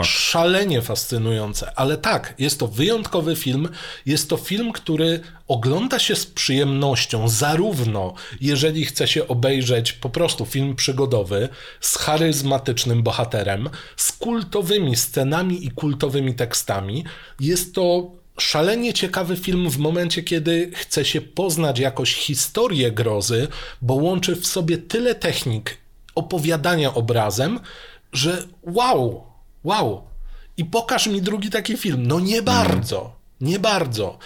Tak. Szalenie fascynujące, ale tak, jest to wyjątkowy film. Jest to film, który ogląda się z przyjemnością, zarówno jeżeli chce się obejrzeć po prostu film przygodowy z charyzmatycznym bohaterem, z kultowymi scenami i kultowymi tekstami. Jest to szalenie ciekawy film w momencie, kiedy chce się poznać jakoś historię grozy, bo łączy w sobie tyle technik opowiadania obrazem, że wow, wow. I pokaż mi drugi taki film. No nie bardzo, mm. nie bardzo.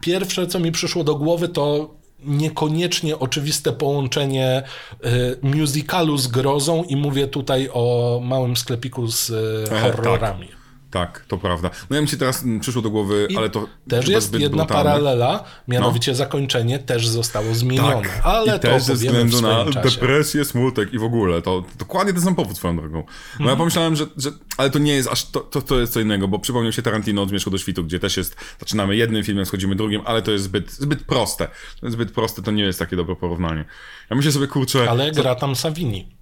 Pierwsze, co mi przyszło do głowy, to niekoniecznie oczywiste połączenie y, musicalu z grozą i mówię tutaj o małym sklepiku z y, horrorami. Tak. Tak, to prawda. No ja mi się teraz przyszło do głowy, I ale to też jest jedna brutalne. paralela, mianowicie no. zakończenie też zostało zmienione. Tak. Ale I to też ze względu na depresję, smutek i w ogóle. To dokładnie ten sam powód swoją drogą. No ja mhm. pomyślałem, że, że ale to nie jest aż, to, to, to jest co innego, bo przypomniał się Tarantino od Zmierzchu do Świtu, gdzie też jest, zaczynamy jednym filmem, schodzimy drugim, ale to jest zbyt, zbyt proste. To jest zbyt proste, to nie jest takie dobre porównanie. Ja myślę sobie, kurczę... Ale gra tam Savini.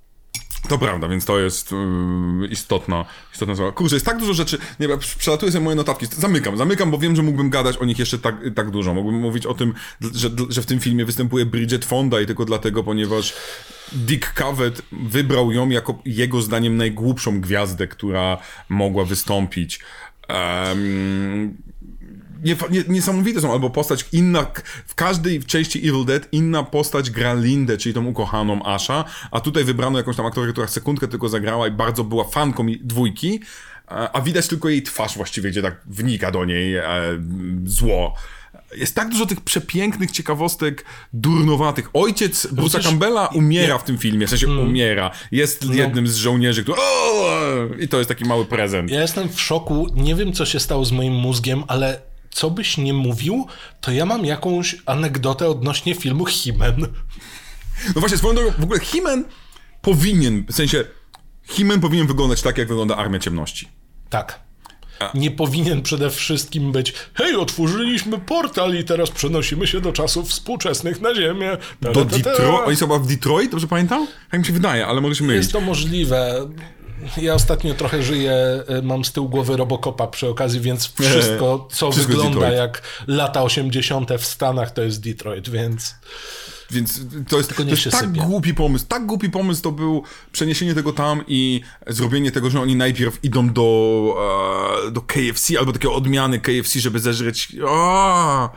To prawda, więc to jest yy, istotna, istotna sprawa. Kurczę, jest tak dużo rzeczy. Nie, przelatuję sobie moje notatki. Zamykam, zamykam, bo wiem, że mógłbym gadać o nich jeszcze tak, tak dużo. Mógłbym mówić o tym, że, że w tym filmie występuje Bridget Fonda i tylko dlatego, ponieważ Dick Cavett wybrał ją jako jego zdaniem najgłupszą gwiazdę, która mogła wystąpić. Um, nie, nie, niesamowite są, albo postać inna, w każdej części Evil Dead inna postać gra Lindę, czyli tą ukochaną Asha, a tutaj wybrano jakąś tam aktorkę, która sekundkę tylko zagrała i bardzo była fanką dwójki, a widać tylko jej twarz właściwie, gdzie tak wnika do niej e, zło. Jest tak dużo tych przepięknych ciekawostek durnowatych. Ojciec no Bruce'a Campbella umiera w tym filmie, w sensie mm. umiera. Jest no. jednym z żołnierzy, który... I to jest taki mały prezent. Ja jestem w szoku. Nie wiem, co się stało z moim mózgiem, ale co byś nie mówił, to ja mam jakąś anegdotę odnośnie filmu Himen. No właśnie, swoją drogą, w ogóle Himen powinien, w sensie Himen powinien wyglądać tak, jak wygląda Armia Ciemności. Tak. nie powinien przede wszystkim być hej, otworzyliśmy portal i teraz przenosimy się do czasów współczesnych na Ziemię. Do. Detroit? Oni są chyba w Detroit, dobrze pamiętam? Tak mi się wydaje, ale mogę się mylić. Jest to możliwe. Ja ostatnio trochę żyję, y, mam z tyłu głowy Robocopa przy okazji, więc wszystko, co Wszystko wygląda Detroit. jak lata 80. w Stanach, to jest Detroit, więc... Więc to jest, to jest tak sypie. głupi pomysł. Tak głupi pomysł to był przeniesienie tego tam i zrobienie tego, że oni najpierw idą do, e, do KFC albo takiej odmiany KFC, żeby zeżreć. A!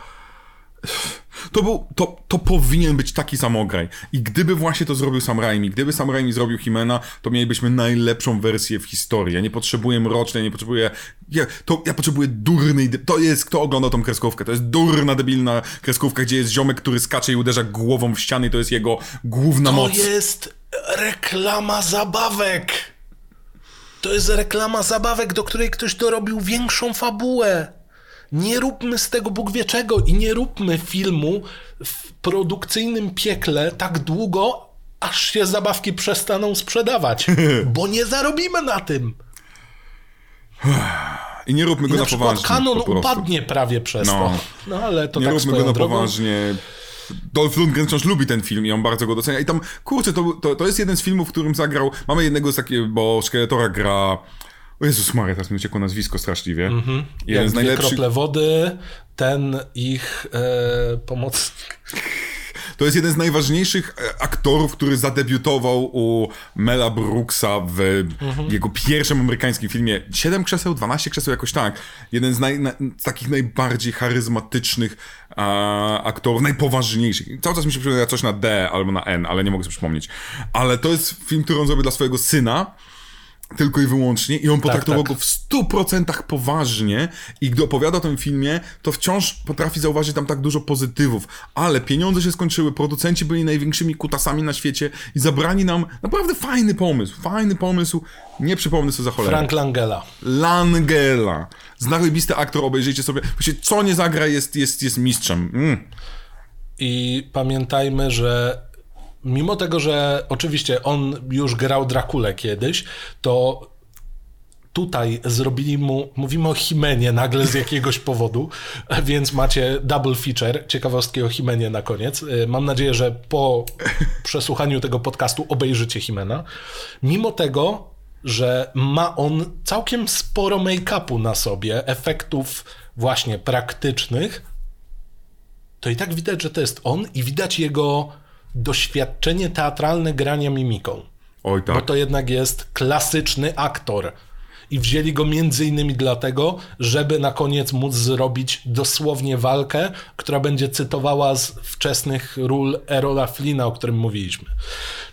To był, to, to powinien być taki samograj. I gdyby właśnie to zrobił Sam Raimi, gdyby Sam Raimi zrobił Himena, to mielibyśmy najlepszą wersję w historii. Ja nie potrzebuję mrocznej, nie potrzebuję... Ja, to, ja potrzebuję durnej... To jest... Kto oglądał tą kreskówkę? To jest durna, debilna kreskówka, gdzie jest ziomek, który skacze i uderza głową w ścianę i to jest jego główna To moc. jest reklama zabawek. To jest reklama zabawek, do której ktoś dorobił większą fabułę. Nie róbmy z tego Bóg wie czego i nie róbmy filmu w produkcyjnym piekle tak długo, aż się zabawki przestaną sprzedawać. Bo nie zarobimy na tym. I nie róbmy I go na na, przykład poważnie. kanon po upadnie prawie przez No. to. No ale to nie tak róbmy go na drogą. poważnie. Dolph Lundgren wciąż lubi ten film i on bardzo go docenia. I tam, kurczę, to, to, to jest jeden z filmów, w którym zagrał. Mamy jednego z takiego, bo Szkieletora gra. O Jezus Maria, teraz mi uciekło nazwisko straszliwie. Jeden Jak z najlepszych. krople wody, ten ich e, pomocnik. To jest jeden z najważniejszych e, aktorów, który zadebiutował u Mela Brooksa w Mhm. jego pierwszym amerykańskim filmie 7 krzeseł, 12 krzeseł, jakoś tak. Jeden z, naj, na, z takich najbardziej charyzmatycznych a, aktorów, najpoważniejszych. Cały czas mi się przypomina coś na D albo na N, ale nie mogę sobie przypomnieć. Ale to jest film, który on zrobił dla swojego syna. Tylko i wyłącznie. I on potraktował tak. go w 100% poważnie. I gdy opowiada o tym filmie, to wciąż potrafi zauważyć tam tak dużo pozytywów. Ale pieniądze się skończyły, producenci byli największymi kutasami na świecie i zabrali nam naprawdę fajny pomysł. Fajny pomysł. Nie przypomnę sobie za cholerę. Frank Langella. Langella. Znachybisty aktor, obejrzyjcie sobie. Właściwie co nie zagra jest, jest, jest mistrzem. Mm. I pamiętajmy, że mimo tego, że oczywiście on już grał Drakulę kiedyś, to tutaj zrobili mu, mówimy o Himenie nagle z jakiegoś powodu, więc macie double feature, ciekawostki o Himenie na koniec. Y, Mam nadzieję, że po przesłuchaniu tego podcastu obejrzycie Himena. Mimo tego, że ma on całkiem sporo make-upu na sobie, efektów właśnie praktycznych, to i tak widać, że to jest on i widać jego doświadczenie teatralne grania mimiką. Oj Bo tak. to jednak jest klasyczny aktor. I wzięli go między innymi dlatego, żeby na koniec móc zrobić dosłownie walkę, która będzie cytowała z wczesnych ról Erola Flina, o którym mówiliśmy.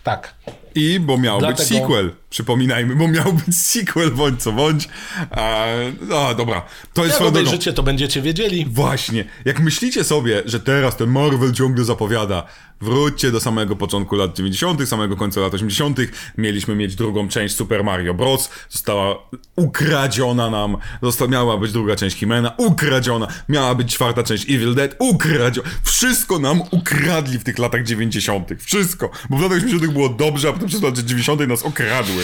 Tak. I bo miał być Dlatego- sequel. Przypominajmy, bo miał być sequel, bądź co bądź. A, no dobra. To jest Jak swoją drogą. obejrzycie, to będziecie wiedzieli. Właśnie. Jak myślicie sobie, że teraz ten Marvel ciągle zapowiada, wróćcie do samego początku lat 90., samego końca lat 80., mieliśmy mieć drugą część Super Mario Bros. Została ukradziona nam, została, miała być druga część Himena, ukradziona, miała być czwarta część Evil Dead, ukradziona. Wszystko nam ukradli w tych latach 90. Wszystko. Bo w latach 80. było dobrze, a potem przez lata 90. nas okradły.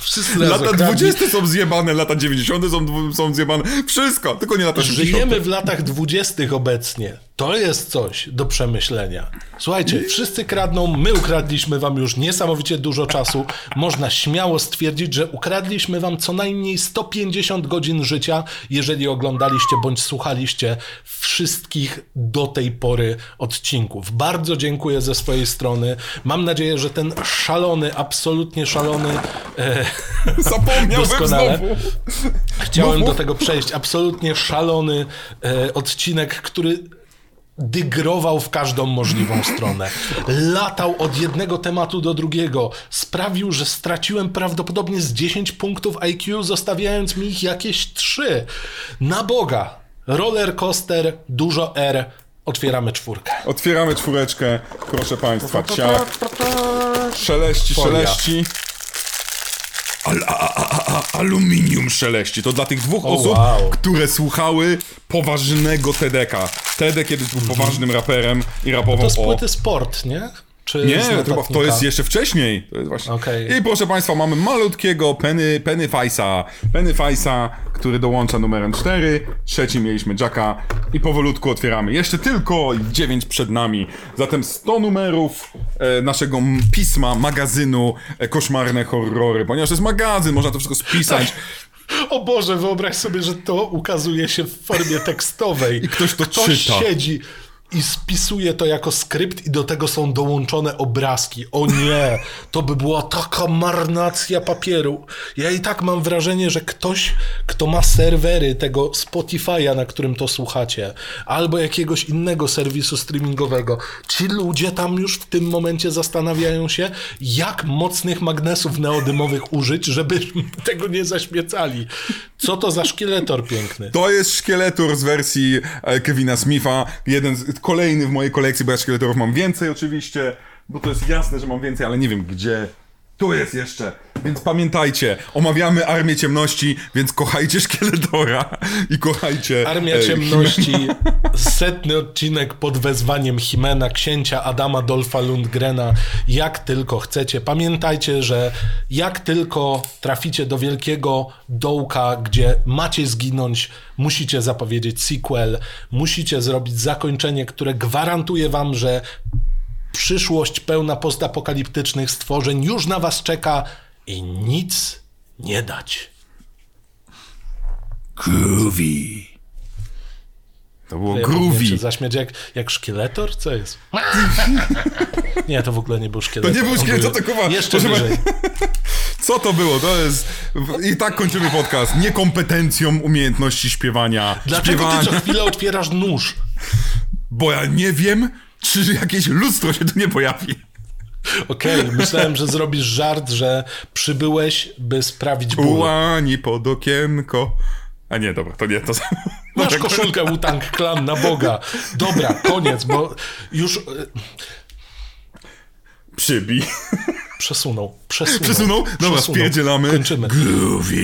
Wszyscy Lata okradli. 20 są zjebane, lata 90 są, są zjebane. Wszystko, tylko nie lata 60. Żyjemy w latach dwudziestych obecnie. To jest coś do przemyślenia. Słuchajcie, wszyscy kradną, my ukradliśmy wam już niesamowicie dużo czasu. Można śmiało stwierdzić, że ukradliśmy wam co najmniej 150 godzin życia, jeżeli oglądaliście bądź słuchaliście wszystkich do tej pory odcinków. Bardzo dziękuję ze swojej strony. Mam nadzieję, że ten szalony, absolutnie szalony e, Doskonale. znowu. Chciałem Mów, do tego przejść. Absolutnie szalony e, odcinek, który dygrował w każdą możliwą stronę. Latał od jednego tematu do drugiego. Sprawił, że straciłem prawdopodobnie z 10 punktów IQ, zostawiając mi ich jakieś 3. Na Boga. Roller coaster, dużo R. Otwieramy czwórkę. Otwieramy czwóreczkę, proszę państwa, ciach. Szeleści, Folia. szeleści. Al, a, a, a, aluminium szeleści. To dla tych dwóch O, osób, wow. które słuchały poważnego Tedeka. Tedek kiedyś był poważnym raperem i rapował To z o... płyty sport, nie? Czy Nie, chyba- to jest jeszcze wcześniej. To jest właśnie. Okej. I proszę Państwa, mamy malutkiego Penny, Penny Face'a. Penny Face'a, który dołącza numerem 4. Trzeci mieliśmy Jacka i powolutku otwieramy. Jeszcze tylko 9 przed nami. Zatem 100 numerów e, naszego pisma, magazynu e, Koszmarne Horrory. Ponieważ to jest magazyn, można to wszystko spisać. O Boże, wyobraź sobie, że to ukazuje się w formie tekstowej. I ktoś to ktoś czyta. siedzi i spisuje to jako skrypt i do tego są dołączone obrazki. O nie, to by była taka marnacja papieru. Ja i tak mam wrażenie, że ktoś, kto ma serwery tego Spotify'a, na którym to słuchacie, albo jakiegoś innego serwisu streamingowego, ci ludzie tam już w tym momencie zastanawiają się, jak mocnych magnesów neodymowych użyć, żeby tego nie zaśmiecali. Co to za szkieletor piękny? To jest szkieletor z wersji e, Kevina Smitha. Jeden z, kolejny w mojej kolekcji, bo ja szkieletorów mam więcej oczywiście, bo to jest jasne, że mam więcej, ale nie wiem gdzie. Tu jest jeszcze. Więc pamiętajcie, omawiamy Armię Ciemności, więc kochajcie szkieletora i kochajcie. Armia e, Ciemności, setny odcinek pod wezwaniem Himena, księcia Adama Dolfa Lundgrena, jak tylko chcecie. Pamiętajcie, że jak tylko traficie do wielkiego dołka, gdzie macie zginąć, musicie zapowiedzieć sequel, musicie zrobić zakończenie, które gwarantuje wam, że przyszłość pełna postapokaliptycznych stworzeń już na was czeka i nic nie dać. Groovy. To było Ja groovy. się zaśmiać jak, jak szkieletor? Co jest? Nie, to w ogóle nie był szkieletor. To nie był On szkielet, co to kuwa? Jeszcze Proszę wyżej. Co to było? To jest. I tak kończymy podcast. Niekompetencją umiejętności śpiewania. Dlaczego śpiewania. ty co chwilę otwierasz nóż? Bo ja nie wiem, czy jakieś lustro się tu nie pojawi. Okej, myślałem, że zrobisz żart, że przybyłeś, by sprawić ból. Ułani pod okienko. A nie, dobra, to nie, to... Masz Dobra, koszulkę Wu-Tang Clan na Boga. Dobra, koniec, bo już e, Przybij. przesunął, przesunął. Przesunął? Dobra, przesunął. spierdzielamy. Kończymy. Groovy.